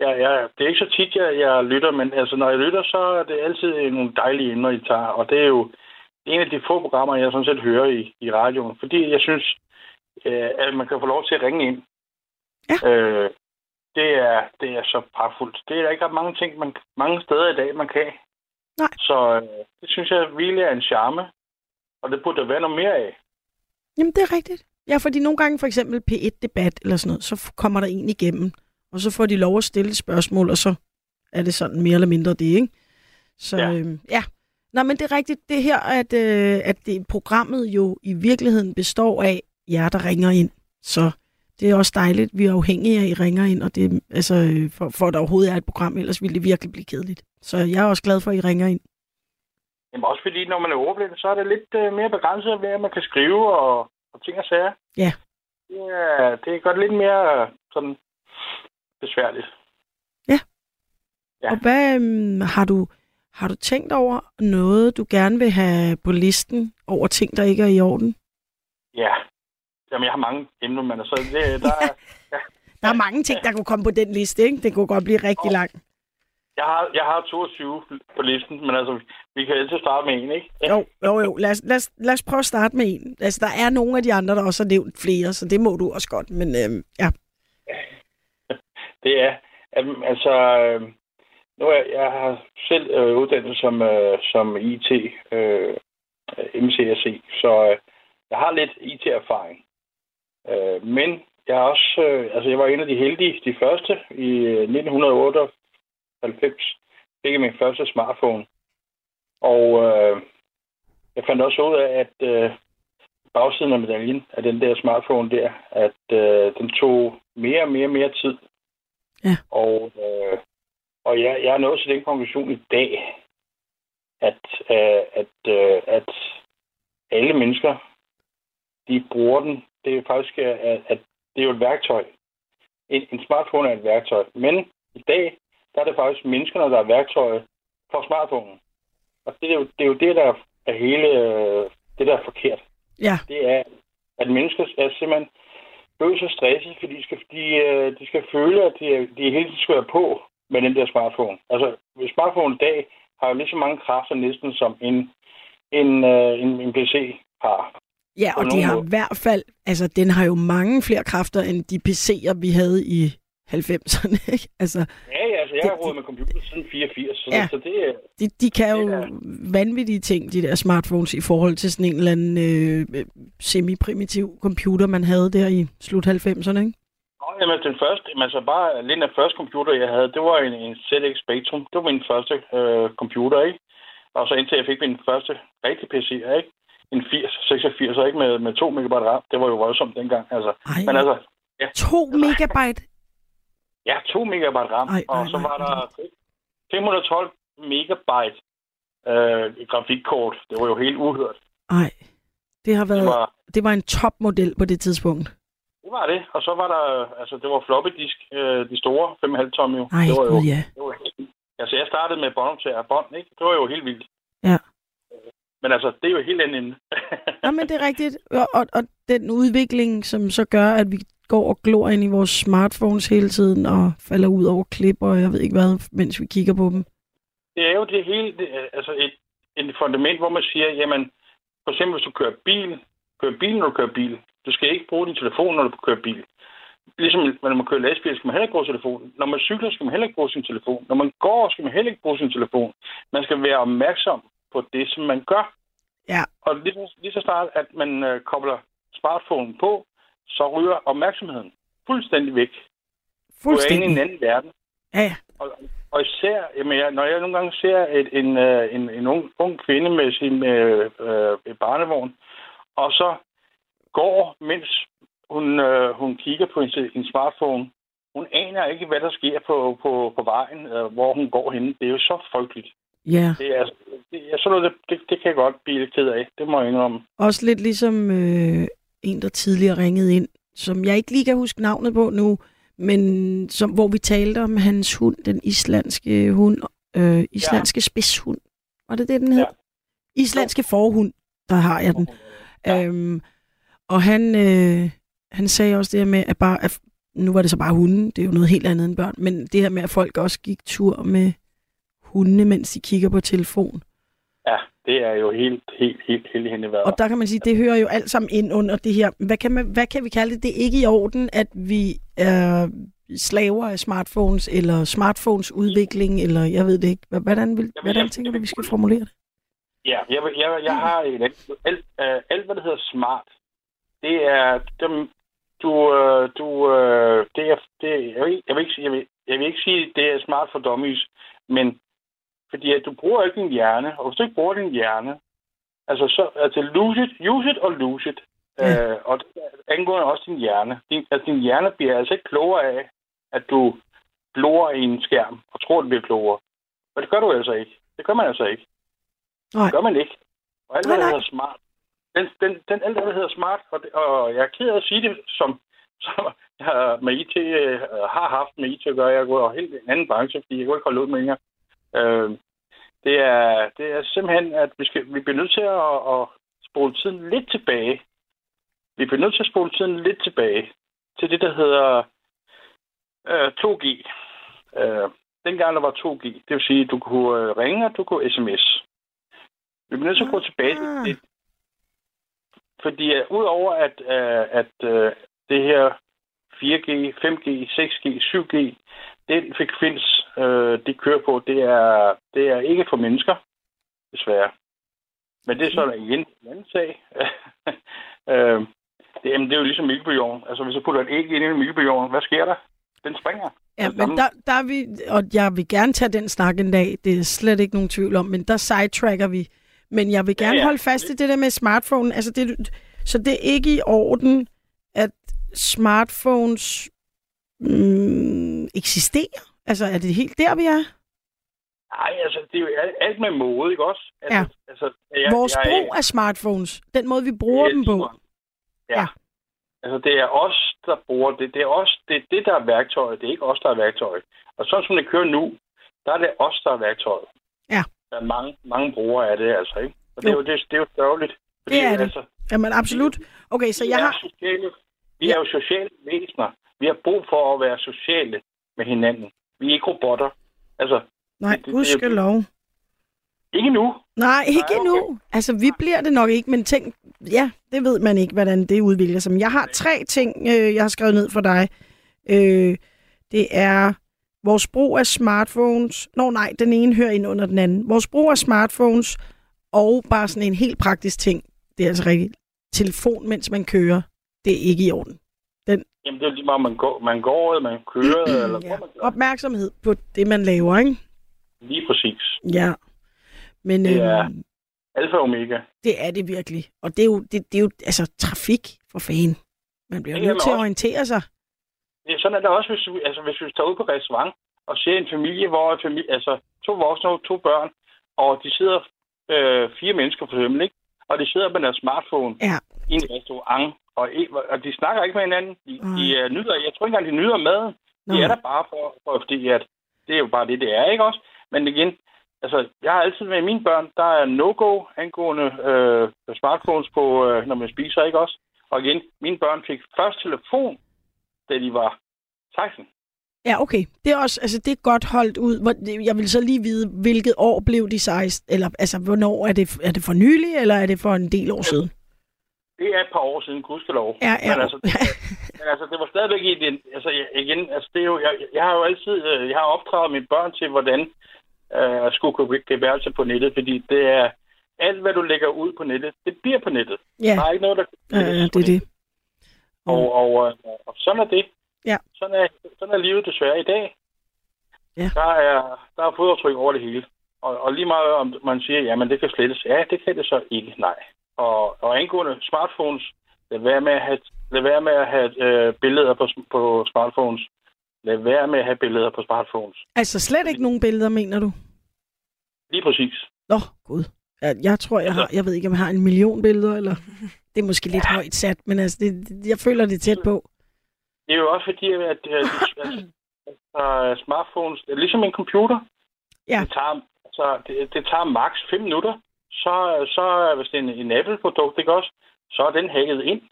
ja, ja, det er ikke så tit, jeg, jeg lytter, men altså, når jeg lytter, så er det altid nogle dejlige emner, I tager. Og det er jo en af de få programmer, jeg sådan set hører i, i radioen. Fordi jeg synes, øh, at man kan få lov til at ringe ind. Ja. Øh, det, er, det er så pragtfuldt. Det er der ikke ret mange ting, man, mange steder i dag, man kan. Nej. Så øh, det synes jeg virkelig er en charme. Og det burde der være noget mere af. Jamen, det er rigtigt. Ja, fordi nogle gange for eksempel P1-debat eller sådan noget, så kommer der en igennem, og så får de lov at stille spørgsmål, og så er det sådan mere eller mindre det, ikke? Så ja. Øhm, ja. Nå, men det er rigtigt. Det her, at, øh, at det, programmet jo i virkeligheden består af jer, der ringer ind. Så det er også dejligt. Vi er afhængige af, at I ringer ind, og det, altså, for, for at der overhovedet er et program, ellers ville det virkelig blive kedeligt. Så jeg er også glad for, at I ringer ind. Jamen også fordi, når man er ordblind, så er det lidt øh, mere begrænset, hvad man kan skrive og, og ting og sager. Ja. Det, er, det gør det lidt mere øh, sådan besværligt. Ja. Ja. Og hvad øhm, har du har du tænkt over noget, du gerne vil have på listen over ting, der ikke er i orden? Ja. Jamen, jeg har mange emner, men altså, det, der, er, ja. Der er mange ting, der kunne komme på den liste, ikke? Det kunne godt blive rigtig lang. jeg, har, jeg har 22 på listen, men altså, vi kan altid starte med en, ikke? Jo, jo, jo. Lad os, lad, os, lad os prøve at starte med en. Altså, der er nogle af de andre, der også har nævnt flere, så det må du også godt. Men øhm, ja, Det er, altså, øh, nu er jeg har selv øh, uddannet som, øh, som IT, øh, MCSE, så øh, jeg har lidt IT-erfaring. Øh, men jeg er også, øh, altså jeg var en af de heldige, de første i øh, 1998, fik jeg min første smartphone. Og øh, jeg fandt også ud af, at øh, bagsiden af medaljen af den der smartphone der, at øh, den tog mere og mere og mere tid. Ja. Og, øh, og jeg, jeg er nået til den konklusion i dag, at, øh, at, øh, at alle mennesker, de bruger den. Det er faktisk, at, at det er jo et værktøj. En, en smartphone er et værktøj. Men i dag, der er det faktisk menneskerne, der er værktøjet for smartphonen. Og det er jo det, er jo det der er hele, øh, det der er forkert. Ja. Det er, at mennesker er simpelthen blevet så stresset, fordi de skal, de, øh, de skal føle, at de, de hele tiden skal være på med den der smartphone. Altså, smartphone i dag har jo lige så mange kræfter næsten, som en, en, øh, en, en PC har. Ja, og de har måde. i hvert fald, altså den har jo mange flere kræfter end de PC'er, vi havde i 90'erne, ikke? Altså, Ja, ja, altså, jeg har rodet med computer siden 84, så, Ja. så det er... de, de kan jo vanvittige ting, de der smartphones, i forhold til sådan en eller anden øh, semi-primitiv computer, man havde der i slut 90'erne, ikke? Nå, jamen, den første, altså bare lidt af første computer, jeg havde, det var en, en ZX Spectrum. Det var min første øh, computer, ikke? Og så indtil jeg fik min første rigtige PC, ikke? En 80, 86, ikke? Med, med 2 megabyte RAM. Det var jo voldsomt dengang, altså. Ej. Men altså, ja. 2 megabyte? Ja, 2 megabyte RAM. Ej, og ej, så ej, var der 512 megabyte øh, grafikkort. Det var jo helt uhørt. Nej, det har været, Det var- det var en topmodel på det tidspunkt. Det var det. Og så var der, altså det var floppy disk, øh, de store 5,5 tom jo. Ej, det var jo, ja. det var altså jeg startede med båndoptager og bånd, ikke? Det var jo helt vildt. Ja. Men altså, det er jo helt andet emne. Nå, men det er rigtigt. Og, og, og den udvikling, som så gør, at vi går og glor ind i vores smartphones hele tiden og falder ud over klipper, og jeg ved ikke hvad, mens vi kigger på dem. det er jo det hele, det, altså et, et fundament, hvor man siger, jamen, for eksempel hvis du kører bil, kører bil, når du kører bil. Du skal ikke bruge din telefon, når du kører bil. Ligesom når man kører lastbil, skal man heller ikke bruge telefonen. Når man cykler, skal man heller ikke bruge sin telefon. Når man går, skal man heller ikke bruge sin telefon. Man skal være opmærksom på det, som man gør. Ja. Og lige, lige så snart, at man øh, kobler smartphonen på, så ryger opmærksomheden fuldstændig væk. Du er Fuldstændig. inde i en anden verden. Ja, ja. Og, og især, jamen, jeg, når jeg nogle gange ser et, en, øh, en, en ung, ung kvinde med sin øh, øh, barnevogn, og så går, mens hun, øh, hun kigger på en, en smartphone, hun aner ikke, hvad der sker på, på, på vejen, øh, hvor hun går henne. Det er jo så frygteligt. Ja. Det er, det er sådan noget, det, det, det kan jeg godt blive lidt ked af. Det må jeg indrømme. Også lidt ligesom øh, en, der tidligere ringede ind, som jeg ikke lige kan huske navnet på nu, men som, hvor vi talte om hans hund, den islandske hund, øh, islandske ja. spidshund. Var det det, den hed? Ja. Islandske forhund, der har jeg den. Ja. Øhm, og han, øh, han sagde også det her med, at bare, at nu var det så bare hunden, det er jo noget helt andet end børn, men det her med, at folk også gik tur med hundene, mens de kigger på telefon. Ja, det er jo helt, helt, helt, helt hen i vejret. Og der kan man sige, det hører jo alt sammen ind under det her. Hvad kan, man, hvad kan vi kalde det? Det er ikke i orden, at vi er slaver af smartphones, eller smartphones udvikling, eller jeg ved det ikke. Hvordan, vil, hvordan tænker du, vi skal formulere det? Ja, jeg, jeg, jeg har et, alt, øh, alt, hvad der hedder smart, det er, dem, du, øh, du, øh, det er, det, jeg, vil, ikke- jeg, vil ikke, sige- jeg, vil, jeg vil ikke sige, det er smart for dummies, men fordi at du bruger ikke din hjerne, og hvis du ikke bruger din hjerne, altså så, altså lose it, use it og lose it. Ja. Øh, og angående også din hjerne. Din, altså, din hjerne bliver altså ikke klogere af, at du glor i en skærm og tror, det bliver klogere. Og det gør du altså ikke. Det gør man altså ikke. Nej. Det gør man ikke. Og alt, hvad der hedder smart. Den, den, den, alt, hvad der hedder smart, og, det, og jeg er ked af at sige det, som, som jeg med IT, øh, har haft med IT at gøre. Jeg er gået over helt en anden branche, fordi jeg kunne ikke holde ud længere. Øh, det, er, det er simpelthen, at vi, skal, vi bliver nødt til at, at spole tiden lidt tilbage. Vi bliver nødt til at spole tiden lidt tilbage til det, der hedder øh, 2G. Øh, dengang der var 2G, det vil sige, at du kunne øh, ringe, og du kunne sms. Vi bliver nødt til at gå tilbage til det. Fordi uh, udover at, uh, at uh, det her 4G, 5G, 6G, 7G, den frekvens, uh, de kører på, det er, det er ikke for mennesker, desværre. Men det er så igen en anden sag. uh, det, jamen, det er jo ligesom mælkebjørn. Altså, hvis jeg putter et æg ind i en mælkebjørn, hvad sker der? Den springer. Ja, men der, der er vi, og jeg vil gerne tage den snak en dag, det er slet ikke nogen tvivl om, men der sidetracker vi. Men jeg vil gerne ja. ja. holde fast i det der med smartphone. Altså det, så det er ikke i orden, at smartphones mm, eksisterer? Altså er det helt der, vi er? Nej, altså, det er jo alt, alt med mode, ikke også? Altså, Ja. Altså, Vores brug af smartphones, den måde vi bruger dem på. Ja. ja. Altså, det er os, der bruger det. Det er os, det, er det, der er værktøjet. Det er ikke os, der er værktøjet. Og sådan som det kører nu, der er det os, der er værktøjet. Ja. Der er mange, mange brugere af det, altså, ikke? Og det er jo, det, det er jo sørgeligt. Det er det. Altså, Jamen absolut. Okay, så jeg har... Sociale, vi er jo sociale væsener. Vi har brug for at være sociale med hinanden. Vi er ikke robotter. Altså, Nej, det- gudskelov. ikke nu. Nej, ikke endnu. Altså, vi bliver det nok ikke, men tænk, ja, det ved man ikke, hvordan det udvikler sig. Men jeg har tre ting, øh, jeg har skrevet ned for dig. Øh, det er vores brug af smartphones. Nå nej, den ene hører ind under den anden. Vores brug af smartphones og bare sådan en helt praktisk ting. Det er altså rigtigt. Telefon, mens man kører. Det er ikke i orden. Jamen, det er lige meget, man går, man går eller man kører, eller ja. opmærksomhed på det, man laver, ikke? lige præcis. Ja. Men Det er øhm, alfa og omega. Det er det virkelig. Og det er jo, det, det er jo altså, trafik for fanden. Man bliver Ja, nødt til at orientere sig. Det er sådan, at der også, hvis, vi- altså, hvis vi tager ud på restaurant og ser en familie, hvor en familie, altså to voksne og to børn, og de sidder øh, fire mennesker for eksempel, ikke? Og de sidder med deres smartphone ja. i en restaurant, og, og de snakker ikke med hinanden. De, de uh, nyder, jeg tror ikke engang, de nyder maden. De Nej. er der bare for, for, fordi at det er jo bare det, det er, ikke også? Men igen, altså, jeg har altid med mine børn, der er no-go angående øh, smartphones på, øh, når man spiser, ikke også? Og igen, mine børn fik først telefon, da de var 16. Ja, okay. Det er også, altså det er godt holdt ud. Jeg vil så lige vide, hvilket år blev de 16? Eller altså, hvornår er det, er det for nylig, eller er det for en del år siden? Det er et par år siden, gudskelov. Ja, ja. Men altså, det, men altså, det var stadigvæk i den... Altså, igen, altså, det er jo, jeg, jeg har jo altid... øh, Jeg har opdraget mine børn til, hvordan øh, skulle kunne gebære sig på nettet, fordi det er... Alt, hvad du lægger ud på nettet, det bliver på nettet. Ja. Der er ikke noget, der... Ja, ja, det er det. Og, og, øh, og sådan er det. Ja. Sådan er, sådan er livet desværre i dag. Ja. Der er, der er fodaftryk over det hele. Og, og lige meget om man siger, jamen det kan slettes. Ja, det kan det så ikke. Nej. Og, og angående smartphones, lad være med at have, lad være med at have øh, billeder på, på smartphones. Lad være med at have billeder på smartphones. Altså slet ikke nogen billeder, mener du? Lige præcis. Nå, gud. Jeg, tror, jeg har, jeg ved ikke, om jeg har en million billeder, eller det er måske lidt højt sat, men altså, det, jeg føler det tæt på. Det er jo også fordi, at, at, at, at, smartphones, det er ligesom en computer. Ja. Det tager, altså, det, det tager maks 5 minutter. Så, så hvis det er en, en Apple-produkt, ikke også, så er den hacket ind.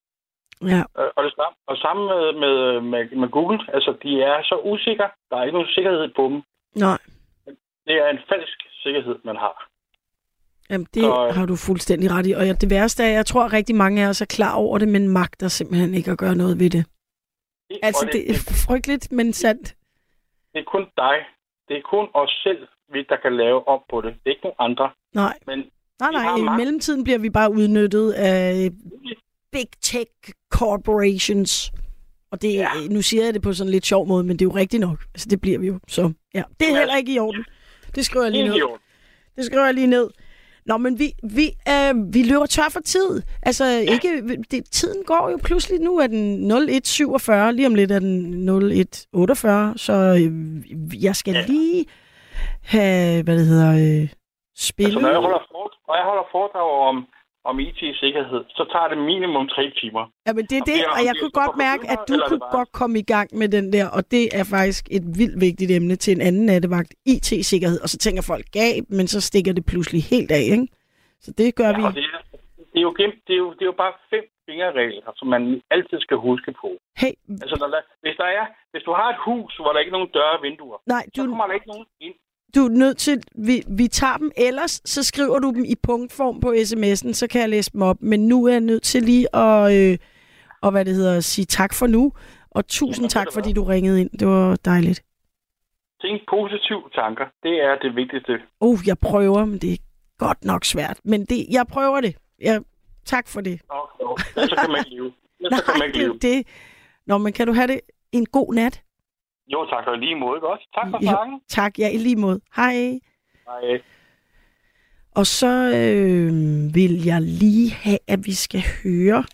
Ja. Øh, Og, det samme, og sammen med, med, med, med Google, altså de er så usikre. Der er ikke nogen sikkerhed på dem. Nej, Det er en falsk sikkerhed, man har. Jamen, det Så, øh, har du fuldstændig ret i. Og det værste er, at jeg tror, at rigtig mange af os er klar over det, men magter simpelthen ikke at gøre noget ved det. Altså, og det er frygteligt, men sandt. Det er kun dig. Det er kun os selv, vi- der kan lave op på det. Det er ikke nogen andre. Nej. Men Nej, nej, i magt. mellemtiden bliver vi bare udnyttet af big tech corporations. Og det, ja. nu siger jeg det på sådan en lidt sjov måde, men det er jo rigtigt nok. Altså, det bliver vi jo. Så ja, det er heller ikke i orden. Det skriver jeg lige ned. Det skriver jeg lige ned. Nå, men vi, vi, øh, vi løber tør for tid. Altså, ikke, det, tiden går jo pludselig. Nu er den 01.47, lige om lidt er den 01.48, så øh, jeg skal lige have, hvad det hedder, øh, spille. Altså, når jeg holder, fore, når jeg holder foredrag om, om IT-sikkerhed, så tager det minimum tre timer. Ja, men det er det, og jeg kunne godt mærke, at du kunne godt komme i gang med den der, og det er faktisk et vildt vigtigt emne til en anden nattevagt, IT-sikkerhed, og så tænker folk gab, men så stikker det pludselig helt af, ikke? Så det gør vi. Ja, og det, er, det, er jo det, er jo, det er jo bare fem fingerregler, som man altid skal huske på. Hey. Altså, når der, hvis, der er, hvis du har et hus, hvor der ikke er nogen døre og vinduer, Nej, så kommer der ikke nogen ind. Du er nødt til, vi, vi tager dem, ellers så skriver du dem i punktform på sms'en, så kan jeg læse dem op. Men nu er jeg nødt til lige at, øh, og hvad det hedder, sige tak for nu. Og tusind tak, fordi du ringede ind. Det var dejligt. Tænk positive tanker. Det er det vigtigste. Uh, jeg prøver, men det er godt nok svært. Men det, jeg prøver det. Jeg, tak for det. Nå. Ellers så kan man ikke leve. Ikke det er det. Nå, men kan du have det en god nat? Jo, tak og lige måde, ikke også? Tak for snakken. tak, ja, i lige måde. Hej. Hej. Og så øh, vil jeg lige have, at vi skal høre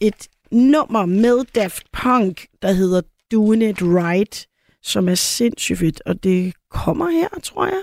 et nummer med Daft Punk, der hedder Doing It Right, som er sindssygt fedt, og det kommer her, tror jeg.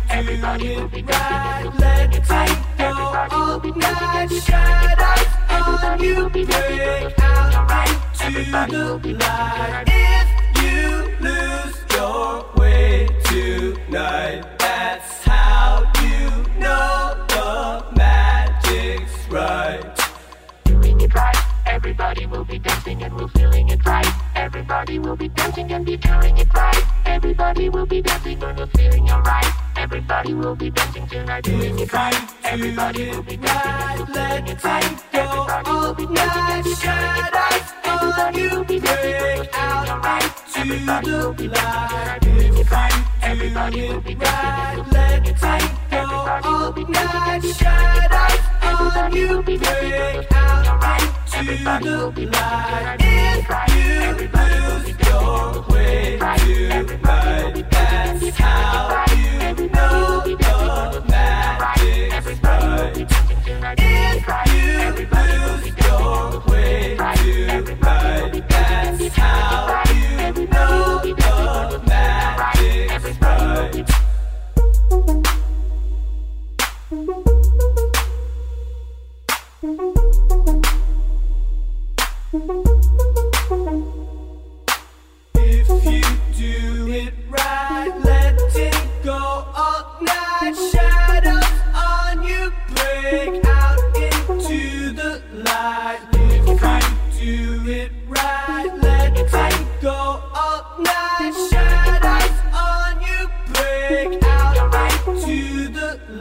Everybody will be right. Be be it right. Everybody will be dancing and we're feeling alright. Everybody will be. If you lose your way tonight, that's how you know the magic's right. doing it right. Everybody will be dancing and we're feeling it right. Everybody will be dancing and be feeling it right. Everybody will be dancing and we're feeling alright. Everybody will be dancing tonight, doing it right. Everybody will be dancing feeling it right. Everybody will be dancing be it right. Everybody will be dancing doing it right. Everybody will be dancing dancing and it right. Everybody will be dancing and we're feeling alright. Everybody will be dancing tonight, doing it right. Everybody will be dancing and we're feeling it right. Everybody will be dancing and That's how you know the magic's right. If you lose your way tonight, that's how you know the magic's right. If you do it right, let it go all night.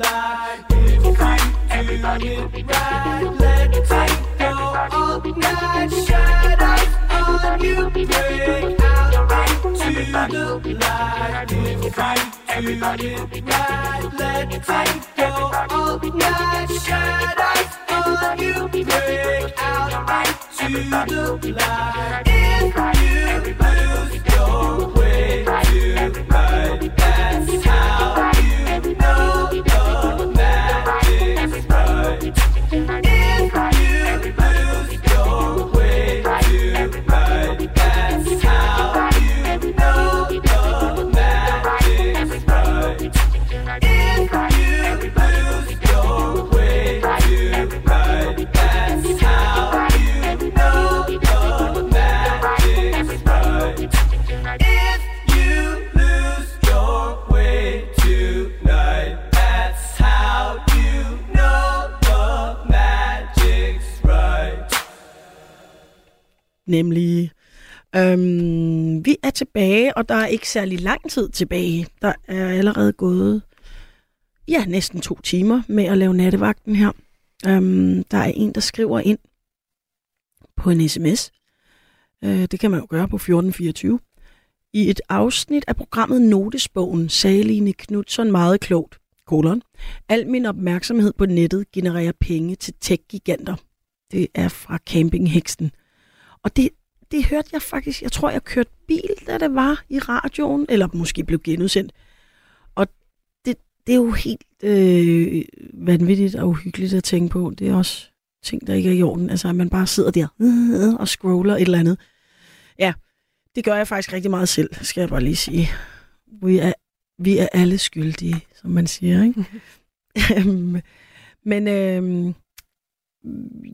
Light. If you do it right, let it go all night. Shadows on you break out into the light. If you do it right, let it go all night. Shadows on you break out into the light. If you tilbage, og der er ikke særlig lang tid tilbage. Der er allerede gået, ja, næsten to timer med at lave nattevagten her. Øhm, der er en, der skriver ind på en sms. Øh, det kan man jo gøre på 1424. I et afsnit af programmet Notesbogen sagde Line Knudsen meget klogt, kolon, al min opmærksomhed på nettet genererer penge til tech-giganter. Det er fra Campingheksen. Og det, det hørte jeg faktisk, jeg tror, jeg kørte bil, da det var i radioen, eller måske blev genudsendt. Og det, det er jo helt øh, vanvittigt og uhyggeligt at tænke på. Det er også ting, der ikke er i orden. Altså, at man bare sidder der øh, og scroller et eller andet. Ja, det gør jeg faktisk rigtig meget selv, skal jeg bare lige sige. Vi er, vi er alle skyldige, som man siger, ikke? Men øh,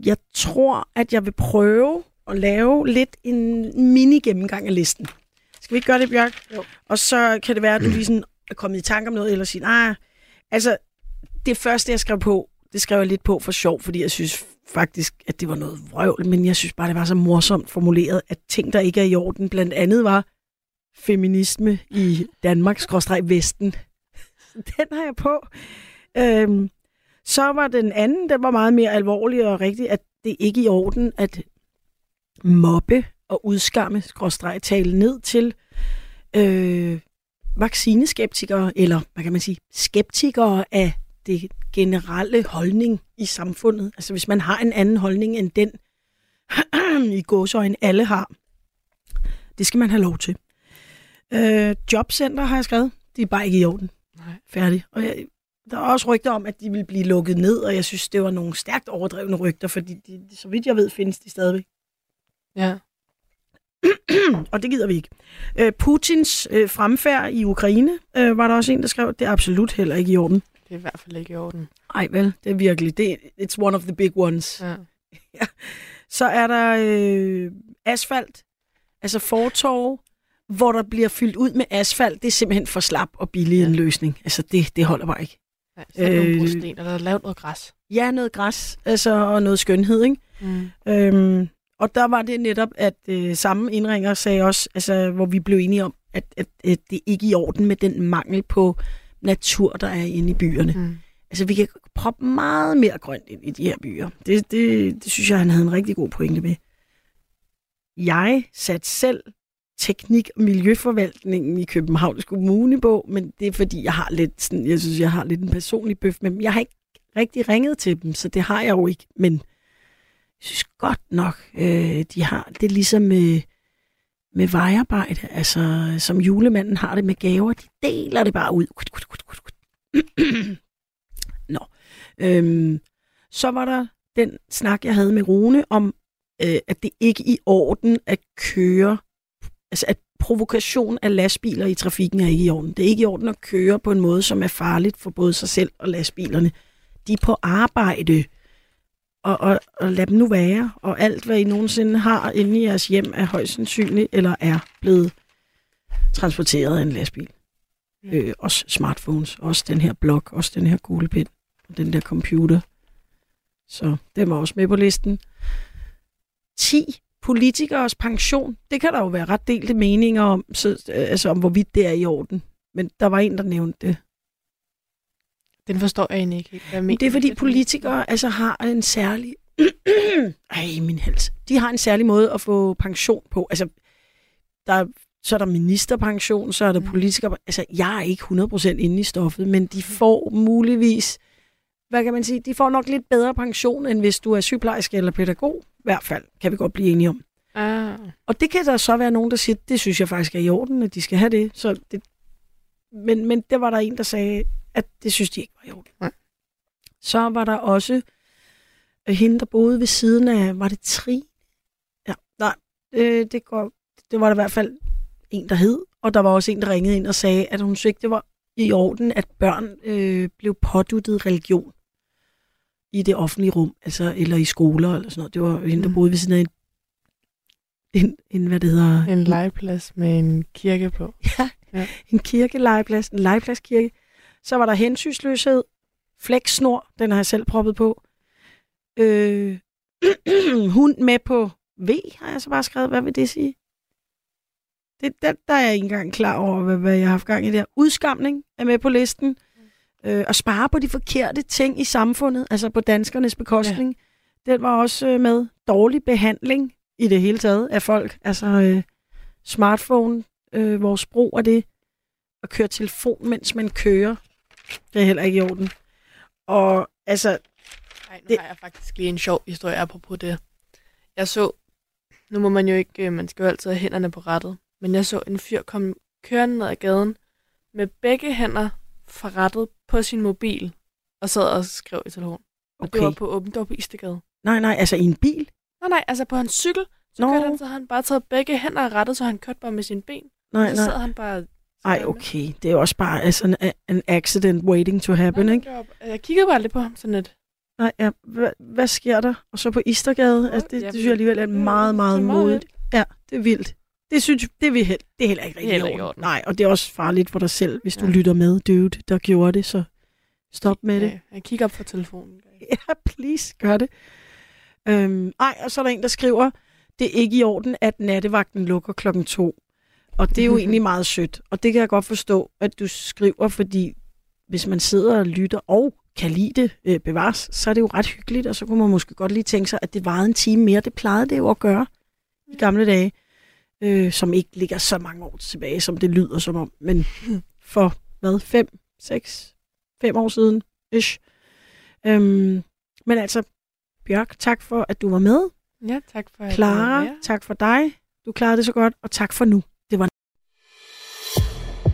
jeg tror, at jeg vil prøve at lave lidt en mini-gennemgang af listen. Skal vi ikke gøre det, Bjørk? Jo. Og så kan det være, at du lige sådan er kommet i tanke om noget, eller sige, nej, altså, det første, jeg skrev på, det skrev jeg lidt på for sjov, fordi jeg synes faktisk, at det var noget vrøvl, men jeg synes bare, det var så morsomt formuleret, at ting, der ikke er i orden, blandt andet var feminisme i Danmark, skråstreg Vesten. Den har jeg på. Øhm, så var den anden, den var meget mere alvorlig og rigtig, at det ikke er i orden at mobbe og udskamme, skråstreg tale ned til øh, vaccineskeptikere, eller hvad kan man sige, skeptikere af det generelle holdning i samfundet. Altså hvis man har en anden holdning end den, i gåsøjne alle har, det skal man have lov til. Øh, jobcenter har jeg skrevet. De er bare ikke i orden. Nej. Færdig. Og jeg, der er også rygter om, at de vil blive lukket ned, og jeg synes, det var nogle stærkt overdrevne rygter, fordi de, så vidt jeg ved, findes de stadigvæk. Ja. og det gider vi ikke. Øh, Putins øh, fremfærd i Ukraine, øh, var der også en, der skrev, det er absolut heller ikke i orden. Det er i hvert fald ikke i orden. Ej vel, det er virkelig, det, it's one of the big ones. Ja. ja. Så er der øh, asfalt, altså fortorv, hvor der bliver fyldt ud med asfalt. Det er simpelthen for slap og billig ja. en løsning. Altså det, det holder bare ikke. Ja, så er der nogle brosten, og der er lavet noget græs. Ja, noget græs, altså, og noget skønhed, ikke? Mm. Øhm, og der var det netop, at øh, samme indringer sagde også, altså, hvor vi blev enige om, at, at, at det ikke er i orden med den mangel på natur, der er inde i byerne. Mm. Altså, vi kan proppe meget mere grønt ind i de her byer. Det, det, det synes jeg, han havde en rigtig god pointe med. Jeg satte selv teknik- og miljøforvaltningen i Københavns Kommune på, men det er fordi, jeg har lidt sådan, jeg synes, jeg har lidt en personlig bøf med dem. Jeg har ikke rigtig ringet til dem, så det har jeg jo ikke, men synes godt nok, øh, de har det ligesom med, med vejarbejde, altså som julemanden har det med gaver, de deler det bare ud. Nå. Øhm, så var der den snak, jeg havde med Rune om, øh, at det ikke er i orden at køre, altså at provokation af lastbiler i trafikken er ikke i orden. Det er ikke i orden at køre på en måde, som er farligt for både sig selv og lastbilerne. De er på arbejde, og, og, og lad dem nu være. Og alt, hvad I nogensinde har inde i jeres hjem, er højst sandsynligt, eller er blevet transporteret af en lastbil. Mm. Øh, også smartphones, også den her blog, også den her kuglepind, og den der computer. Så den var også med på listen. 10 politikers pension. Det kan der jo være ret delte meninger om, så, øh, altså om hvorvidt det er i orden. Men der var en, der nævnte det. Den forstår jeg egentlig ikke Men mener det er fordi politikere altså har en særlig... Ej, min hals. De har en særlig måde at få pension på. Altså, der er, så er der ministerpension, så er der politikere... Altså, jeg er ikke 100% inde i stoffet, men de får muligvis... Hvad kan man sige? De får nok lidt bedre pension, end hvis du er sygeplejerske eller pædagog. I hvert fald, kan vi godt blive enige om. Ah. Og det kan der så være nogen, der siger, det synes jeg faktisk er i orden, at de skal have det. Så det men, men der var der en, der sagde, at det synes de ikke var i orden. Nej. Så var der også øh, hende, der boede ved siden af, var det Tri? Ja, nej, øh, det, går, det var der i hvert fald en, der hed. Og der var også en, der ringede ind og sagde, at hun synes ikke, det var i orden, at børn øh, blev påduttet religion i det offentlige rum, altså eller i skoler eller sådan noget. Det var hende, der boede ved siden af et, en, en hvad det hedder... En legeplads med en kirke på. Ja, Ja. en kirkelegeplads, en legepladskirke. Så var der hensynsløshed, flexsnor, den har jeg selv proppet på. Øh, hund med på V, har jeg så bare skrevet. Hvad vil det sige? Det, der, der er jeg ikke engang klar over, hvad, hvad jeg har haft gang i der. Udskamning er med på listen. Øh, at spare på de forkerte ting i samfundet, altså på danskernes bekostning. Ja. Den var også øh, med. Dårlig behandling i det hele taget af folk. Altså øh, smartphone, øh, vores brug af det. At køre telefon, mens man kører. Det er heller ikke i orden. Og altså, Nej, nu det... har jeg faktisk lige en sjov historie apropos det. Jeg så, nu må man jo ikke, øh, man skal jo altid have hænderne på rettet, men jeg så en fyr komme kørende ned ad gaden med begge hænder fra rettet på sin mobil, og sad og skrev i telefon. Og Okay. det var på åbent på Istegade. nej, nej, altså i en bil. Nej, nej, altså på hans cykel, så Nå. kørte han, så han bare taget begge hænder af rettet, så han kørte bare med sine ben. Nej, og så nej. sad han bare... Ej, okay. Det er også bare altså, en, en accident waiting to happen, ikke? Jeg kiggede bare lidt på ham sådan lidt. Nej, ja. Hvad, hvad sker der? Og så på Istergade, altså, det, det synes jeg alligevel er meget, meget modigt. Ja, det er vildt. Det synes det er, vi held, det er heller ikke rigtig heller ikke i orden. Nej, og det er også farligt for dig selv, hvis du lytter med, dude, der gjorde det, så stop med det. Ja, jeg kigger op for telefonen. Ja, please, gør det. Øhm, ej, og så er der en, der skriver, det er ikke i orden, at nattevagten lukker klokken to. Og det er jo egentlig meget sødt. Og det kan jeg godt forstå, at du skriver, fordi hvis man sidder og lytter og kan lide det øh, bevares, så er det jo ret hyggeligt, og så kunne man måske godt lige tænke sig, at det varede en time mere. Det plejede det jo at gøre i gamle dage, øh, som ikke ligger så mange år tilbage, som det lyder som om. Men for, hvad, fem, seks, fem år siden, ish. Øhm, men altså, Bjørk, tak for, at du var med. Ja, tak for at Clara, jeg var med. tak for dig. Du klarede det så godt, og tak for nu.